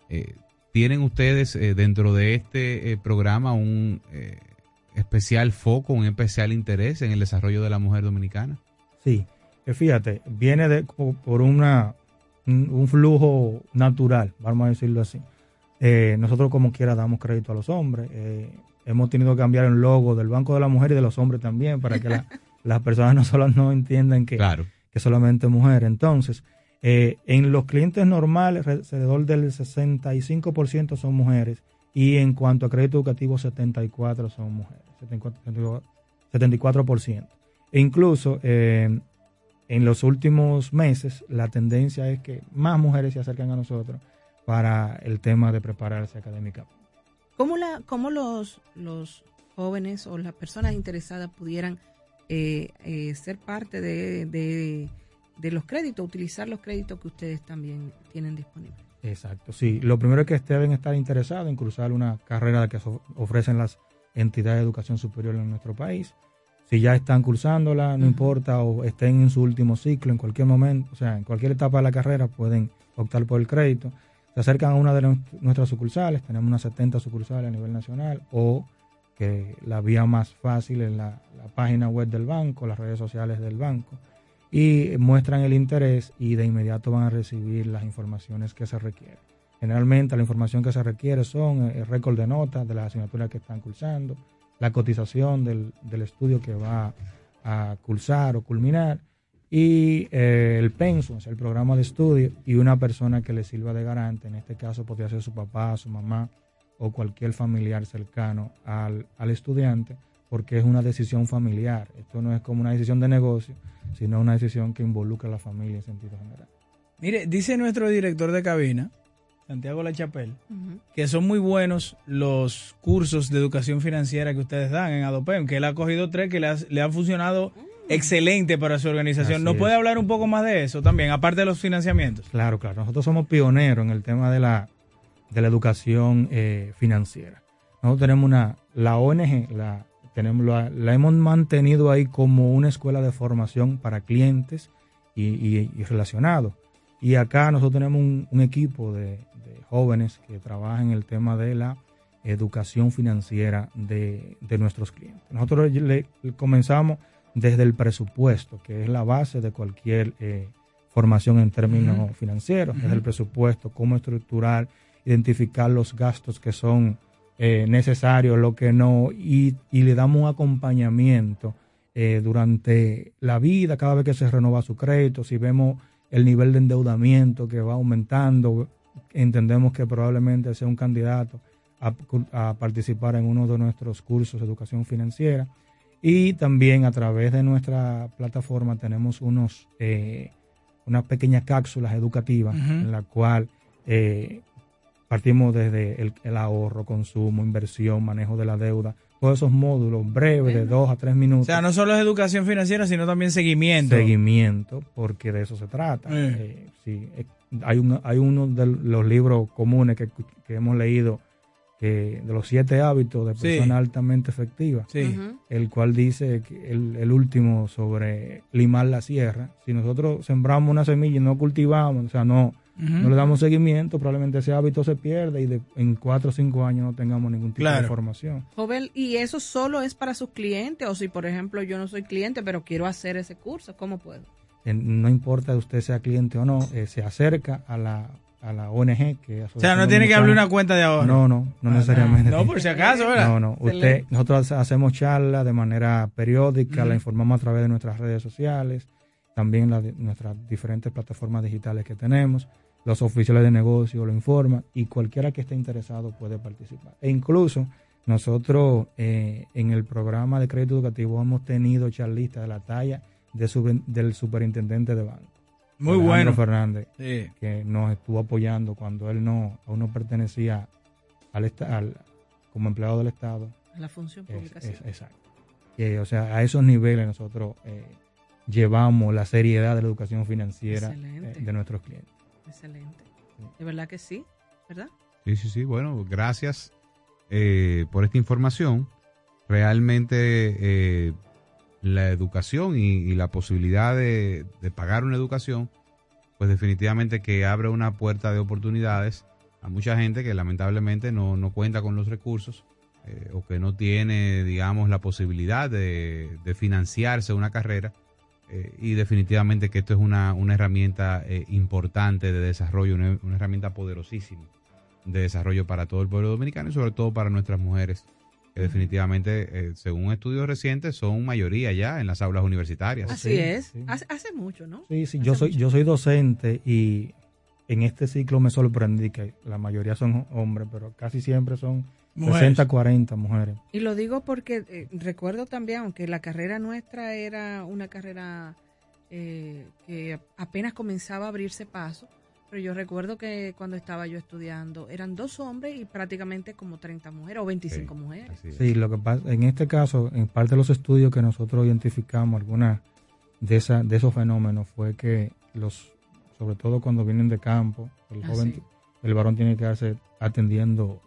Speaker 5: Eh, ¿Tienen ustedes eh, dentro de este eh, programa un eh, especial foco, un especial interés en el desarrollo de la mujer dominicana?
Speaker 37: Sí, eh, fíjate, viene de, po- por una, un, flujo natural, vamos a decirlo así. Nosotros como quiera damos crédito a los hombres. hemos tenido que cambiar el logo del Banco de la Mujer y de los hombres también para que la- las personas no solo no entiendan que,
Speaker 5: Claro.
Speaker 37: que solamente mujeres. Entonces, eh, en los clientes normales, re- alrededor del 65% son mujeres y en cuanto a crédito educativo, 74% son mujeres, 74%. 74%. E incluso eh, en los últimos meses, la tendencia es que más mujeres se acercan a nosotros para el tema de prepararse académicamente.
Speaker 4: ¿Cómo, la, cómo los, los jóvenes o las personas interesadas pudieran eh, eh, ser parte de- de los créditos, utilizar los créditos que ustedes también tienen disponibles?
Speaker 37: Exacto, sí. Lo primero es que deben estar interesados en cruzar una carrera que ofrecen las entidad de educación superior en nuestro país. Si ya están cursándola, no importa, o estén en su último ciclo, en cualquier momento, o sea, en cualquier etapa de la carrera pueden optar por el crédito. Se acercan a una de nuestras sucursales, tenemos unas 70 sucursales a nivel nacional, o que la vía más fácil es la, la página web del banco, las redes sociales del banco, y muestran el interés y de inmediato van a recibir las informaciones que se requieren. Generalmente la información que se requiere son el récord de notas de las asignaturas que están cursando, la cotización del, del estudio que va a cursar o culminar y eh, el penso, el programa de estudio y una persona que le sirva de garante, en este caso podría ser su papá, su mamá o cualquier familiar cercano al, al estudiante, porque es una decisión familiar. Esto no es como una decisión de negocio, sino una decisión que involucra a la familia en sentido general.
Speaker 17: Mire, dice nuestro director de cabina, Santiago La Chapelle, que son muy buenos los cursos de educación financiera que ustedes dan en Adopem, que él ha cogido tres que le, han funcionado excelente para su organización. ¿No puede hablar un poco más de eso también, aparte de los financiamientos?
Speaker 37: Claro, claro. Nosotros somos pioneros en el tema de la, de la educación eh, financiera. Nosotros tenemos una, la ONG, la, tenemos, la, hemos mantenido ahí como una escuela de formación para clientes y, relacionados. Y acá nosotros tenemos un, equipo de, jóvenes que trabajan en el tema de la educación financiera de, nuestros clientes. Nosotros le, comenzamos desde el presupuesto, que es la base de cualquier eh, formación en términos financieros, desde el presupuesto, cómo estructurar, identificar los gastos que son eh, necesarios, lo que no, y, le damos un acompañamiento eh, durante la vida, cada vez que se renova su crédito, si vemos el nivel de endeudamiento que va aumentando, entendemos que probablemente sea un candidato a, participar en uno de nuestros cursos de educación financiera. Y también a través de nuestra plataforma tenemos unos, eh, unas pequeñas cápsulas educativas en la cual eh, partimos desde el, ahorro, consumo, inversión, manejo de la deuda, todos esos módulos breves de dos a tres minutos.
Speaker 17: O sea, no solo es educación financiera, sino también seguimiento.
Speaker 37: Seguimiento, porque de eso se trata. Eh. sí, hay, hay uno de los libros comunes que, hemos leído que de los siete hábitos de persona altamente efectiva, el cual dice que el, último sobre limar la sierra. Si nosotros sembramos una semilla y no cultivamos, o sea, no, no le damos seguimiento, probablemente ese hábito se pierde y en cuatro o cinco años no tengamos ningún tipo de información.
Speaker 4: Joven, ¿y eso solo es para sus clientes? O si, por ejemplo, yo no soy cliente, pero quiero hacer ese curso, ¿cómo puedo?
Speaker 37: no importa si usted sea cliente o no, eh, se acerca a la, a la ONG que
Speaker 17: O sea, no tiene que abrir una cuenta de ahorro.
Speaker 37: No, no, no ah, necesariamente.
Speaker 17: No, por si acaso, ¿verdad?
Speaker 37: No, no. Usted, nosotros hacemos charlas de manera periódica, la informamos a través de nuestras redes sociales, también la, nuestras diferentes plataformas digitales que tenemos los oficiales de negocio lo informan y cualquiera que esté interesado puede participar. E incluso nosotros eh, en el programa de crédito educativo hemos tenido charlistas de la talla de del superintendente de banco.
Speaker 17: Muy bueno.
Speaker 37: Fernández, que nos estuvo apoyando cuando él no, aún no pertenecía al, al como empleado del Estado.
Speaker 4: A la función pública.
Speaker 37: exacto. o sea, a esos niveles nosotros eh, llevamos la seriedad de la educación financiera eh, de nuestros clientes.
Speaker 4: Excelente. De verdad que sí, ¿verdad?
Speaker 5: Sí, sí, sí. Bueno, gracias eh, por esta información. Realmente eh, la educación y, la posibilidad de, pagar una educación, pues definitivamente que abre una puerta de oportunidades a mucha gente que lamentablemente no, cuenta con los recursos eh, o que no tiene, digamos, la posibilidad de, de financiarse una carrera eh, y definitivamente que esto es una, herramienta eh, importante de desarrollo, una, herramienta poderosísima de desarrollo para todo el pueblo dominicano y sobre todo para nuestras mujeres, que definitivamente, eh, según estudios recientes, son mayoría ya en las aulas universitarias.
Speaker 4: Así es, Hace, mucho, ¿no?
Speaker 37: Sí, sí, yo soy, yo soy docente y en este ciclo me sorprendí que la mayoría son hombres, pero casi siempre son 60, 40 mujeres.
Speaker 4: Y lo digo porque eh, recuerdo también, aunque la carrera nuestra era una carrera eh, que apenas comenzaba a abrirse paso, pero yo recuerdo que cuando estaba yo estudiando eran dos hombres y prácticamente como 30 mujeres o 25 mujeres.
Speaker 37: Sí, lo que pasa, en este caso, en parte de los estudios que nosotros identificamos, algunas de, esa, de esos fenómenos fue que los, sobre todo cuando vienen de campo, el ah, joven, el varón tiene que quedarse atendiendo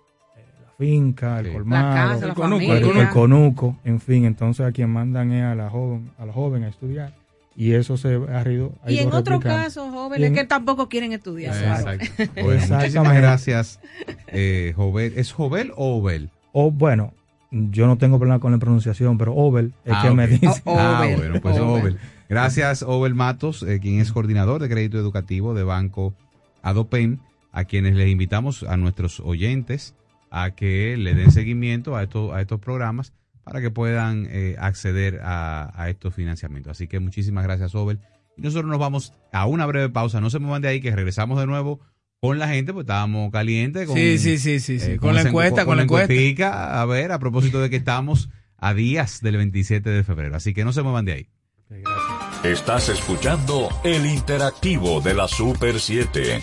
Speaker 37: finca, el colmado,
Speaker 4: casa, la
Speaker 37: el, conuco,
Speaker 4: familia.
Speaker 37: el conuco, en fin, entonces a quien mandan es a la joven, a la joven a estudiar y eso se ha ido, ha
Speaker 4: Y en otro
Speaker 37: replicando.
Speaker 4: caso, jóvenes
Speaker 37: en-
Speaker 4: que tampoco quieren estudiar.
Speaker 5: Exacto.
Speaker 37: Exactamente.
Speaker 5: Bueno, muchísimas gracias, eh, Jovel. ¿Es Jovel o Obel?
Speaker 37: O bueno, yo no tengo problema con la pronunciación, pero Obel es
Speaker 5: Ah,
Speaker 37: que me dice.
Speaker 5: Ah, bueno, pues Obel. Gracias, Obel Matos, eh, quien es coordinador de crédito educativo de Banco Adopen, a quienes les invitamos a nuestros oyentes a que le den seguimiento a estos, a estos programas para que puedan eh, acceder a, a estos financiamientos. Así que muchísimas gracias, Obel. Y nosotros nos vamos a una breve pausa. No se muevan de ahí, que regresamos de nuevo con la gente, pues estábamos calientes. Con,
Speaker 17: Sí, sí, sí, sí, sí. Con la encuesta, con la encuesta.
Speaker 5: encuestica, A ver, a propósito de que estamos a días del 27 de febrero. Así que no se muevan de ahí.
Speaker 2: Estás escuchando el interactivo de la Super 7.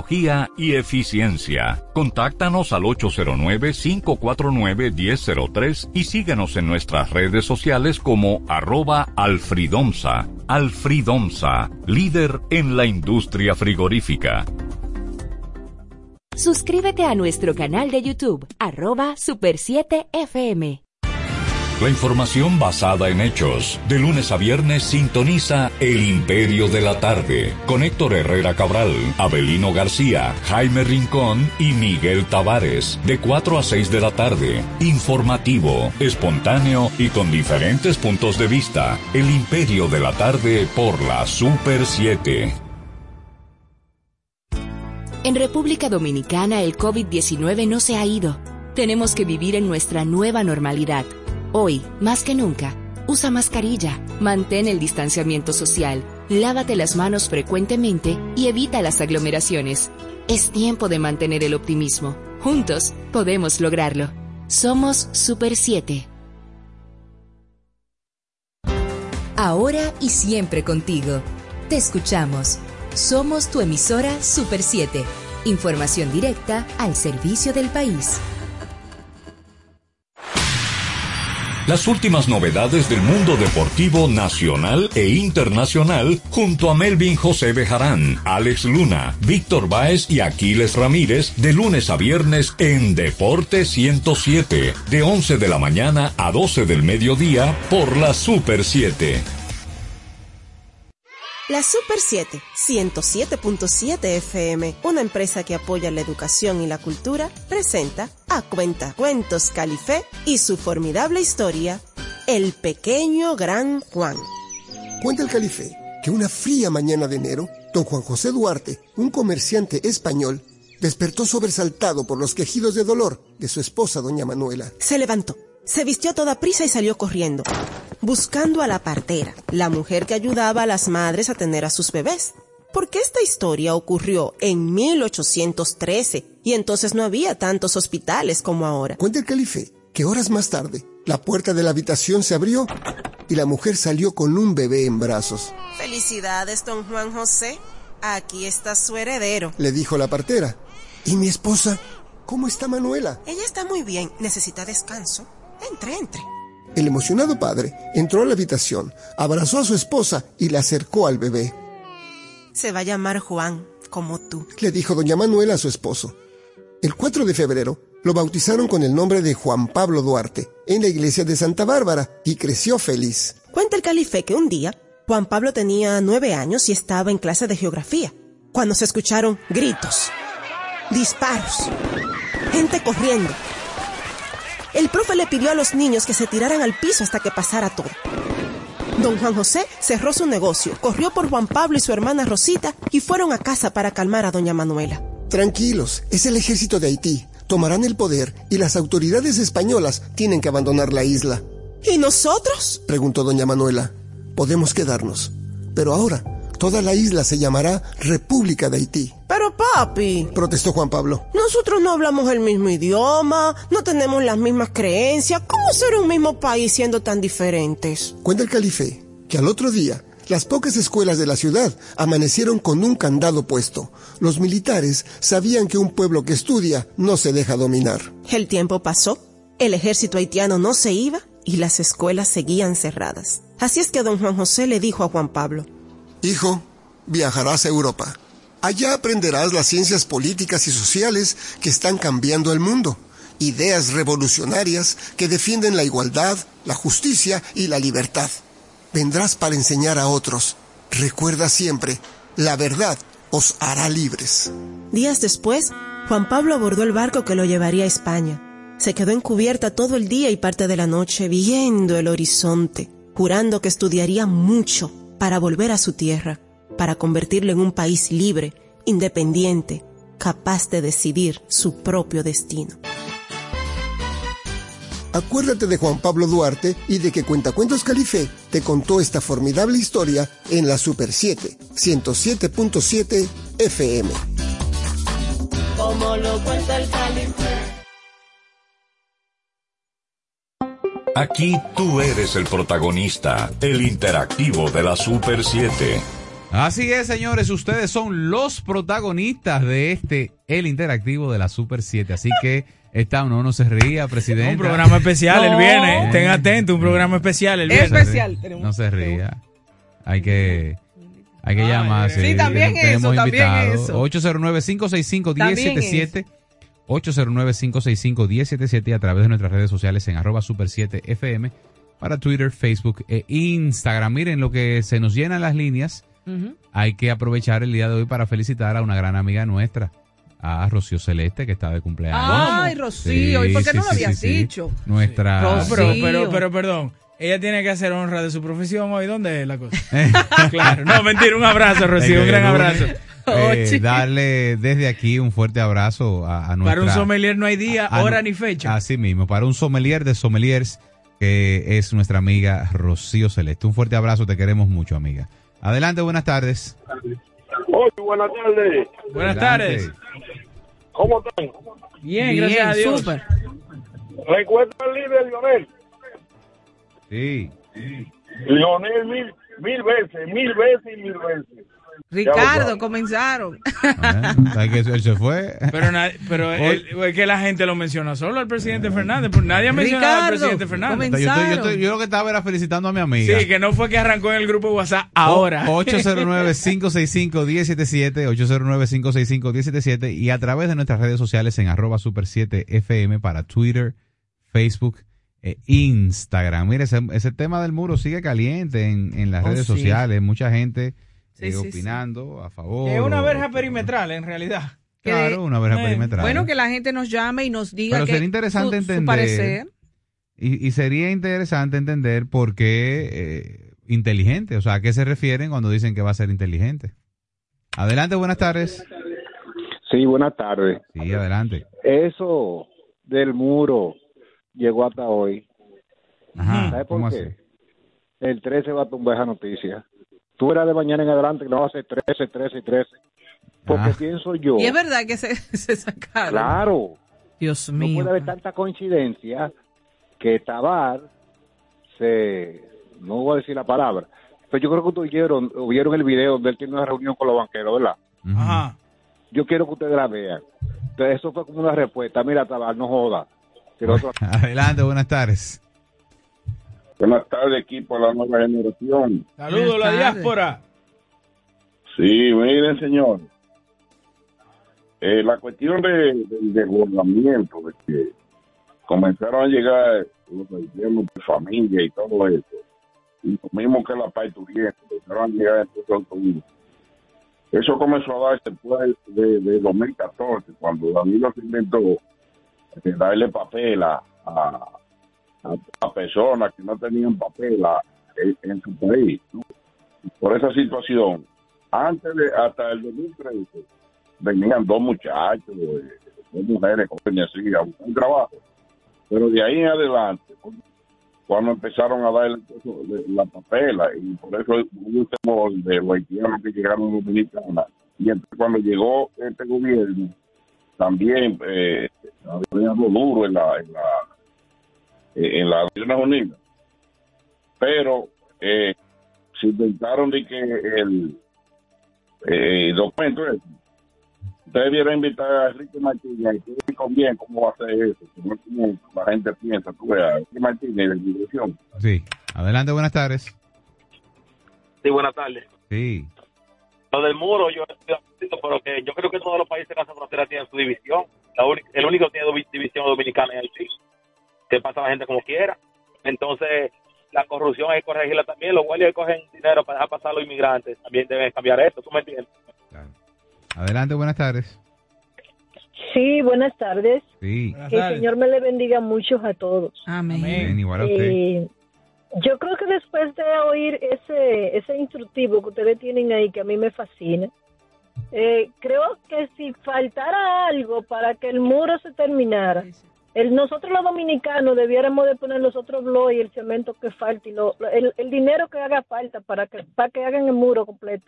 Speaker 2: y eficiencia. Contáctanos al 809-549-1003 y síguenos en nuestras redes sociales como arroba alfridomsa. Alfridomsa, líder en la industria frigorífica.
Speaker 1: Suscríbete a nuestro canal de YouTube, arroba Super 7 FM.
Speaker 2: La información basada en hechos. De lunes a viernes sintoniza El Imperio de la Tarde con Héctor Herrera Cabral, Abelino García, Jaime Rincón y Miguel Tavares. De 4 a 6 de la tarde. Informativo, espontáneo y con diferentes puntos de vista. El Imperio de la Tarde por la Super 7.
Speaker 1: En República Dominicana el COVID-19 no se ha ido. Tenemos que vivir en nuestra nueva normalidad. Hoy, más que nunca, usa mascarilla, mantén el distanciamiento social, lávate las manos frecuentemente y evita las aglomeraciones. Es tiempo de mantener el optimismo. Juntos podemos lograrlo. Somos Super 7.
Speaker 29: Ahora y siempre contigo. Te escuchamos. Somos tu emisora Super 7. Información directa al servicio del país.
Speaker 2: Las últimas novedades del mundo deportivo nacional e internacional junto a Melvin José Bejarán, Alex Luna, Víctor Báez y Aquiles Ramírez de lunes a viernes en Deporte 107, de 11 de la mañana a 12 del mediodía por la Super 7.
Speaker 38: La Super 7, 107.7 FM, una empresa que apoya la educación y la cultura, presenta a Cuentacuentos Califé y su formidable historia, El Pequeño Gran Juan.
Speaker 39: Cuenta el calife que una fría mañana de enero, don Juan José Duarte, un comerciante español, despertó sobresaltado por los quejidos de dolor de su esposa, doña Manuela.
Speaker 38: Se levantó, se vistió a toda prisa y salió corriendo, buscando a la partera, la mujer que ayudaba a las madres a tener a sus bebés. Porque esta historia ocurrió en 1813 y entonces no había tantos hospitales como ahora.
Speaker 39: Cuenta el calife que horas más tarde, la puerta de la habitación se abrió y la mujer salió con un bebé en brazos.
Speaker 38: Felicidades, don Juan José. Aquí está su heredero.
Speaker 39: Le dijo la partera. ¿Y mi esposa? ¿Cómo está Manuela?
Speaker 38: Ella está muy bien. Necesita descanso. Entre, entre.
Speaker 39: El emocionado padre entró a la habitación, abrazó a su esposa y le acercó al bebé.
Speaker 38: Se va a llamar Juan, como tú.
Speaker 39: Le dijo doña Manuela a su esposo. El 4 de febrero lo bautizaron con el nombre de Juan Pablo Duarte en la iglesia de Santa Bárbara y creció feliz.
Speaker 38: Cuenta el calife que un día Juan Pablo tenía nueve años y estaba en clase de geografía, cuando se escucharon gritos, disparos, gente corriendo. El profe le pidió a los niños que se tiraran al piso hasta que pasara todo. Don Juan José cerró su negocio, corrió por Juan Pablo y su hermana Rosita y fueron a casa para calmar a doña Manuela.
Speaker 39: Tranquilos, es el ejército de Haití. Tomarán el poder y las autoridades españolas tienen que abandonar la isla.
Speaker 38: ¿Y nosotros?
Speaker 39: Preguntó doña Manuela. Podemos quedarnos. Pero ahora, toda la isla se llamará República de Haití.
Speaker 38: Pero papi,
Speaker 39: protestó Juan Pablo.
Speaker 38: nosotros no hablamos el mismo idioma, no tenemos las mismas creencias. ¿Cómo ser un mismo país siendo tan diferentes?
Speaker 39: Cuenta el calife que al otro día las pocas escuelas de la ciudad amanecieron con un candado puesto. Los militares sabían que un pueblo que estudia no se deja dominar.
Speaker 38: El tiempo pasó, el ejército haitiano no se iba y las escuelas seguían cerradas. Así es que don Juan José le dijo a Juan Pablo,
Speaker 39: Hijo, viajarás a Europa. Allá aprenderás las ciencias políticas y sociales que están cambiando el mundo. Ideas revolucionarias que defienden la igualdad, la justicia y la libertad. Vendrás para enseñar a otros. Recuerda siempre, la verdad os hará libres.
Speaker 38: Días después, Juan Pablo abordó el barco que lo llevaría a España. Se quedó en cubierta todo el día y parte de la noche viendo el horizonte, jurando que estudiaría mucho para volver a su tierra, para convertirlo en un país libre, independiente, capaz de decidir su propio destino.
Speaker 39: Acuérdate de Juan Pablo Duarte y de que Cuentacuentos Calife te contó esta formidable historia en la Super 7, 107.7 FM.
Speaker 40: Como lo
Speaker 2: Aquí tú eres el protagonista, el interactivo de la Super 7.
Speaker 5: Así es, señores, ustedes son los protagonistas de este, el interactivo de la Super 7. Así que está, no, no se ría, presidente.
Speaker 17: Un programa especial el
Speaker 4: No.
Speaker 17: viernes. Estén atentos, un programa especial el viernes.
Speaker 4: Especial. tenemos-
Speaker 5: No se ría. Hay que, hay que llamar.
Speaker 4: Sí, también eso, también eso.
Speaker 5: 809-565-1077. 809-565-1077 y a través de nuestras redes sociales en arroba super 7 FM para Twitter, Facebook e Instagram. Miren lo que se nos llenan las líneas. Hay que aprovechar el día de hoy para felicitar a una gran amiga nuestra, a Rocío Celeste, que está de cumpleaños.
Speaker 4: Ay, Rocío, ¿y por qué no lo habías dicho?
Speaker 5: Nuestra.
Speaker 17: No, pero,
Speaker 4: Rocío.
Speaker 17: pero, pero, perdón. Ella tiene que hacer honra de su profesión hoy. ¿Dónde es la cosa? claro. No, mentira. Un abrazo, Rocío. Un gran abrazo.
Speaker 5: Eh, darle desde aquí un fuerte abrazo a, a nuestra...
Speaker 17: Para un sommelier no hay día,
Speaker 5: a-
Speaker 17: hora ni fecha.
Speaker 5: Así mismo, para un sommelier de sommeliers, que es nuestra amiga Rocío Celeste. Un fuerte abrazo, te queremos mucho, amiga. Adelante, buenas tardes.
Speaker 25: Oye, buenas tardes.
Speaker 17: Buenas
Speaker 5: Adelante.
Speaker 17: tardes.
Speaker 25: ¿Cómo están?
Speaker 17: Bien, gracias a Dios.
Speaker 4: súper.
Speaker 25: ¿Recuerda el líder Lionel?
Speaker 5: Sí.
Speaker 25: Lionel mil, mil veces, mil veces y mil veces.
Speaker 4: Ricardo, comenzaron.
Speaker 5: ¿Sabes que él se fue?
Speaker 17: Pero, na- pero él- es que la gente lo menciona solo al presidente Fernández. Pues nadie ha mencionado al presidente Fernández.
Speaker 5: Yo, estoy- yo estoy- yo lo que estaba era felicitando a mi amiga.
Speaker 17: Sí, que no fue que arrancó en el grupo WhatsApp ahora.
Speaker 5: 809-565-1077, 809-565-1077 y a través de nuestras redes sociales en arroba super 7 FM para Twitter, Facebook e Instagram. Mire, ese, ese tema del muro sigue caliente en, en las
Speaker 17: Oh,
Speaker 5: redes
Speaker 17: sí.
Speaker 5: sociales. Mucha gente
Speaker 17: Sí, sí, sí.
Speaker 5: opinando a favor.
Speaker 17: Es una
Speaker 5: o-
Speaker 17: verja perimetral, en realidad.
Speaker 5: Claro, una verja
Speaker 17: Eh,
Speaker 5: perimetral.
Speaker 4: Bueno, que la gente nos llame y nos diga
Speaker 5: Pero
Speaker 4: que
Speaker 5: sería interesante
Speaker 4: su, su
Speaker 5: entender.
Speaker 4: parecer.
Speaker 5: Y, y sería interesante entender por qué eh, inteligente, o sea, a qué se refieren cuando dicen que va a ser inteligente. Adelante, buenas tardes.
Speaker 30: Sí, buenas tardes.
Speaker 5: Sí, adelante.
Speaker 30: Eso del muro llegó hasta hoy.
Speaker 5: Ajá,
Speaker 30: ¿Sabes por
Speaker 5: ¿cómo
Speaker 30: qué?
Speaker 5: así?
Speaker 30: El 13 va a tumbar esa noticia. Tú verás de mañana en adelante que no va a ser 13, 13 y 13. Porque
Speaker 5: Ah.
Speaker 30: pienso yo,
Speaker 4: Y es verdad que se, se sacaron.
Speaker 30: claro,
Speaker 4: Dios
Speaker 30: no
Speaker 4: mío.
Speaker 30: puede haber tanta coincidencia que Tabar se, no voy a decir la palabra, pero yo creo que ustedes vieron, vieron el video donde él tiene una reunión con los banqueros, ¿verdad?
Speaker 17: Ajá.
Speaker 30: Yo quiero que ustedes la vean. Entonces eso fue como una respuesta. Mira, Tabar, no joda. Otro-
Speaker 5: Adelante, buenas tardes.
Speaker 41: Buenas tardes, equipo de la nueva generación.
Speaker 17: Saludos a la diáspora.
Speaker 41: Sí, miren, señor. Eh, la cuestión de, del desbordamiento, de que comenzaron a llegar los haitianos de familia y todo eso, y lo mismo que la parturienta, comenzaron a llegar en estos autobuses. Eso comenzó a darse después de, de 2014, cuando Danilo se inventó de darle papel a, a, a, a personas que no tenían papel a- en, su país. Por esa situación, antes de, hasta el 2013, venían dos muchachos, eh, dos mujeres jóvenes así, a buscar trabajo. Pero de ahí en adelante, cuando empezaron a dar la papela, y por eso hubo un temor de los que llegaron a Dominicana, Y entonces cuando llegó este gobierno, también eh, había algo duro en la en la en las Naciones Unidas. Pero eh, se intentaron de que el eh, documento ese, usted debiera invitar a Enrique Martínez y que conviene cómo va a hacer eso, que no es como la gente piensa, tú veas, Enrique Martínez de dirección.
Speaker 5: Sí. Adelante, buenas tardes.
Speaker 42: Sí, buenas tardes.
Speaker 5: Sí.
Speaker 42: Lo del muro, yo estoy pero que yo creo que todos los países de la frontera tienen su división. La uni- el único que tiene división dominicana es Haití. Que pasa la gente como quiera. Entonces, la corrupción hay que corregirla también. Los guardias que cogen dinero para dejar pasar a los inmigrantes también deben cambiar eso. ¿Tú me entiendes?
Speaker 5: Adelante, buenas tardes.
Speaker 43: Sí, buenas tardes.
Speaker 5: Sí.
Speaker 43: Que el Señor me le bendiga mucho a todos.
Speaker 4: Amén.
Speaker 5: Bien, igual a usted.
Speaker 43: Eh, yo creo que después de oír ese, ese instructivo que ustedes tienen ahí, que a mí me fascina, eh, creo que si faltara algo para que el muro se terminara, el, nosotros los dominicanos debiéramos de poner los otros bloques y el cemento que falta y lo, el, el dinero que haga falta para que, para que hagan el muro completo.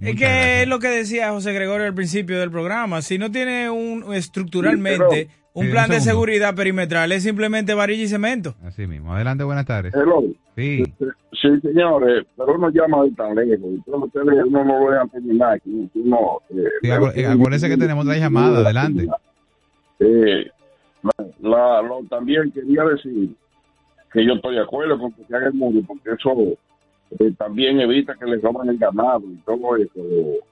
Speaker 17: Es que es lo que decía José Gregorio al principio del programa. Si no tiene un estructuralmente
Speaker 5: Sí,
Speaker 17: un
Speaker 5: un
Speaker 17: plan de seguridad perimetral, es simplemente varilla y cemento.
Speaker 5: Así mismo. Adelante, buenas tardes.
Speaker 41: Hello.
Speaker 5: Sí.
Speaker 41: Sí, señores, pero uno llama de tan lejos. Entonces ustedes uno no lo dejan terminar. que uno, eh,
Speaker 5: Sí, acu- acuérdese que tenemos otra llamada. Adelante.
Speaker 41: Eh, la, lo- también quería decir que yo estoy de acuerdo con que se haga el muro, porque eso eh, también evita que le roben el ganado y todo eso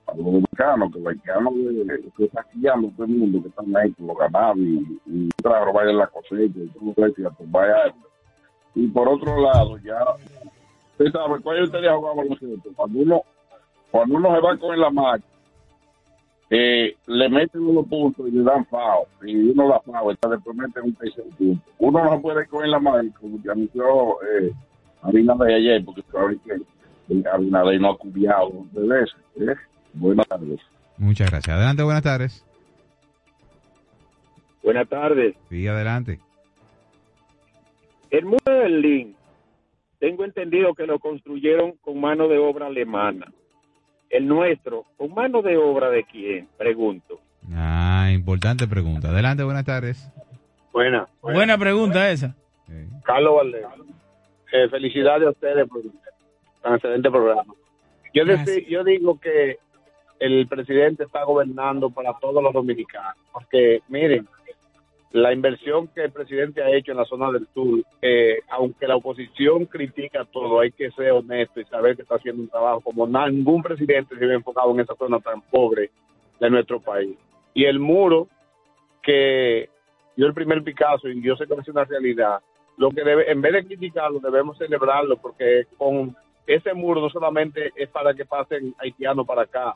Speaker 41: a los dominicanos, que los haitianos eh, que están guiando todo el mundo que están ahí con los ganados y, y entran a robar la cosecha y todo eso y a árboles. Y por otro lado, ya, usted sabe, ¿cuál usted ha jugado baloncesto? Cuando uno, cuando uno se va con la máquina, eh, le meten unos puntos y le dan FAO, y uno la FAO, entonces después meten un tercer punto. Uno no puede coger la mano, como que anunció eh, Abinader ayer, porque sabe que eh, Abinader no ha cubiado dos veces. ¿eh? Buenas tardes.
Speaker 5: Muchas gracias. Adelante, buenas tardes.
Speaker 44: Buenas tardes.
Speaker 5: Sí, adelante.
Speaker 44: El muro de Berlín, tengo entendido que lo construyeron con mano de obra alemana. El nuestro, ¿con mano de obra de quién? Pregunto.
Speaker 5: Ah, importante pregunta. Adelante, buenas tardes.
Speaker 44: Buena.
Speaker 17: Buena pregunta esa.
Speaker 44: Carlos Valdés. Eh, felicidades a ustedes por tan excelente programa. Yo, yo digo que el presidente está gobernando para todos los dominicanos, porque miren, la inversión que el presidente ha hecho en la zona del sur, eh, aunque la oposición critica todo, hay que ser honesto y saber que está haciendo un trabajo como ningún presidente se había enfocado en esa zona tan pobre de nuestro país. Y el muro que dio el primer Picasso, y yo sé que es una realidad, lo que debe, en vez de criticarlo, debemos celebrarlo, porque con ese muro no solamente es para que pasen haitianos para acá,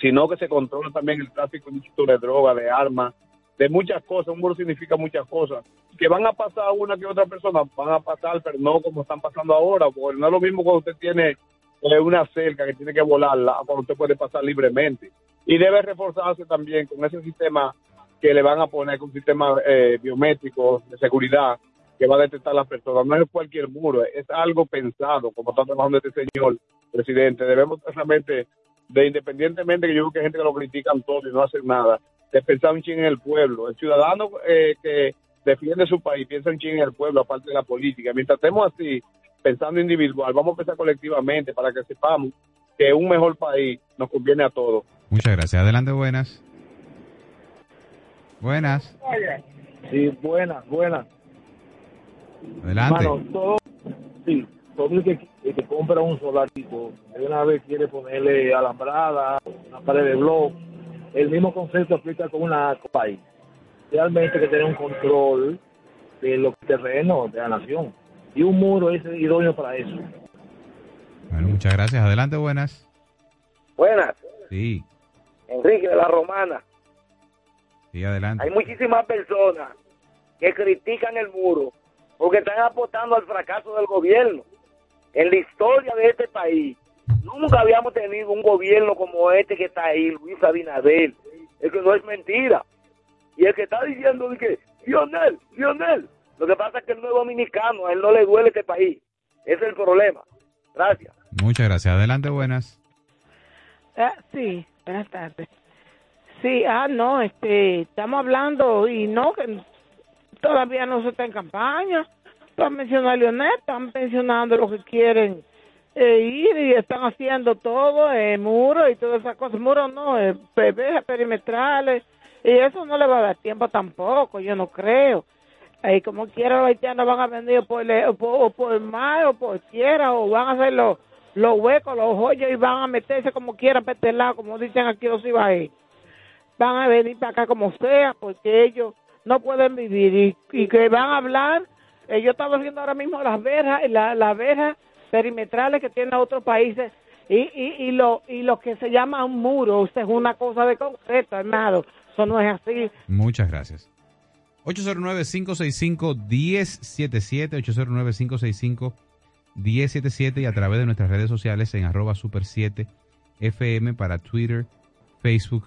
Speaker 44: sino que se controla también el tráfico de droga, de armas, de muchas cosas. Un muro significa muchas cosas. Que van a pasar una que otra persona, van a pasar, pero no como están pasando ahora, porque no es lo mismo cuando usted tiene eh, una cerca que tiene que volarla, cuando usted puede pasar libremente. Y debe reforzarse también con ese sistema que le van a poner, con un sistema eh, biométrico de seguridad que va a detectar a las personas. No es cualquier muro, es algo pensado, como está trabajando este señor presidente. Debemos realmente, de independientemente que yo creo que hay gente que lo critican todo y no hacen nada, de pensar un ching en el pueblo. El ciudadano eh, que defiende su país piensa un ching en el pueblo, aparte de la política. Mientras estemos así, pensando individual, vamos a pensar colectivamente para que sepamos que un mejor país nos conviene a todos.
Speaker 5: Muchas gracias. Adelante, buenas. Buenas.
Speaker 25: Sí, buenas, buenas.
Speaker 5: Adelante.
Speaker 25: Mano, todo, sí, todo el que, el que compra un solarito, de una vez quiere ponerle alambrada, una pared de blog, el mismo concepto aplica con una país. Realmente hay que tener un control de los terrenos de la nación. Y un muro es idóneo para eso.
Speaker 5: Bueno, muchas gracias. Adelante, buenas.
Speaker 45: Buenas,
Speaker 5: Sí,
Speaker 45: Enrique de la Romana.
Speaker 5: sí, adelante.
Speaker 45: Hay muchísimas personas que critican el muro porque están apostando al fracaso del gobierno. En la historia de este país, nunca habíamos tenido un gobierno como este que está ahí, Luis Abinader. Es que no es mentira. Y el que está diciendo de que, Lionel, Lionel, lo que pasa es que él no es dominicano, a él no le duele este país. Ese es el problema. Gracias.
Speaker 5: Muchas gracias. Adelante, buenas.
Speaker 21: Ah, sí, buenas tardes. Sí, ah, no, este, estamos hablando y no, que todavía no se está en campaña. Están mencionando a Leonel, están mencionando lo que quieren eh, ir y están haciendo todo, eh, muros y todas esas cosas. Muros no, eh, perimetrales y eso no le va a dar tiempo tampoco, yo no creo. Ahí como quiera los haitianos van a venir por, por, por mar o por tierra o van a hacer los, los huecos, los hoyos y van a meterse como quieran para este lado, como dicen aquí los ibaí. Van a venir para acá como sea porque ellos no pueden vivir y, que van a hablar. eh, yo estaba viendo ahora mismo las verjas, la- las verjas perimetrales que tienen otros países y, y, y, lo, y lo que se llama un muro, o sea, es una cosa de concreto, hermano. Eso no es así.
Speaker 5: Muchas gracias. 809-565-1077, 809-565-1077 y a través de nuestras redes sociales en arroba super 7 FM para Twitter, Facebook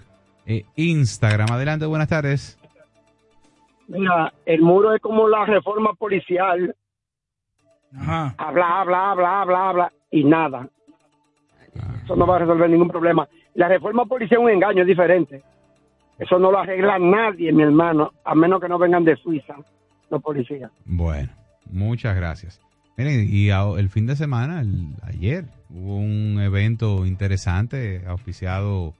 Speaker 5: e Instagram. Adelante, buenas tardes.
Speaker 25: Mira, el muro es como la reforma policial. Habla, habla, habla, habla, habla y nada. Eso no va a resolver ningún problema. La reforma policial es un engaño, es diferente. Eso no lo arregla nadie, mi hermano, a menos que no vengan de Suiza los policías.
Speaker 5: Bueno, muchas gracias. Miren, y el fin de semana, el- ayer, hubo un evento interesante auspiciado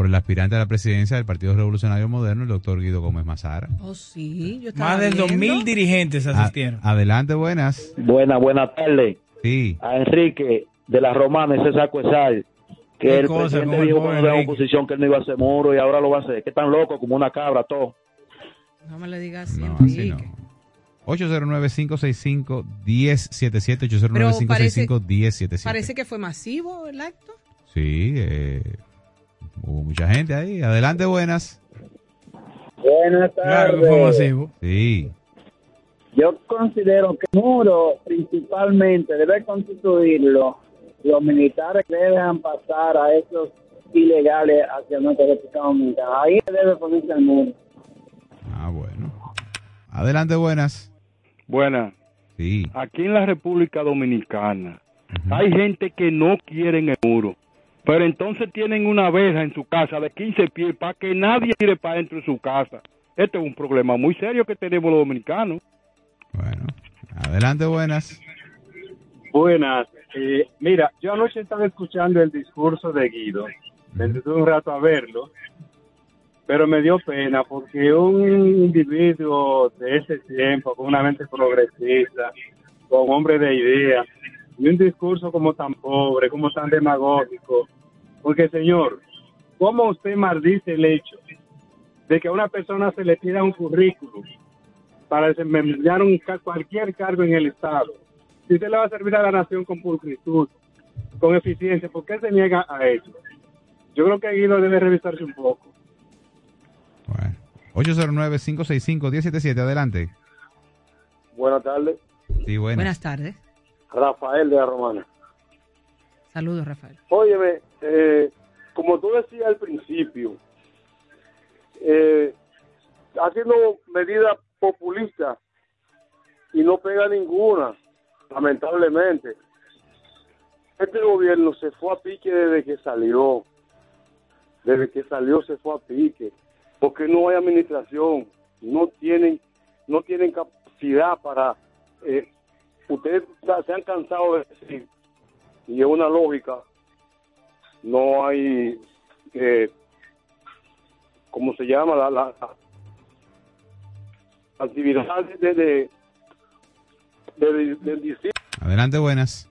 Speaker 5: por el aspirante a la presidencia del Partido Revolucionario Moderno, el doctor Guido Gómez Mazara.
Speaker 4: Oh, sí, yo estaba
Speaker 17: Más de
Speaker 4: viendo.
Speaker 17: 2.000 dirigentes asistieron.
Speaker 5: A- adelante, buenas.
Speaker 46: Buenas, buenas tardes.
Speaker 5: Sí.
Speaker 46: A Enrique de la Romana, ese saco de sal, que
Speaker 17: ¿Qué
Speaker 46: el
Speaker 17: cosa
Speaker 46: presidente dijo cuando era oposición que él no iba a hacer muro y ahora lo va a hacer. Que tan loco como una cabra, todo.
Speaker 4: No me le digas así,
Speaker 5: No, así
Speaker 4: Enrique.
Speaker 5: no. 809-565-1077,
Speaker 4: Pero parece,
Speaker 5: 809-565-1077.
Speaker 4: parece que fue masivo el acto.
Speaker 5: Sí, eh, hubo mucha gente ahí. Adelante, buenas.
Speaker 47: Buenas
Speaker 17: Claro
Speaker 47: tardes.
Speaker 17: que fue masivo.
Speaker 5: Sí.
Speaker 47: Yo considero que el muro principalmente debe constituirlo los militares que dejan pasar a esos ilegales hacia nuestra República Dominicana. Ahí debe ponerse el muro.
Speaker 5: Ah, bueno. Adelante, buenas.
Speaker 25: Buenas.
Speaker 5: Sí.
Speaker 25: Aquí en la República Dominicana hay gente que no quieren el muro, pero entonces tienen una verja en su casa de 15 pies para que nadie tire para dentro de su casa. Este es un problema muy serio que tenemos los dominicanos.
Speaker 5: Adelante, buenas.
Speaker 25: Buenas. Eh, mira, yo anoche estaba escuchando el discurso de Guido. Me entretuve un rato a verlo, pero me dio pena porque un individuo de ese tiempo, con una mente progresista, con hombre de ideas, y un discurso como tan pobre, como tan demagógico. Porque, señor, ¿cómo usted maldice el hecho de que a una persona se le pida un currículum para desempeñar un, cualquier cargo en el Estado? Si usted le va a servir a la nación con pulcritud, con eficiencia, ¿por qué se niega a eso? Yo creo que Guido debe revisarse un poco.
Speaker 5: 809-565-1077, adelante.
Speaker 25: Buenas tardes.
Speaker 5: Sí, buenas.
Speaker 4: Buenas tardes.
Speaker 25: Rafael de la Romana.
Speaker 4: Saludos, Rafael.
Speaker 25: Óyeme, eh, como tú decías al principio, eh, haciendo medidas populistas y no pega ninguna, lamentablemente. Este gobierno se fue a pique desde que salió. Desde que salió se fue a pique. Porque no hay administración, no tienen, no tienen capacidad para... eh, ustedes se han cansado de decir, y es una lógica, no hay, eh, ¿cómo se llama? La, la, la actividad de, de, de, de- del distrito.
Speaker 5: Adelante, buenas.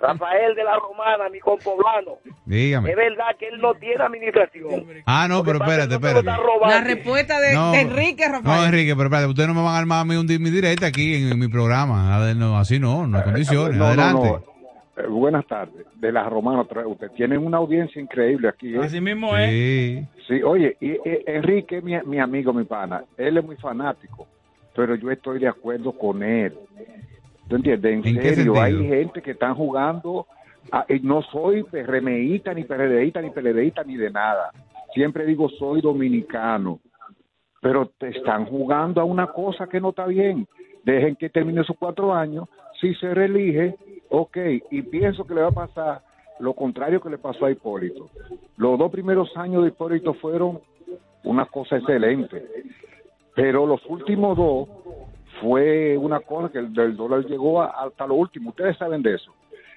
Speaker 23: Rafael de la Romana, mi compoblano.
Speaker 5: Dígame.
Speaker 23: Es verdad que él no tiene administración.
Speaker 5: Ah, no, pero espérate, espérate.
Speaker 4: La respuesta de,
Speaker 5: No,
Speaker 4: de Enrique, Rafael.
Speaker 5: No, Enrique, pero espérate, ustedes no me van a armar a mí un, mi directa aquí en, en mi programa. No, así no, no hay condiciones.
Speaker 30: No, no,
Speaker 5: Adelante.
Speaker 30: no. Eh, buenas tardes. De la Romana, otra vez. usted tiene una audiencia increíble aquí. ¿eh?
Speaker 17: Así mismo
Speaker 5: es.
Speaker 30: Sí, oye, y, y Enrique, mi, mi amigo, mi pana, él es muy fanático, pero yo estoy de acuerdo con él. ¿Tú entiendes? En,
Speaker 5: ¿En qué
Speaker 30: serio, hay gente que están jugando. a- y no soy PRMista, ni PRDista, ni PLDista, ni de nada. Siempre digo soy dominicano. Pero te están jugando a una cosa que no está bien. Dejen que termine sus cuatro años. Si se reelige, ok. Y pienso que le va a pasar lo contrario que le pasó a Hipólito. Los dos primeros años de Hipólito fueron una cosa excelente, pero los últimos dos fue una cosa que el, dólar llegó a- hasta lo último. Ustedes saben de eso.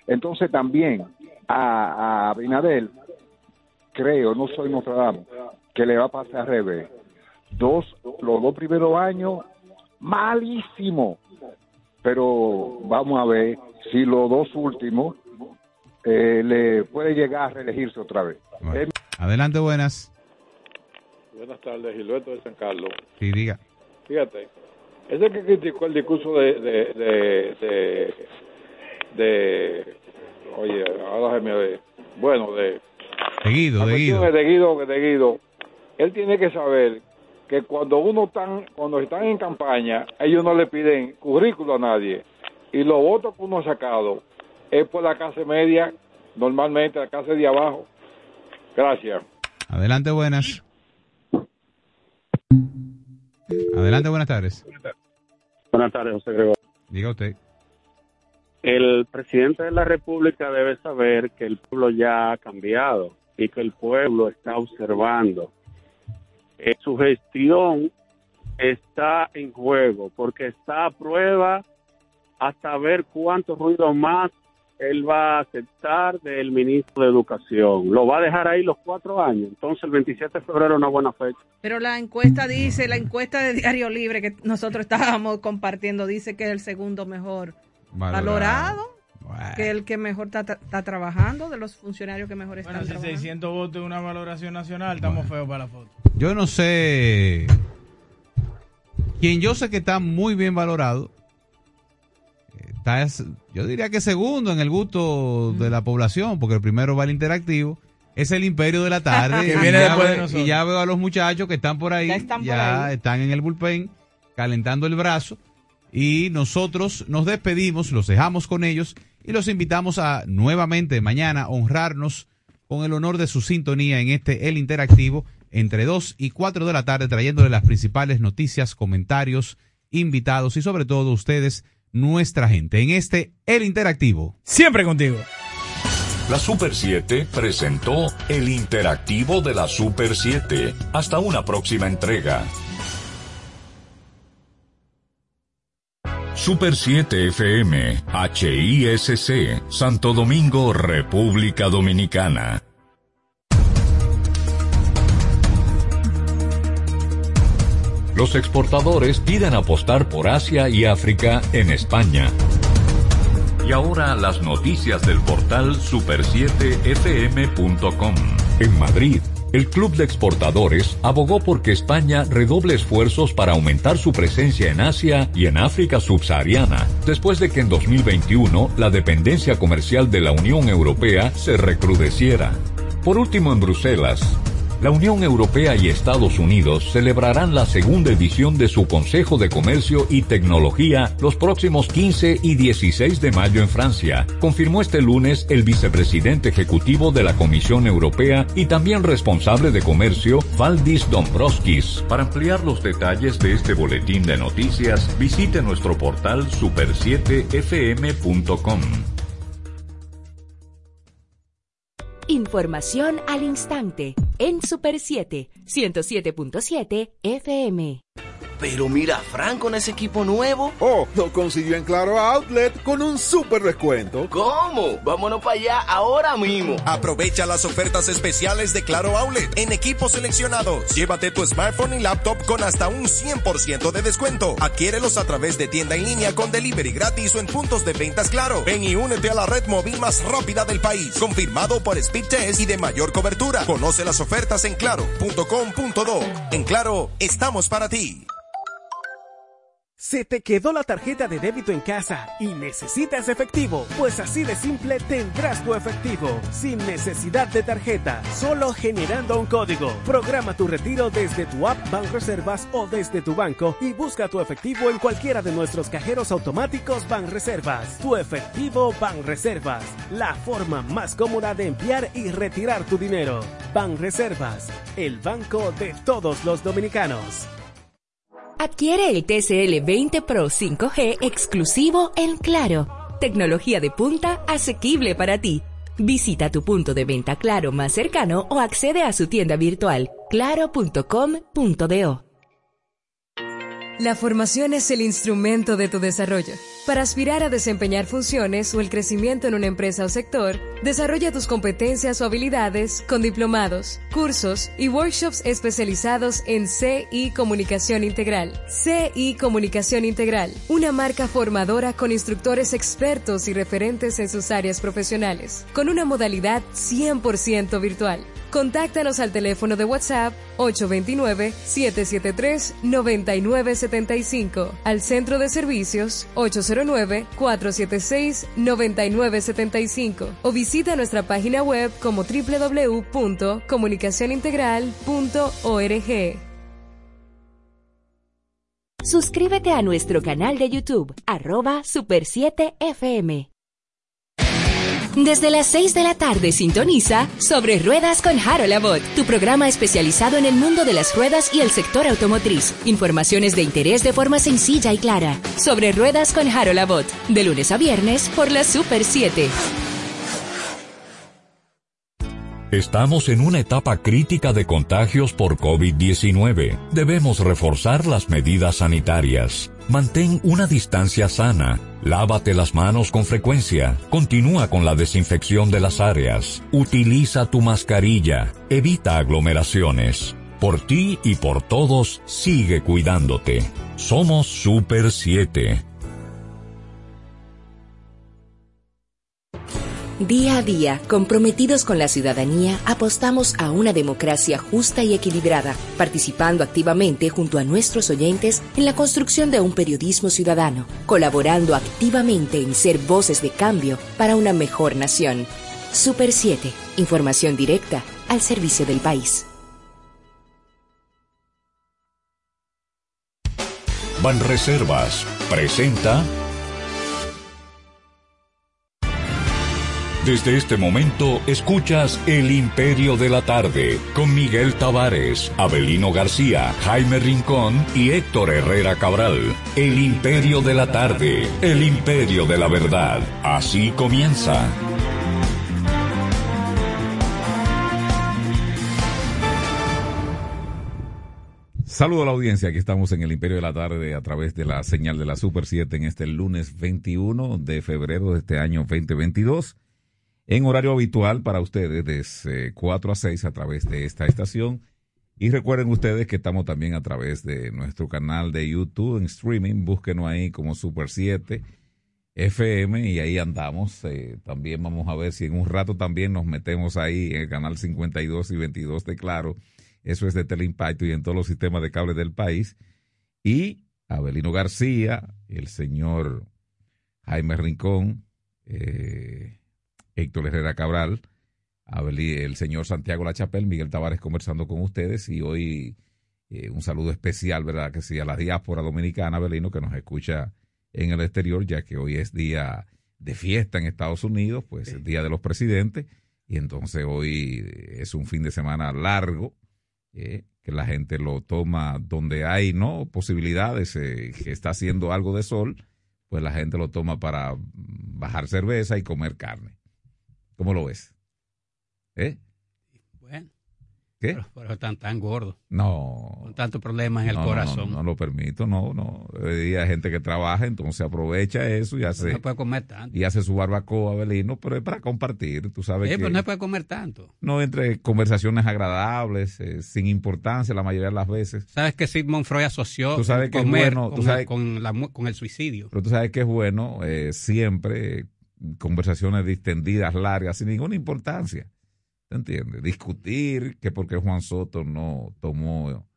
Speaker 30: Entonces también a, a creo, no soy Nostradamus, que le va a pasar al revés. Dos, los dos primeros años, malísimo. Pero vamos a ver si los dos últimos eh, le puede llegar a reelegirse otra vez. Eh,
Speaker 5: Adelante, buenas.
Speaker 48: Buenas tardes, Gilberto de San Carlos.
Speaker 5: Sí, diga.
Speaker 48: Fíjate, ese que criticó el discurso de, de, de, de, de- oye, ahora se me ve, bueno, de,
Speaker 5: De Guido, de Guido.
Speaker 48: de Guido, de Guido, él tiene que saber que cuando uno están, cuando están en campaña, ellos no le piden currículo a nadie, y los votos que uno ha sacado es por la clase media, normalmente la clase de abajo. Gracias.
Speaker 5: Adelante, buenas. Adelante, buenas tardes.
Speaker 47: Buenas tardes, José Gregorio.
Speaker 5: Diga usted.
Speaker 47: El presidente de la República debe saber que el pueblo ya ha cambiado y que el pueblo está observando. Eh, su gestión está en juego porque está a prueba hasta ver cuánto ruido más él va a aceptar del ministro de Educación. Lo va a dejar ahí los cuatro años. Entonces el 27 de febrero es una buena fecha.
Speaker 4: Pero la encuesta dice, la encuesta de Diario Libre que nosotros estábamos compartiendo dice que es el segundo mejor valorado, que el que mejor está, está trabajando, de los funcionarios que mejor están
Speaker 17: Bueno, si
Speaker 4: trabajando.
Speaker 17: 600 votos en una valoración nacional, estamos feos para la foto.
Speaker 5: Yo no sé. Quien yo sé que está muy bien valorado, eh, está es- yo diría que segundo en el gusto de la población, porque el primero va el interactivo, es el imperio de la tarde.
Speaker 17: Que
Speaker 5: y ya
Speaker 17: después de
Speaker 5: ve-
Speaker 17: nosotros.
Speaker 5: Y ya veo a los muchachos que están por ahí,
Speaker 17: Ya están
Speaker 5: están,
Speaker 17: por ahí.
Speaker 5: en el bullpen, calentando el brazo. Y nosotros nos despedimos, los dejamos con ellos y los invitamos a nuevamente mañana honrarnos con el honor de su sintonía en este El Interactivo entre 2 y 4 de la tarde trayéndole las principales noticias, comentarios, invitados y sobre todo ustedes, nuestra gente, en este El Interactivo.
Speaker 17: Siempre contigo.
Speaker 2: La Super 7 presentó el interactivo de la Super 7. Hasta una próxima entrega. Super 7 FM, HISC, Santo Domingo, República Dominicana. Los exportadores piden apostar por Asia y África en España. Y ahora las noticias del portal super7fm.com. En Madrid, el Club de Exportadores abogó por que España redoble esfuerzos para aumentar su presencia en Asia y en África subsahariana, después de que en 2021 la dependencia comercial de la Unión Europea se recrudeciera. Por último, en Bruselas, la Unión Europea y Estados Unidos celebrarán la segunda edición de su Consejo de Comercio y Tecnología los próximos 15 y 16 de mayo en Francia, confirmó este lunes el vicepresidente ejecutivo de la Comisión Europea y también responsable de comercio, Valdis Dombrovskis. Para ampliar los detalles de este boletín de noticias, visite nuestro portal super7fm.com.
Speaker 1: Información al instante en Super 7, 107.7 FM.
Speaker 49: Pero mira, Fran con ese equipo nuevo.
Speaker 50: Oh, lo consiguió en Claro Outlet con un super descuento.
Speaker 49: ¿Cómo? Vámonos para allá ahora mismo.
Speaker 9: Aprovecha las ofertas especiales de Claro Outlet en equipos seleccionados. Llévate tu smartphone y laptop con hasta un 100% de descuento. Adquiérelos a través de tienda en línea con delivery gratis o en puntos de ventas Claro. Ven y únete a la red móvil más rápida del país. Confirmado por Speed Test y de mayor cobertura. Conoce las ofertas en claro.com.do. En Claro, estamos para ti.
Speaker 18: ¿Se te quedó la tarjeta de débito en casa y necesitas efectivo? Pues así de simple tendrás tu efectivo, sin necesidad de tarjeta, solo generando un código. Programa tu retiro desde tu app Banreservas o desde tu banco y busca tu efectivo en cualquiera de nuestros cajeros automáticos Banreservas. Tu efectivo Banreservas, la forma más cómoda de enviar y retirar tu dinero. Banreservas, el banco de todos los dominicanos.
Speaker 1: Adquiere el TCL 20 Pro 5G exclusivo en Claro. Tecnología de punta asequible para ti. Visita tu punto de venta Claro más cercano o accede a su tienda virtual claro.com.do.
Speaker 10: La formación es el instrumento de tu desarrollo. Para aspirar a desempeñar funciones o el crecimiento en una empresa o sector, desarrolla tus competencias o habilidades con diplomados, cursos y workshops especializados en CI Comunicación Integral. CI Comunicación Integral, una marca formadora con instructores expertos y referentes en sus áreas profesionales, con una modalidad 100% virtual. Contáctanos al teléfono de WhatsApp 829-773-9975, al centro de servicios 809-476-9975 o visita nuestra página web como www.comunicacionintegral.org.
Speaker 1: Suscríbete a nuestro canal de YouTube, arroba Super 7 FM. Desde las 6 de la tarde sintoniza Sobre Ruedas con Harold Abbott, tu programa especializado en el mundo de las ruedas y el sector automotriz. Informaciones de interés de forma sencilla y clara. Sobre Ruedas con Harold Abbott, de lunes a viernes por la Super 7.
Speaker 2: Estamos en una etapa crítica de contagios por COVID-19. Debemos reforzar las medidas sanitarias. Mantén una distancia sana. Lávate las manos con frecuencia. Continúa con la desinfección de las áreas. Utiliza tu mascarilla. Evita aglomeraciones. Por ti y por todos, sigue cuidándote. Somos Super 7.
Speaker 1: Día a día, comprometidos con la ciudadanía, apostamos a una democracia justa y equilibrada, participando activamente junto a nuestros oyentes en la construcción de un periodismo ciudadano, colaborando activamente en ser voces de cambio para una mejor nación. Super 7, información directa al servicio del país.
Speaker 2: Banreservas presenta Desde este momento escuchas El Imperio de la Tarde con Miguel Tavares, Abelino García, Jaime Rincón y Héctor Herrera Cabral. El Imperio de la Tarde, el Imperio de la Verdad. Así comienza.
Speaker 51: Saludo a la audiencia, aquí estamos en el Imperio de la Tarde a través de la señal de la Super 7 en este lunes 21 de febrero de este año 2022 en horario habitual para ustedes desde 4 a 6 a través de esta estación. Y recuerden ustedes que estamos también a través de nuestro canal de YouTube en streaming. Búsquenos ahí como Super 7 FM y ahí andamos. Eh, también vamos a ver si en un rato también nos metemos ahí en el canal 52 y 22 de Claro. Eso es de Teleimpacto y en todos los sistemas de cable del país. Y Abelino García, el señor Jaime Rincón, eh, Héctor Herrera Cabral, el señor Santiago Lachapel, Miguel Tavares conversando con ustedes y hoy eh, un saludo especial, ¿verdad? Que sí, a la diáspora dominicana, Abelino, que nos escucha en el exterior, ya que hoy es día de fiesta en Estados Unidos, pues el día de los presidentes, y entonces hoy es un fin de semana largo, eh, que la gente lo toma donde hay, ¿no? Posibilidades, eh, que está haciendo algo de sol, pues la gente lo toma para bajar cerveza y comer carne. ¿Cómo lo ves? ¿Eh?
Speaker 52: Bueno.
Speaker 51: ¿Qué?
Speaker 52: Pero, pero están tan gordos.
Speaker 51: No.
Speaker 52: Con tantos problemas en el
Speaker 51: no,
Speaker 52: corazón.
Speaker 51: No, no, lo permito, no, no. Hay gente que trabaja, entonces aprovecha eso y hace.
Speaker 52: No puede comer tanto.
Speaker 51: Y hace su barbacoa, Abelino, pero es para compartir, tú sabes.
Speaker 52: Sí,
Speaker 51: que
Speaker 52: pero no puede comer tanto.
Speaker 51: No entre conversaciones agradables, eh, sin importancia la mayoría de las veces.
Speaker 52: ¿Sabes que Sigmund Freud asoció
Speaker 51: Tú sabes que es
Speaker 52: comer
Speaker 51: bueno,
Speaker 52: con,
Speaker 51: tú sabes-
Speaker 52: el, con, la mu- con el suicidio?
Speaker 51: Pero tú sabes que es bueno eh, siempre conversaciones distendidas, largas, sin ninguna importancia. ¿Te entiendes? Discutir que porque Juan Soto no tomó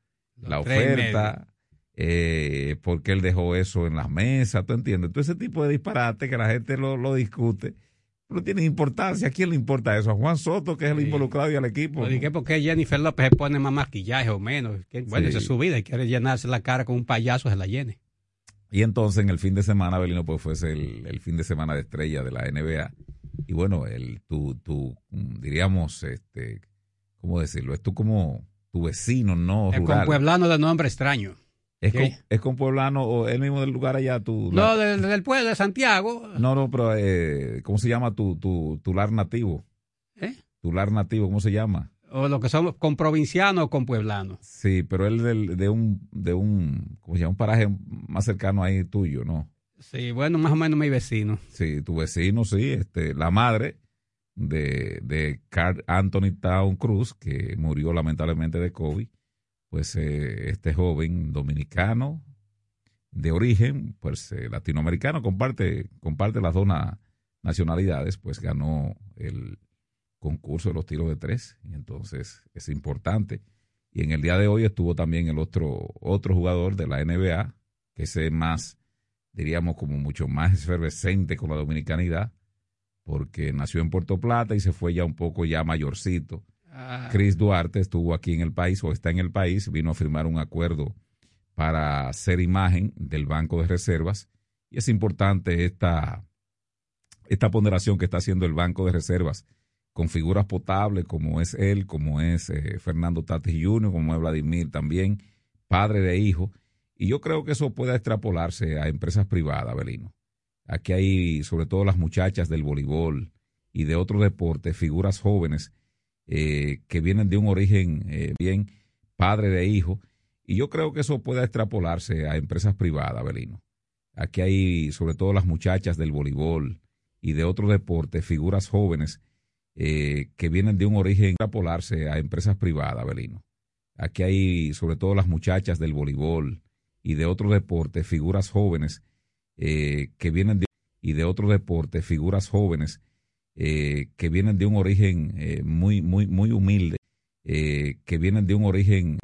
Speaker 51: la oferta, eh, porque él dejó eso en las mesas, ¿tú entiendes? Todo ese tipo de disparate que la gente lo, lo discute, no tiene importancia. ¿A quién le importa eso? A Juan Soto, que es el involucrado y al equipo.
Speaker 52: Lo dije porque Jennifer López se pone más maquillaje o menos. Bueno,
Speaker 51: Sí.
Speaker 52: esa es su vida y quiere llenarse la cara con un payaso, se la llene.
Speaker 51: Y entonces en el fin de semana, Belino, pues fue el, el fin de semana de estrella de la NBA. Y bueno, el, tu, tu, mm, diríamos, este, ¿cómo decirlo? Es tú como tu vecino, ¿no?
Speaker 52: Es con pueblano de nombre extraño.
Speaker 51: ¿Es,
Speaker 52: ¿Qué?
Speaker 51: con, ¿Es con pueblano o el mismo del lugar allá? Tu,
Speaker 52: No, del, del pueblo de Santiago.
Speaker 51: no, no, pero eh, ¿cómo se llama tu, tu, tu lar nativo?
Speaker 52: ¿Eh?
Speaker 51: Tular nativo, ¿cómo se llama?
Speaker 52: O lo que somos con provinciano o con pueblano.
Speaker 51: Sí, pero él del- de, un, de un, ¿cómo se llama? Un paraje más cercano ahí tuyo, ¿no?
Speaker 52: Sí, bueno, más o menos mi vecino.
Speaker 51: Sí, tu vecino, sí, este, la madre de, de Carl Anthony Town Cruz, que murió lamentablemente de COVID, pues eh, este joven dominicano de origen, pues eh, latinoamericano, comparte, comparte las dos na- nacionalidades, pues ganó el concurso de los tiros de tres, y entonces es importante. Y en el día de hoy estuvo también el otro, otro jugador de la NBA, que es más, diríamos, como mucho más efervescente con la dominicanidad, porque nació en Puerto Plata y se fue ya un poco ya mayorcito.
Speaker 52: Ah.
Speaker 51: Chris Duarte estuvo aquí en el país o está en el país, vino a firmar un acuerdo para ser imagen del Banco de Reservas y es importante esta, esta ponderación que está haciendo el Banco de Reservas con figuras potables como es él, como es eh, Fernando Tatis Jr., como es Vladimir también, padre de hijo. Y yo creo que eso pueda extrapolarse a empresas privadas, Belino. Aquí hay, sobre todo las muchachas del voleibol y de otros deportes, figuras jóvenes eh, que vienen de un origen eh, bien padre de hijo. Y yo creo que eso pueda extrapolarse a empresas privadas, Belino. Aquí hay, sobre todo las muchachas del voleibol y de otros deportes, figuras jóvenes eh, que vienen de un origen extrapolarse a empresas privadas, Belino. Aquí hay, sobre todo las muchachas del voleibol y de otros deportes, figuras jóvenes eh, que vienen de y de otros deportes, figuras jóvenes eh, que vienen de un origen eh, muy, muy, muy humilde, que vienen de un origen